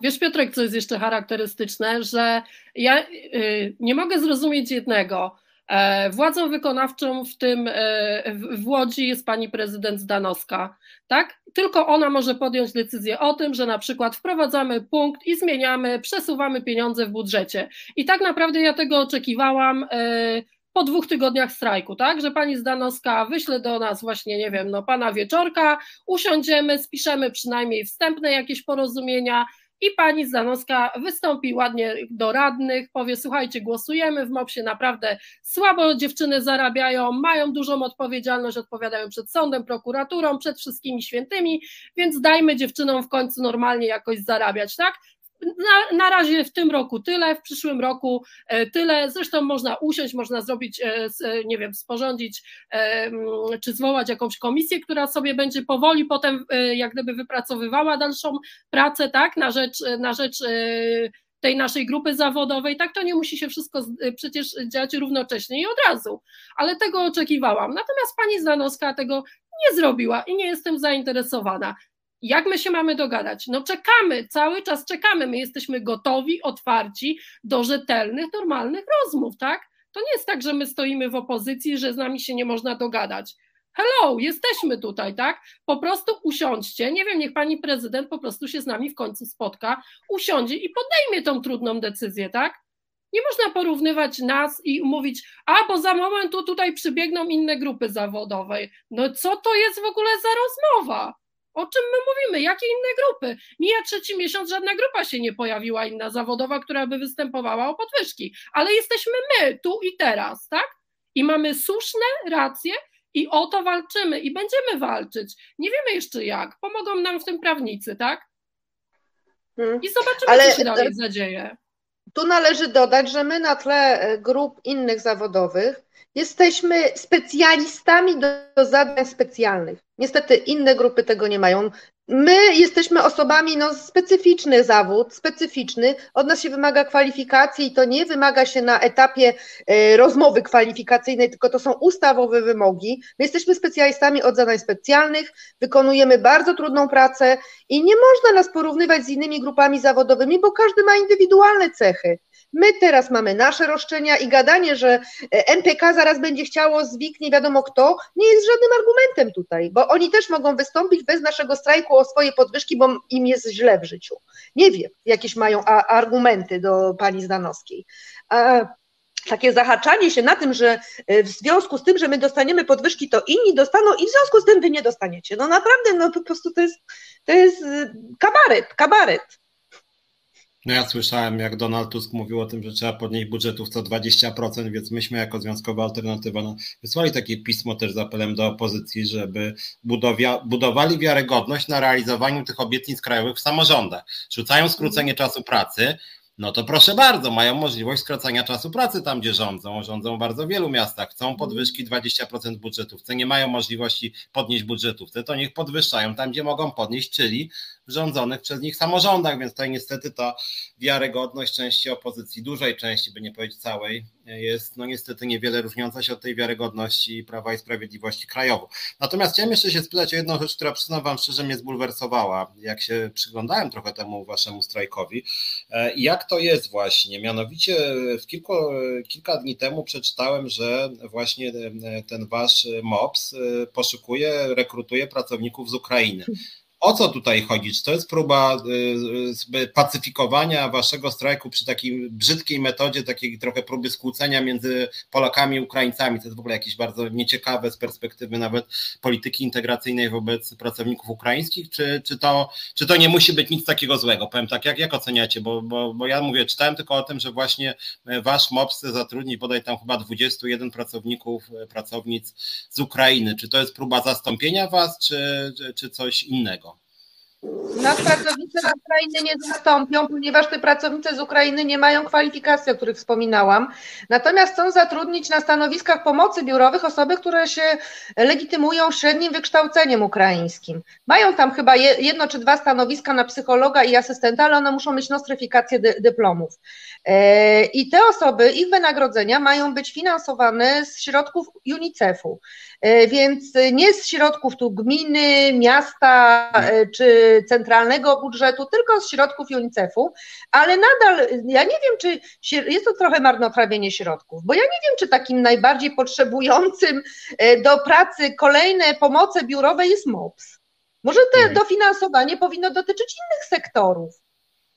Wiesz, Piotrek, co jest jeszcze charakterystyczne, że ja y, nie mogę zrozumieć jednego. E, władzą wykonawczą w tym e, w Łodzi jest pani prezydent Zdanowska, tak? Tylko ona może podjąć decyzję o tym, że na przykład wprowadzamy punkt i zmieniamy, przesuwamy pieniądze w budżecie. I tak naprawdę ja tego oczekiwałam e, po dwóch tygodniach strajku, tak? Że pani Zdanowska wyśle do nas właśnie, nie wiem, no pana wieczorka, usiądziemy, spiszemy przynajmniej wstępne jakieś porozumienia i pani Zdanowska wystąpi ładnie do radnych, powie: Słuchajcie, głosujemy w MOPS-ie, naprawdę słabo dziewczyny zarabiają, mają dużą odpowiedzialność, odpowiadają przed sądem, prokuraturą, przed wszystkimi świętymi, więc dajmy dziewczynom w końcu normalnie jakoś zarabiać, tak? Na, na razie w tym roku tyle, w przyszłym roku e, tyle. Zresztą można usiąść, można zrobić, e, nie wiem, sporządzić czy zwołać jakąś komisję, która sobie będzie powoli potem e, jak gdyby wypracowywała dalszą pracę, tak, na rzecz, na rzecz tej naszej grupy zawodowej, tak to nie musi się wszystko przecież dziać równocześnie i od razu, ale tego oczekiwałam. Natomiast pani Zanowska tego nie zrobiła i nie jestem zainteresowana. Jak my się mamy dogadać? No czekamy, cały czas czekamy. My jesteśmy gotowi, otwarci do rzetelnych, normalnych rozmów, tak? To nie jest tak, że my stoimy w opozycji, że z nami się nie można dogadać. Hello, jesteśmy tutaj, tak? Po prostu usiądźcie. Nie wiem, niech pani prezydent po prostu się z nami w końcu spotka, usiądzie i podejmie tą trudną decyzję, tak? Nie można porównywać nas i mówić, a bo za moment tu tutaj przybiegną inne grupy zawodowe. No co to jest w ogóle za rozmowa? O czym my mówimy? Jakie inne grupy? Mija trzeci miesiąc, żadna grupa się nie pojawiła inna zawodowa, która by występowała o podwyżki. Ale jesteśmy my, tu i teraz, tak? I mamy słuszne racje i o to walczymy i będziemy walczyć. Nie wiemy jeszcze jak. Pomogą nam w tym prawnicy, tak? Hmm. I zobaczymy, Ale... co się dalej zadzieje. Tu należy dodać, że my na tle e, grup innych zawodowych jesteśmy specjalistami do, do zadań specjalnych. Niestety inne grupy tego nie mają. My jesteśmy osobami, no specyficzny zawód, specyficzny. Od nas się wymaga kwalifikacji i to nie wymaga się na etapie e, rozmowy kwalifikacyjnej, tylko to są ustawowe wymogi. My jesteśmy specjalistami od zadań specjalnych, wykonujemy bardzo trudną pracę i nie można nas porównywać z innymi grupami zawodowymi, bo każdy ma indywidualne cechy. My teraz mamy nasze roszczenia i gadanie, że e, MPK zaraz będzie chciało zwik nie wiadomo kto, nie jest żadnym argumentem tutaj, bo oni też mogą wystąpić bez naszego strajku swoje podwyżki, bo im jest źle w życiu. Nie wiem, jakieś mają argumenty do pani Zdanowskiej. takie zahaczanie się na tym, że e, w związku z tym, że my dostaniemy podwyżki, to inni dostaną i w związku z tym wy nie dostaniecie. No naprawdę, no po prostu to jest, to jest e, kabaret, kabaret. No ja słyszałem, jak Donald Tusk mówił o tym, że trzeba podnieść budżetów co 20%, więc myśmy jako Związkowa Alternatywa no, wysłali takie pismo też z apelem do opozycji, żeby budowia, budowali wiarygodność na realizowaniu tych obietnic krajowych w samorządach. Rzucają skrócenie czasu pracy, no to proszę bardzo, mają możliwość skracania czasu pracy tam, gdzie rządzą. Rządzą w bardzo wielu miastach, chcą podwyżki 20% budżetówce, nie mają możliwości podnieść budżetówce, to niech podwyższają tam, gdzie mogą podnieść, czyli rządzonych przez nich samorządach, więc tutaj niestety ta wiarygodność części opozycji, dużej części, by nie powiedzieć całej, jest no niestety niewiele różniąca się od tej wiarygodności Prawa i Sprawiedliwości krajowo. Natomiast chciałem jeszcze się spytać o jedną rzecz, która przyznam Wam szczerze mnie zbulwersowała, jak się przyglądałem trochę temu Waszemu strajkowi. E, jak to jest właśnie? Mianowicie w kilku, kilka dni temu przeczytałem, że właśnie e, ten Wasz MOPS e, poszukuje, rekrutuje pracowników z Ukrainy. O co tutaj chodzi? Czy to jest próba y, y, pacyfikowania waszego strajku przy takiej brzydkiej metodzie, takiej trochę próby skłócenia między Polakami i Ukraińcami? To jest w ogóle jakieś bardzo nieciekawe z perspektywy nawet polityki integracyjnej wobec pracowników ukraińskich, czy, czy, to, czy to nie musi być nic takiego złego? Powiem tak, jak, jak oceniacie? Bo, bo, bo ja mówię, czytałem tylko o tym, że właśnie wasz MOPS chce zatrudnić bodaj tam chyba 21 pracowników, pracownic z Ukrainy. Czy to jest próba zastąpienia was, czy, czy coś innego? Nas pracownicy z Ukrainy nie zastąpią, ponieważ te pracownice z Ukrainy nie mają kwalifikacji, o których wspominałam. Natomiast chcą zatrudnić na stanowiskach pomocy biurowych osoby, które się legitymują średnim wykształceniem ukraińskim. Mają tam chyba jedno czy dwa stanowiska na psychologa i asystenta, ale one muszą mieć nostryfikację dy dyplomów. E, I te osoby, ich wynagrodzenia mają być finansowane z środków UNICEF-u. E, więc nie z środków tu gminy, miasta e, czy centralnego budżetu, tylko z środków UNICEF-u, ale nadal ja nie wiem, czy jest to trochę marnotrawienie środków, bo ja nie wiem, czy takim najbardziej potrzebującym y, do pracy kolejne pomoce biurowe jest MOPS. Może to mhm. dofinansowanie powinno dotyczyć innych sektorów.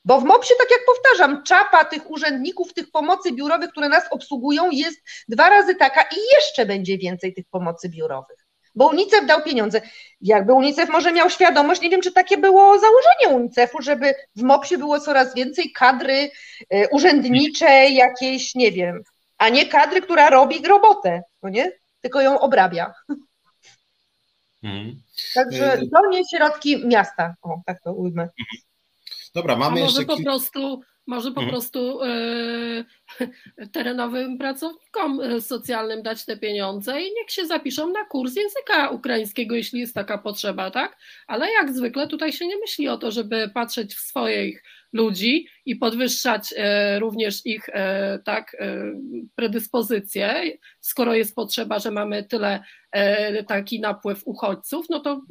Bo w MOPS-ie, tak jak powtarzam, czapa tych urzędników, tych pomocy biurowych, które nas obsługują, jest dwa razy taka i jeszcze będzie więcej tych pomocy biurowych. Bo UNICEF dał pieniądze. Jakby UNICEF może miał świadomość, nie wiem, czy takie było założenie UNICEF-u, żeby w MOPS-ie było coraz więcej kadry y, urzędniczej, jakiejś, nie wiem, a nie kadry, która robi robotę, no nie? Tylko ją obrabia. Mhm. Także y, to nie środki miasta, o, tak to ujmę. Mhm. Dobra, mamy A może jeszcze... po prostu może po mhm. prostu e, terenowym pracownikom e, socjalnym dać te pieniądze i niech się zapiszą na kurs języka ukraińskiego, jeśli jest taka potrzeba, tak? Ale jak zwykle tutaj się nie myśli o to, żeby patrzeć w swoich ludzi i podwyższać e, również ich tak, predyspozycje, skoro jest potrzeba, że mamy tyle taki napływ uchodźców, no to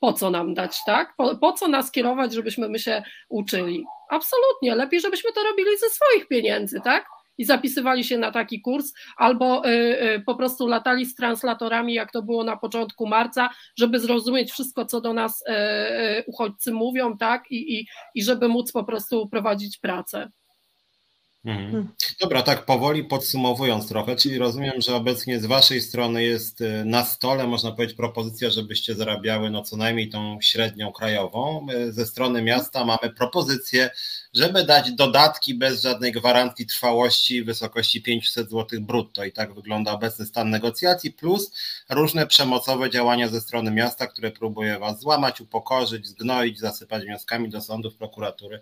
po co nam dać, tak? Po, po, co nas kierować, żebyśmy my się uczyli? Absolutnie, lepiej, żebyśmy to robili ze swoich pieniędzy, tak? I zapisywali się na taki kurs, albo y, y, po prostu latali z translatorami, jak to było na początku marca, żeby zrozumieć wszystko, co do nas y, uchodźcy mówią, tak? I, i, I żeby móc po prostu prowadzić pracę. Mhm. Hmm. Dobra, tak powoli podsumowując trochę, czyli rozumiem, że obecnie z Waszej strony jest y, na stole, można powiedzieć, propozycja, żebyście zarabiały no co najmniej tą średnią krajową. Ze strony miasta mamy propozycję, żeby dać dodatki bez żadnej gwarancji trwałości w wysokości 500 zł brutto. I tak wygląda obecny stan negocjacji, plus różne przemocowe działania ze strony miasta, które próbuje Was złamać, upokorzyć, zgnoić, zasypać wnioskami do sądów, prokuratury,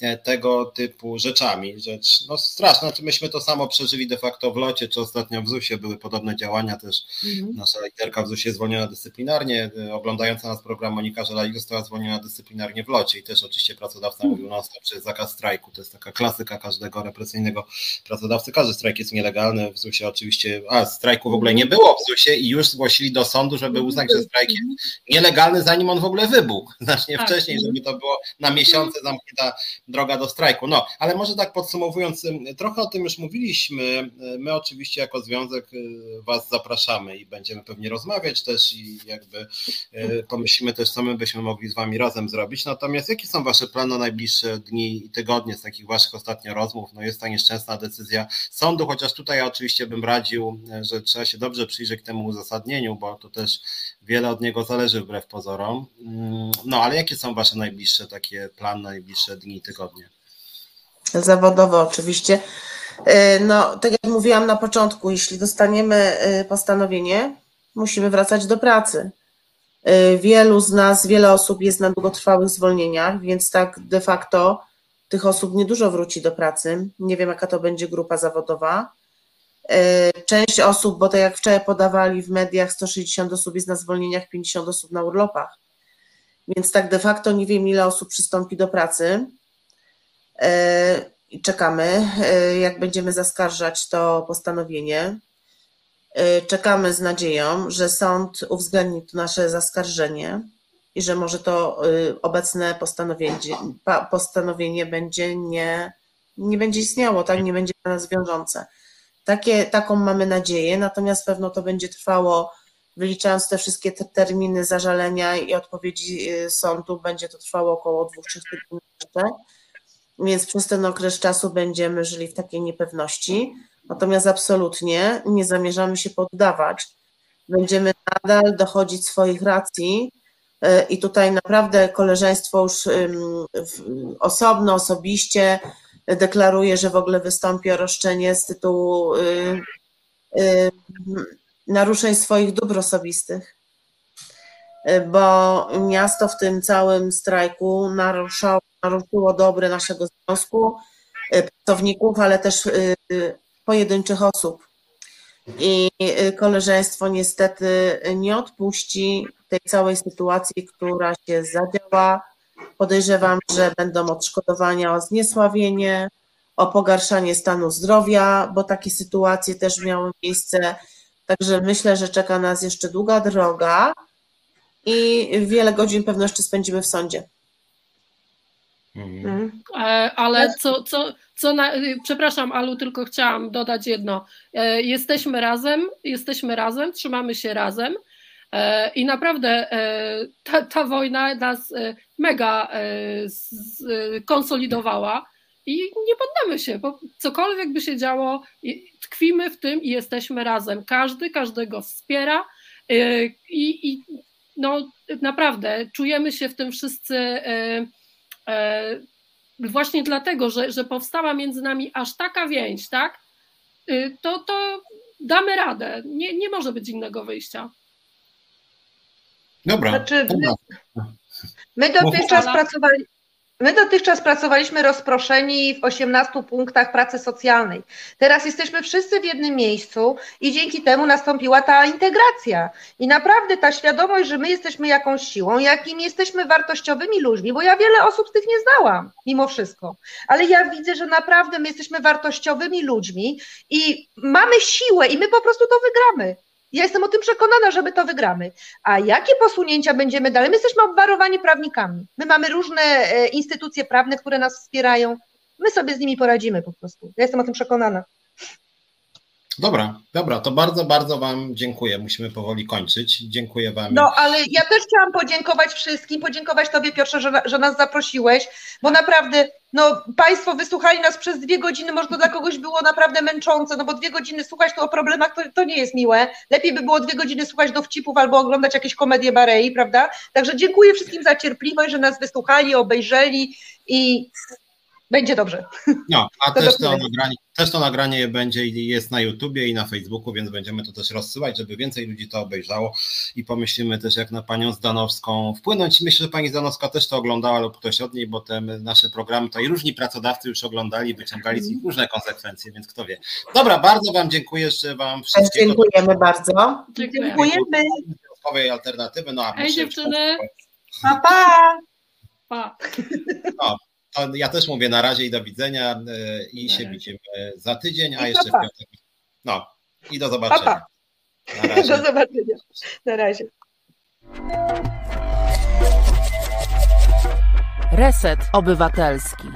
e, tego typu rzeczami. Rzecz no straszna, znaczy myśmy to samo przeżyli de facto w locie, czy ostatnio w ZUS-ie były podobne działania też. Mhm. Nasza literka w ZUS-ie zwolniona dyscyplinarnie, e, oglądająca nas program Monika Żelalik została zwolniona dyscyplinarnie w locie i też oczywiście pracodawca mhm. mówił non że zakaz strajku. To jest taka klasyka każdego represyjnego pracodawcy. Każdy strajk jest nielegalny. W ZUS-ie oczywiście, a strajku w ogóle nie było w ZUS-ie i już zgłosili do sądu, żeby uznać, że strajk jest nielegalny, zanim on w ogóle wybuchł. Znacznie tak. wcześniej, żeby to było na miesiące zamknięta droga do strajku. No, ale może tak podsumowując, trochę o tym już mówiliśmy. My oczywiście jako związek y, Was zapraszamy i będziemy pewnie rozmawiać też i jakby y, pomyślimy też, co my byśmy mogli z Wami razem zrobić. Natomiast jakie są Wasze plany na najbliższe dni i tygodnie z takich Waszych ostatnio rozmów? No jest ta nieszczęsna decyzja sądu, chociaż tutaj ja oczywiście bym radził, że trzeba się dobrze przyjrzeć temu uzasadnieniu, bo to też wiele od niego zależy wbrew pozorom. Mm, no ale jakie są Wasze najbliższe takie plany, najbliższe dni tygodnie? Zawodowo oczywiście. E, no, tak jak mówiłam na początku, jeśli dostaniemy e, postanowienie, musimy wracać do pracy. E, wielu z nas, wiele osób jest na długotrwałych zwolnieniach, więc tak de facto tych osób niedużo wróci do pracy. Nie wiem, jaka to będzie grupa zawodowa. Część osób, bo tak jak wczoraj podawali w mediach, 160 osób jest na zwolnieniach, 50 osób na urlopach. Więc tak de facto nie wiem, ile osób przystąpi do pracy. I czekamy, jak będziemy zaskarżać to postanowienie. Czekamy z nadzieją, że sąd uwzględni to nasze zaskarżenie i że może to obecne postanowienie, postanowienie będzie nie, nie będzie istniało, tak, nie będzie dla nas wiążące. Takie, taką mamy nadzieję, natomiast pewno to będzie trwało, wyliczając te wszystkie te terminy zażalenia i odpowiedzi sądu, będzie to trwało około dwóch, trzech tygodni więc przez ten okres czasu będziemy żyli w takiej niepewności. Natomiast absolutnie nie zamierzamy się poddawać. Będziemy nadal dochodzić swoich racji i tutaj naprawdę koleżeństwo już osobno, osobiście deklaruje, że w ogóle wystąpi o roszczenie z tytułu y, y, naruszeń swoich dóbr osobistych, e, bo miasto w tym całym strajku naruszało naruszyło dobre naszego związku, y, pracowników, ale też y, pojedynczych osób. I koleżeństwo niestety nie odpuści tej całej sytuacji, która się zadziała. Podejrzewam, że będą odszkodowania o zniesławienie, o pogarszanie stanu zdrowia, bo takie sytuacje też miały miejsce. Także myślę, że czeka nas jeszcze długa droga i wiele godzin pewno jeszcze spędzimy w sądzie. Mhm. E, ale co, co, co na, przepraszam, Alu, tylko chciałam dodać jedno. E, jesteśmy razem, jesteśmy razem, trzymamy się razem i naprawdę ta, ta wojna nas mega konsolidowała i nie poddamy się, bo cokolwiek by się działo, tkwimy w tym i jesteśmy razem. Każdy każdego wspiera i, i no, naprawdę czujemy się w tym wszyscy E, właśnie dlatego, że, że powstała między nami aż taka więź, tak? To, to damy radę. Nie, nie może być innego wyjścia. Dobra. Znaczy, my, my dotychczas pracowali, My dotychczas pracowaliśmy rozproszeni w 18 punktach pracy socjalnej. Teraz jesteśmy wszyscy w jednym miejscu i dzięki temu nastąpiła ta integracja. I naprawdę ta świadomość, że my jesteśmy jakąś siłą, jakim jesteśmy wartościowymi ludźmi, bo ja wiele osób z tych nie znałam, mimo wszystko. Ale ja widzę, że naprawdę my jesteśmy wartościowymi ludźmi i mamy siłę i my po prostu to wygramy. Ja jestem o tym przekonana, że my to wygramy. A jakie posunięcia będziemy dalej? My jesteśmy obwarowani prawnikami. My mamy różne e, instytucje prawne, które nas wspierają. My sobie z nimi poradzimy po prostu. Ja jestem o tym przekonana. Dobra, dobra, to bardzo, bardzo Wam dziękuję. Musimy powoli kończyć. Dziękuję Wam. No, ale ja też chciałam podziękować wszystkim, podziękować Tobie, Piotrze, że, że nas zaprosiłeś, bo naprawdę, no, Państwo wysłuchali nas przez dwie godziny, może to dla kogoś było naprawdę męczące, no bo dwie godziny słuchać tu o problemach to, to nie jest miłe. Lepiej by było dwie godziny słuchać dowcipów albo oglądać jakieś komedie Barei, prawda? Także dziękuję wszystkim za cierpliwość, że nas wysłuchali, obejrzeli i będzie dobrze. No, a to też, to nagranie, też to nagranie będzie i jest na YouTubie i na Facebooku, więc będziemy to też rozsyłać, żeby więcej ludzi to obejrzało i pomyślimy też, jak na panią Zdanowską wpłynąć. Myślę, że pani Zdanowska też to oglądała lub ktoś od niej, bo te nasze programy to i różni pracodawcy już oglądali, wyciągali z nich różne konsekwencje, więc kto wie. Dobra, bardzo Wam dziękuję jeszcze Wam wszystkim. Dziękujemy bardzo. Dziękujemy. Alternatywy, no a Hej dziewczyny. Pa, pa. Pa. No, ja też mówię na razie i do widzenia e, i się widzimy za tydzień, a jeszcze w piątek. No i do zobaczenia. Do zobaczenia. Na razie. Reset Obywatelski.